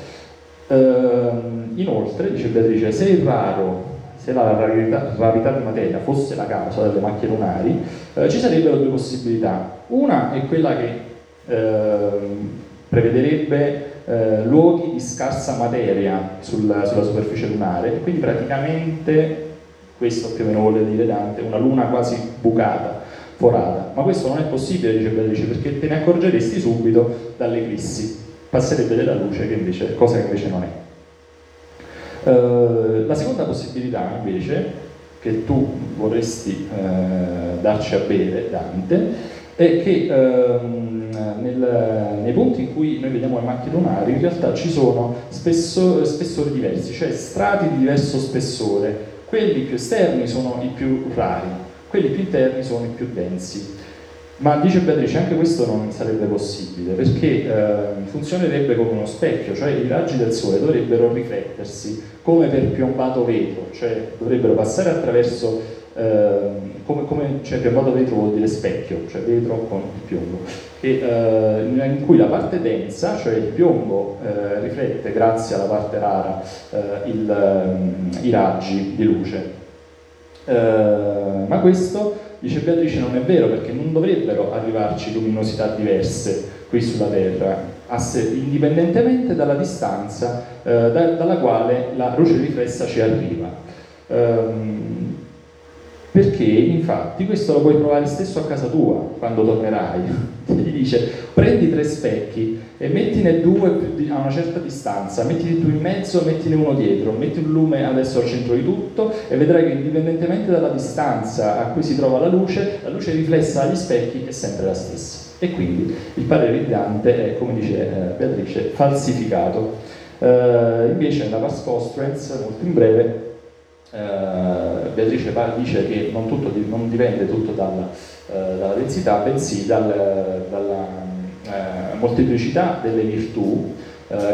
Ehm, inoltre, dice Beatrice, se è raro se la rarità, di materia fosse la causa delle macchie lunari, eh, ci sarebbero due possibilità. Una è quella che eh, prevederebbe eh, luoghi di scarsa materia sul, sulla superficie lunare e quindi praticamente, questo più o meno vuole dire Dante, una luna quasi bucata, forata. Ma questo non è possibile, dice Beatrice, perché te ne accorgeresti subito dall'eclissi, passerebbe della luce, che invece, cosa che invece non è. Uh, la seconda possibilità invece che tu vorresti uh, darci a bere, Dante, è che uh, nel, nei punti in cui noi vediamo le macchie lunari in realtà ci sono spesso, spessori diversi, cioè strati di diverso spessore. Quelli più esterni sono i più rari, quelli più interni sono i più densi. Ma dice Beatrice, anche questo non sarebbe possibile perché eh, funzionerebbe come uno specchio, cioè i raggi del sole dovrebbero riflettersi come per piombato vetro, cioè dovrebbero passare attraverso ehm, come, come cioè Piombado vetro vuol dire specchio, cioè vetro con il piombo, che, eh, in cui la parte densa, cioè il piombo, eh, riflette grazie alla parte rara eh, il, ehm, i raggi di luce. Eh, ma questo, dice Beatrice, non è vero perché non dovrebbero arrivarci luminosità diverse qui sulla Terra, indipendentemente dalla distanza eh, da, dalla quale la luce riflessa ci arriva. Um, perché infatti questo lo puoi provare stesso a casa tua quando tornerai. Ti dice prendi tre specchi e mettine due a una certa distanza, mettili tu in mezzo, mettine uno dietro, metti un lume adesso al centro di tutto e vedrai che indipendentemente dalla distanza a cui si trova la luce, la luce riflessa agli specchi è sempre la stessa. E quindi il parere di Dante è, come dice eh, Beatrice, falsificato. Uh, invece nella Pars Costrens, molto in breve, Uh, Beatrice dice che non, tutto, non dipende tutto dalla, uh, dalla, densità, bensì dal, dalla uh, molteplicità delle virtù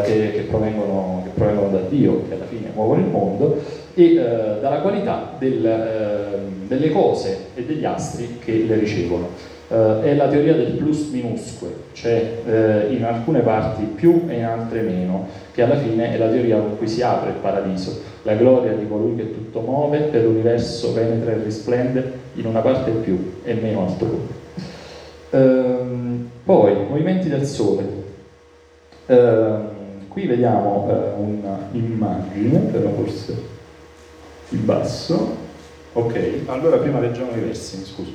che, che, provengono, che, provengono, da Dio, che alla fine muovono il mondo, e dalla qualità del, delle cose e degli astri che le ricevono eh, è la teoria del plus minusque, cioè eh, in alcune parti più e in altre meno, che alla fine è la teoria con cui si apre il paradiso, la gloria di colui che tutto muove, per l'universo penetra e risplende, in una parte più e meno altrove. Ehm, poi, movimenti del Sole. Ehm, qui vediamo eh, un'immagine, però forse in basso. Ok, allora prima leggiamo i versi, scusa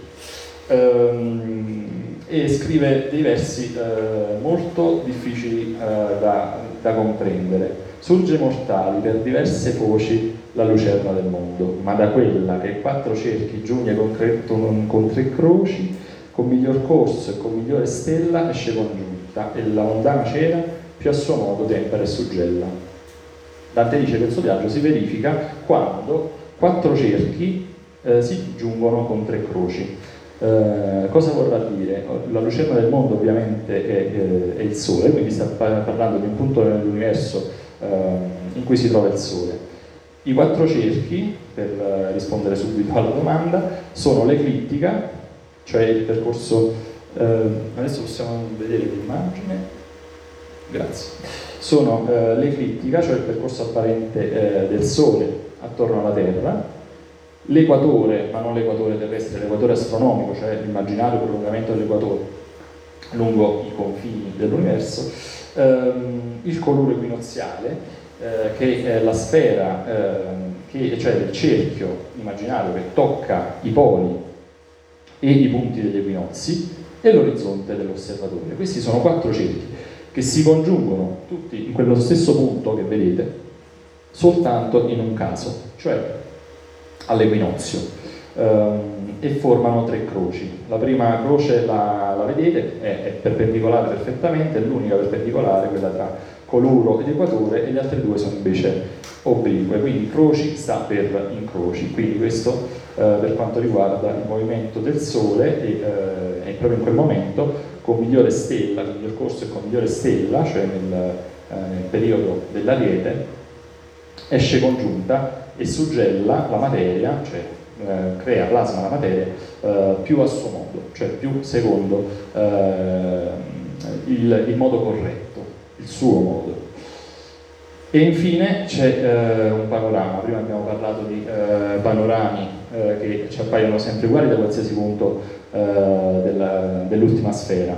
ehm, e scrive dei versi eh, molto difficili eh, da, da, comprendere. Surge mortali per diverse foci la lucerna del mondo, ma da quella che quattro cerchi giunge con, con, con tre croci, con miglior corso e con migliore stella esce congiunta, e la mondana cera più a suo modo tempera e suggella. Dante dice che il suo viaggio si verifica quando quattro cerchi eh, si giungono con tre croci. Eh, cosa vorrà dire? La lucerna del mondo ovviamente è, è, è, il Sole, quindi sta parlando di un punto nell'universo eh, in cui si trova il Sole. I quattro cerchi, per rispondere subito alla domanda, sono l'eclittica, cioè il percorso, eh, adesso possiamo vedere l'immagine, grazie, sono eh, l'eclittica, cioè il percorso apparente eh, del Sole attorno alla Terra, l'equatore, ma non l'equatore terrestre, l'equatore astronomico, cioè l'immaginario prolungamento dell'equatore lungo i confini dell'universo, ehm, il colore equinoziale, eh, che è la sfera, ehm, che, cioè il cerchio immaginario che tocca i poli e i punti degli equinozi, e l'orizzonte dell'osservatore. Questi sono quattro cerchi che si congiungono tutti in quello stesso punto che vedete, soltanto in un caso, cioè all'equinozio ehm, e formano tre croci. La prima croce la, la vedete, è, è, perpendicolare perfettamente, l'unica perpendicolare, quella tra coluro ed equatore, e le altre due sono invece oblique, quindi croci sta per incroci, quindi questo eh, per quanto riguarda il movimento del Sole e, eh, e, proprio in quel momento con migliore stella, con miglior corso e con migliore stella, cioè nel, eh, nel periodo dell'Ariete, esce congiunta e suggella la materia, cioè eh, crea, plasma la materia eh, più a suo modo, cioè più secondo eh, il, il, modo corretto, il suo modo. E infine c'è eh, un panorama, prima abbiamo parlato di panorami eh, che ci appaiono sempre uguali da qualsiasi punto della, dell'ultima sfera.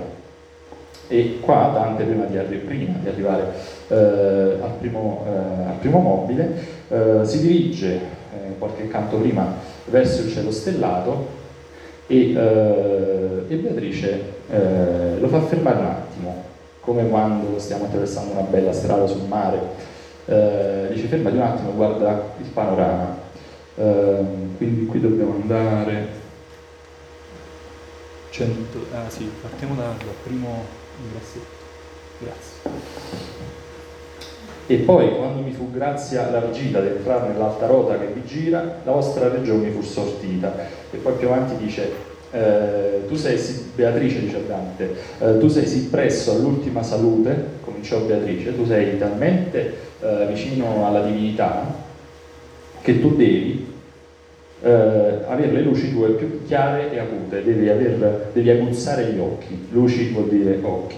E qua Dante, prima di, arri- prima di arrivare al primo, al, primo, mobile, eh, si dirige eh, qualche canto prima verso il cielo stellato e, eh, e Beatrice eh, lo fa fermare un attimo, come quando stiamo attraversando una bella strada sul mare. Eh, dice fermati un attimo, guarda il panorama. Quindi qui dobbiamo andare 100, ah sì, partiamo dal primo grazie. grazie. E poi, quando mi fu grazia largita di entrare nell'alta rota che vi gira, la vostra regione fu sortita. E poi più avanti dice, eh, tu sei sì, Beatrice, dice Dante, eh, tu sei sì presso all'ultima salute, cominciò Beatrice, tu sei talmente eh, vicino alla divinità che tu devi eh, avere le luci tue più chiare e acute, devi, aver, devi aguzzare gli occhi, luci vuol dire occhi.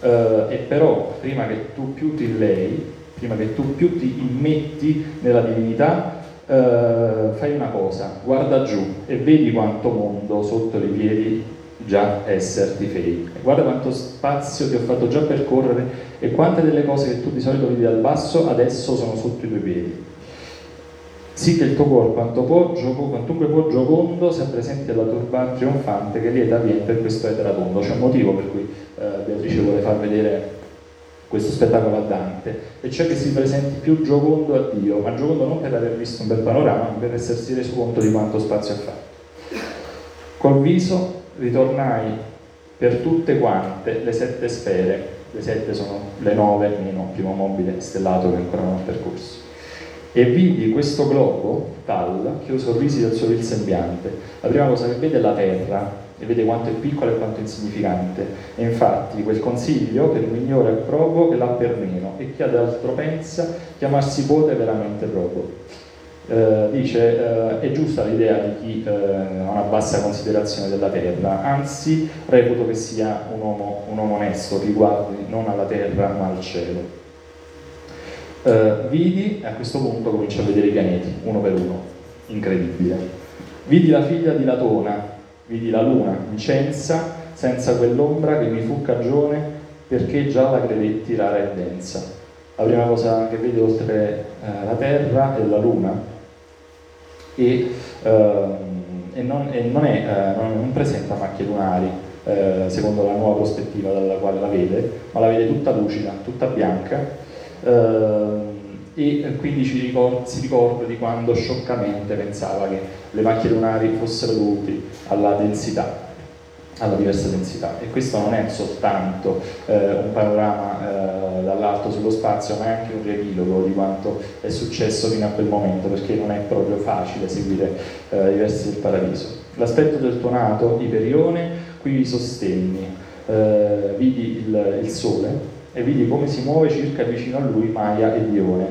Eh, e però prima che tu più ti lei, prima che tu più ti immetti nella divinità, eh, fai una cosa, guarda giù e vedi quanto mondo sotto i piedi già esserti fei. Guarda quanto spazio ti ho fatto già percorrere e quante delle cose che tu di solito vedi dal basso adesso sono sotto i tuoi piedi. Sì che il tuo gioco, quantunque può giocondo, sia presente la turba trionfante che lieta viene per questo eterabondo. C'è un motivo per cui eh, Beatrice vuole far vedere questo spettacolo a Dante, e cioè che si presenti più giocondo a Dio, ma giocondo non per aver visto un bel panorama, ma per essersi reso conto di quanto spazio ha fatto. Col viso ritornai per tutte quante le sette sfere, le sette sono le nove meno primo mobile stellato che ancora non ho percorso e vidi questo globo, Tal, che io sorrisi del suo vil sembiante. La prima cosa che vede è la terra e vede quanto è piccola e quanto è insignificante. E infatti quel consiglio per un migliore è proprio che l'ha per meno e chi ad altro pensa chiamarsi pote veramente proprio. Eh, dice eh, è giusta l'idea di chi eh, ha una bassa considerazione della terra, anzi reputo che sia un uomo, un uomo onesto che guardi non alla terra ma al cielo. Uh, vidi, e a questo punto comincio a vedere i pianeti, uno per uno, incredibile. Vidi la figlia di Latona, vidi la luna, Vicenza, senza quell'ombra che mi fu cagione perché già la credetti rara e densa. La prima cosa che vedi oltre uh, la terra è la luna e, uh, e, non, e non, è, non, non, presenta macchie lunari, secondo la nuova prospettiva dalla quale la vede, ma la vede tutta lucida, tutta bianca e quindi ricorda, si ricorda di quando scioccamente pensava che le macchie lunari fossero dovute alla densità, alla diversa densità. E questo non è soltanto eh, un panorama eh, dall'alto sullo spazio, ma è anche un riepilogo di quanto è successo fino a quel momento, perché non è proprio facile seguire eh, i versi del paradiso. L'aspetto del tuonato, Iperione, qui vi sostenni, eh, vidi il, il sole, e vidi come si muove circa vicino a lui Maia e Dione.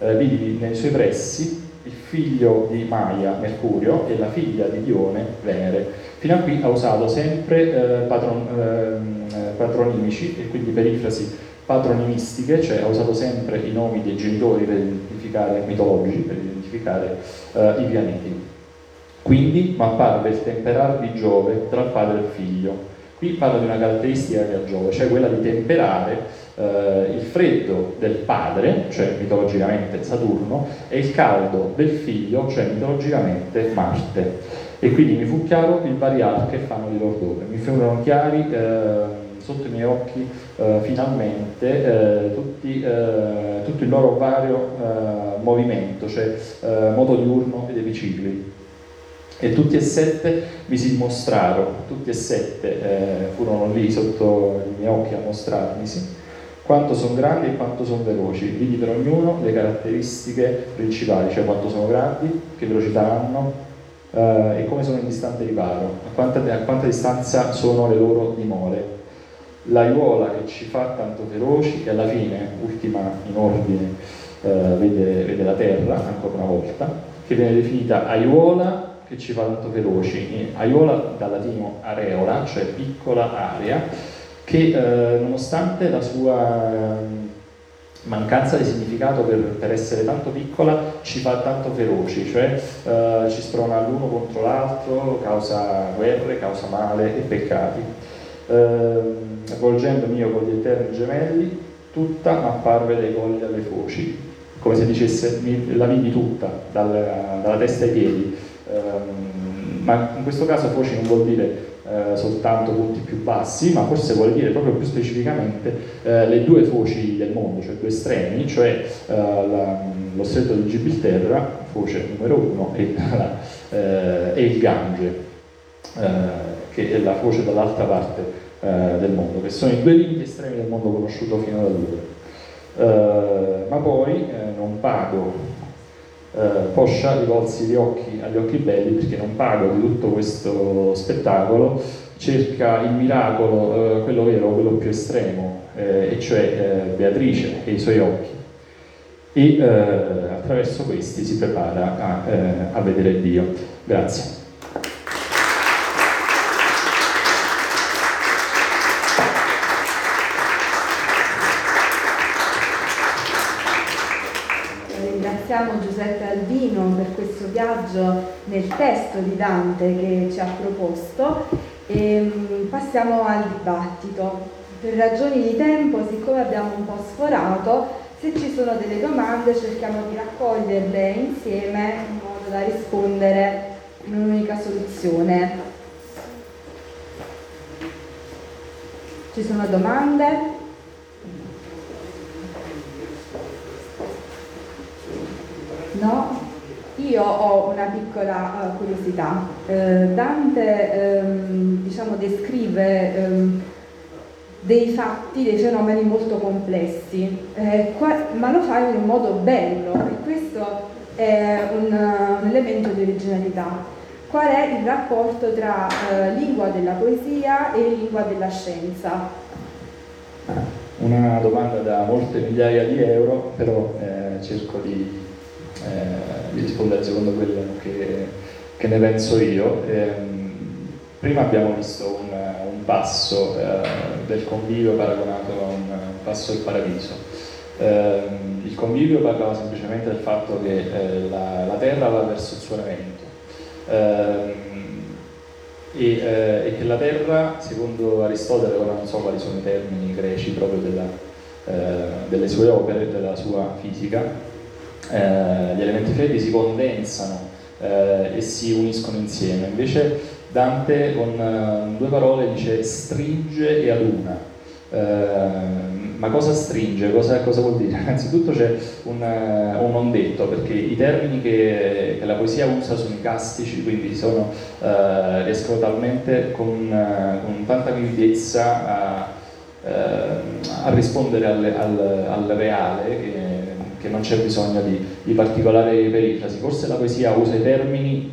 Eh, vidi nei suoi pressi il figlio di Maia, Mercurio, e la figlia di Dione, Venere. Fino a qui ha usato sempre eh, patron, eh, patronimici e quindi perifrasi patronimistiche, cioè ha usato sempre i nomi dei genitori per identificare mitologici, per identificare eh, i pianeti. Quindi, ma apparve il temperar di Giove tra il padre e il figlio. Qui parla di una caratteristica che ha Giove, cioè quella di temperare eh, il freddo del padre, cioè mitologicamente Saturno, e il caldo del figlio, cioè mitologicamente Marte. E quindi mi fu chiaro il variar che fanno di loro dove. Mi furono chiari eh, sotto i miei occhi eh, finalmente eh, tutti, eh, tutto il loro vario eh, movimento, cioè moto diurno ed epicicli. E tutti e sette mi si mostrarono, tutti e sette furono lì sotto i miei occhi a mostrarmisi quanto sono grandi e quanto sono veloci, vedi per ognuno le caratteristiche principali, cioè quanto sono grandi, che velocità hanno eh, e come sono in distante riparo, a quanta, a quanta distanza sono le loro dimore. L'aiuola che ci fa tanto veloci e alla fine, ultima in ordine, eh, vede, vede la terra ancora una volta, che viene definita aiuola che ci fa tanto veloci. Aiuola dal latino areola, cioè piccola area, che eh, nonostante la sua eh, mancanza di significato per, per, essere tanto piccola ci fa tanto feroci, cioè eh, ci sprona l'uno contro l'altro, causa guerre, causa male e peccati. Volgendomi io con gli eterni gemelli, tutta apparve dai colli alle foci, come se dicesse la vidi tutta, dal, dalla testa ai piedi, ehm, ma in questo caso foci non vuol dire eh, soltanto punti più bassi, ma forse vuole dire proprio più specificamente eh, le due foci del mondo, cioè due estremi, cioè eh, la, lo stretto di Gibilterra, foce numero uno, e, eh, e il Gange, eh, che è la foce dall'altra parte del mondo, che sono i due limiti estremi del mondo conosciuto fino ad allora. ma poi non pago eh, Poscia rivolsi gli occhi agli occhi belli perché non pago di tutto questo spettacolo, cerca il miracolo, eh, quello vero, quello più estremo, eh, e cioè eh, Beatrice e i suoi occhi. e eh, attraverso questi si prepara a, eh, a vedere Dio. Grazie. ringraziamo Giuseppe Albino per viaggio nel testo di Dante che ci ha proposto e mm, passiamo al dibattito. Per ragioni di tempo, siccome abbiamo un po' sforato, se ci sono delle domande cerchiamo di raccoglierle insieme in modo da rispondere in un'unica soluzione. Ci sono domande? No? Io ho una piccola uh, curiosità. Uh, Dante um, diciamo, descrive um, dei fatti, dei fenomeni molto complessi, eh, qua, ma lo fa in un modo bello e questo è un, un elemento di originalità. Qual è il rapporto tra uh, lingua della poesia e lingua della scienza? Una domanda da molte migliaia di euro, però eh, cerco di eh, di rispondere secondo quello che, che ne penso io. Ehm, prima abbiamo visto un, un passo eh, del convivio paragonato a un, un passo del paradiso. Eh, il convivio parlava semplicemente del fatto che eh, la, la, terra va verso il suo elemento ehm, e, eh, e, che la terra, secondo Aristotele, ora non so quali sono i termini greci proprio della, eh, delle sue opere, della sua fisica, eh, gli elementi freddi si condensano eh, e si uniscono insieme. Invece Dante con uh, due parole dice stringe e aduna. Uh, ma cosa stringe? Cosa, cosa, vuol dire? Innanzitutto c'è un, uh, un non detto, perché i termini che, che, la poesia usa sono castici, quindi sono, riescono talmente con, con tanta vividezza a, a rispondere al, al, al reale che che non c'è bisogno di, di particolare perifrasi. Forse la poesia usa i termini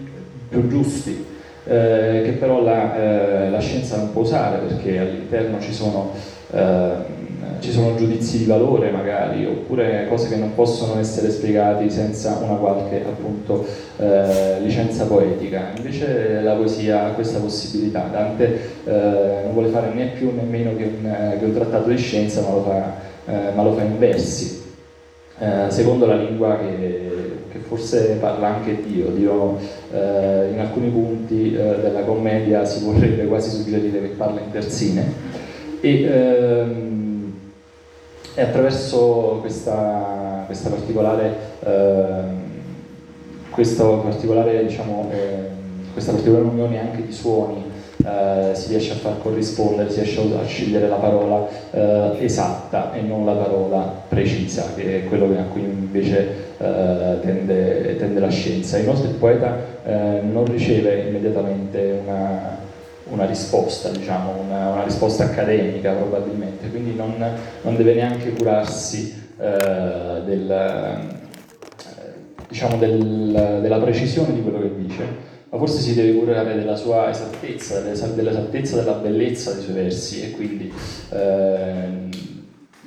più giusti, eh, che però la, eh, la, scienza non può usare perché all'interno ci sono, eh, ci sono, giudizi di valore magari, oppure cose che non possono essere spiegate senza una qualche appunto, eh, licenza poetica. Invece la poesia ha questa possibilità. Dante eh, non vuole fare né più né meno che un, che un trattato di scienza, ma lo fa, eh, ma lo fa in versi eh, secondo la lingua che, che, forse parla anche Dio. Dio eh, in alcuni punti eh, della commedia si vorrebbe quasi suggerire che parla in terzine e, ehm, e attraverso questa, questa particolare, ehm, particolare diciamo, ehm, questa particolare unione anche di suoni eh, si riesce a far corrispondere, si riesce a scegliere la parola eh, esatta e non la parola precisa, che è quello a cui invece eh, tende, tende, la scienza. Inoltre il poeta eh, non riceve immediatamente una, una risposta, diciamo, una, una, risposta accademica probabilmente, quindi non, non deve neanche curarsi eh, del, diciamo del, della precisione di quello che dice, ma forse si deve curare della sua esattezza, dell'esattezza della bellezza dei suoi versi e quindi ehm,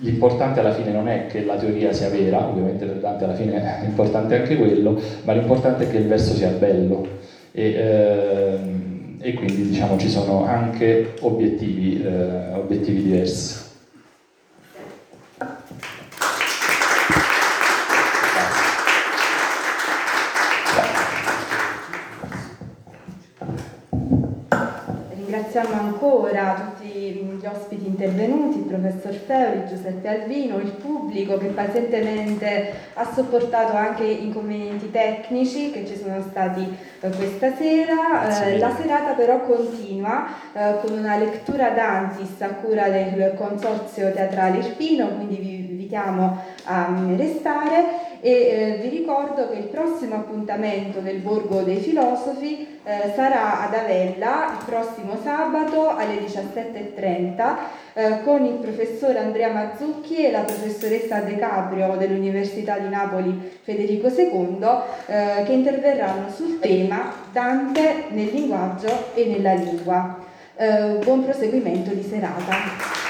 l'importante alla fine non è che la teoria sia vera, ovviamente per Dante alla fine è importante anche quello, ma l'importante è che il verso sia bello e, ehm, e quindi diciamo ci sono anche obiettivi, eh, obiettivi diversi. Ancora tutti gli ospiti intervenuti, il professor Feoli, Giuseppe Alvino, il pubblico che pazientemente ha sopportato anche i inconvenienti tecnici che ci sono stati eh, questa sera. Eh, la serata però continua eh, con una lettura d'Antis a cura del Consorzio Teatrale Irpino, quindi vi invitiamo a restare e eh, vi ricordo che il prossimo appuntamento del Borgo dei Filosofi eh, sarà ad Avella il prossimo sabato alle 17.30 eh, con il professor Andrea Mazzucchi e la professoressa De Caprio dell'Università di Napoli Federico II eh, che interverranno sul tema Dante nel linguaggio e nella lingua. Eh, buon proseguimento di serata.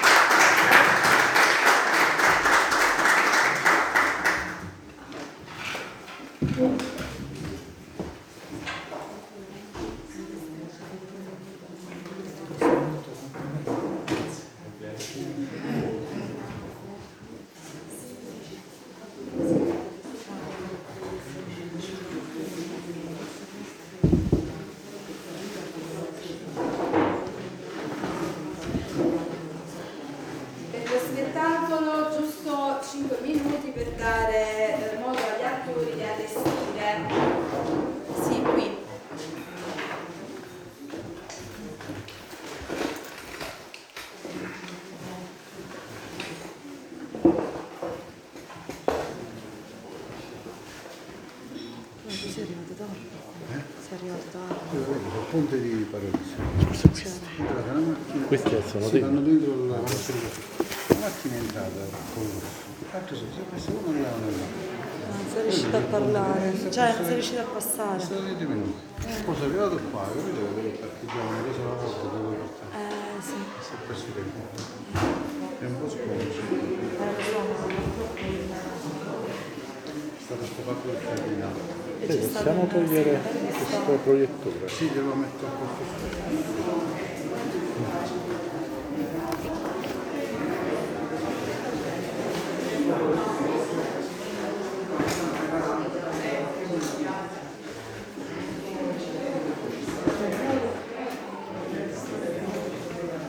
possiamo togliere questo proiettore? Sì, glielo metto un po'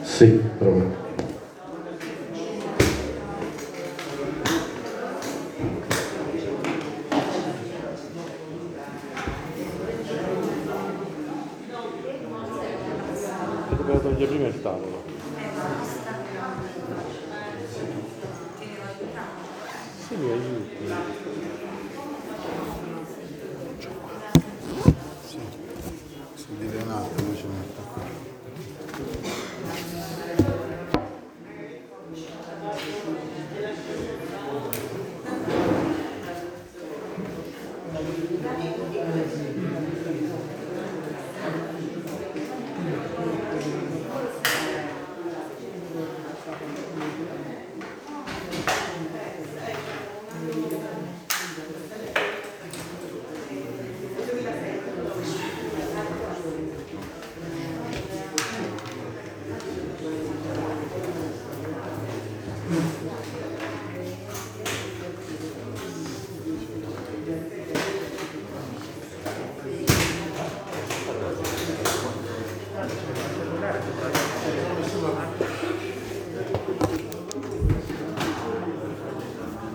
Sì, prova.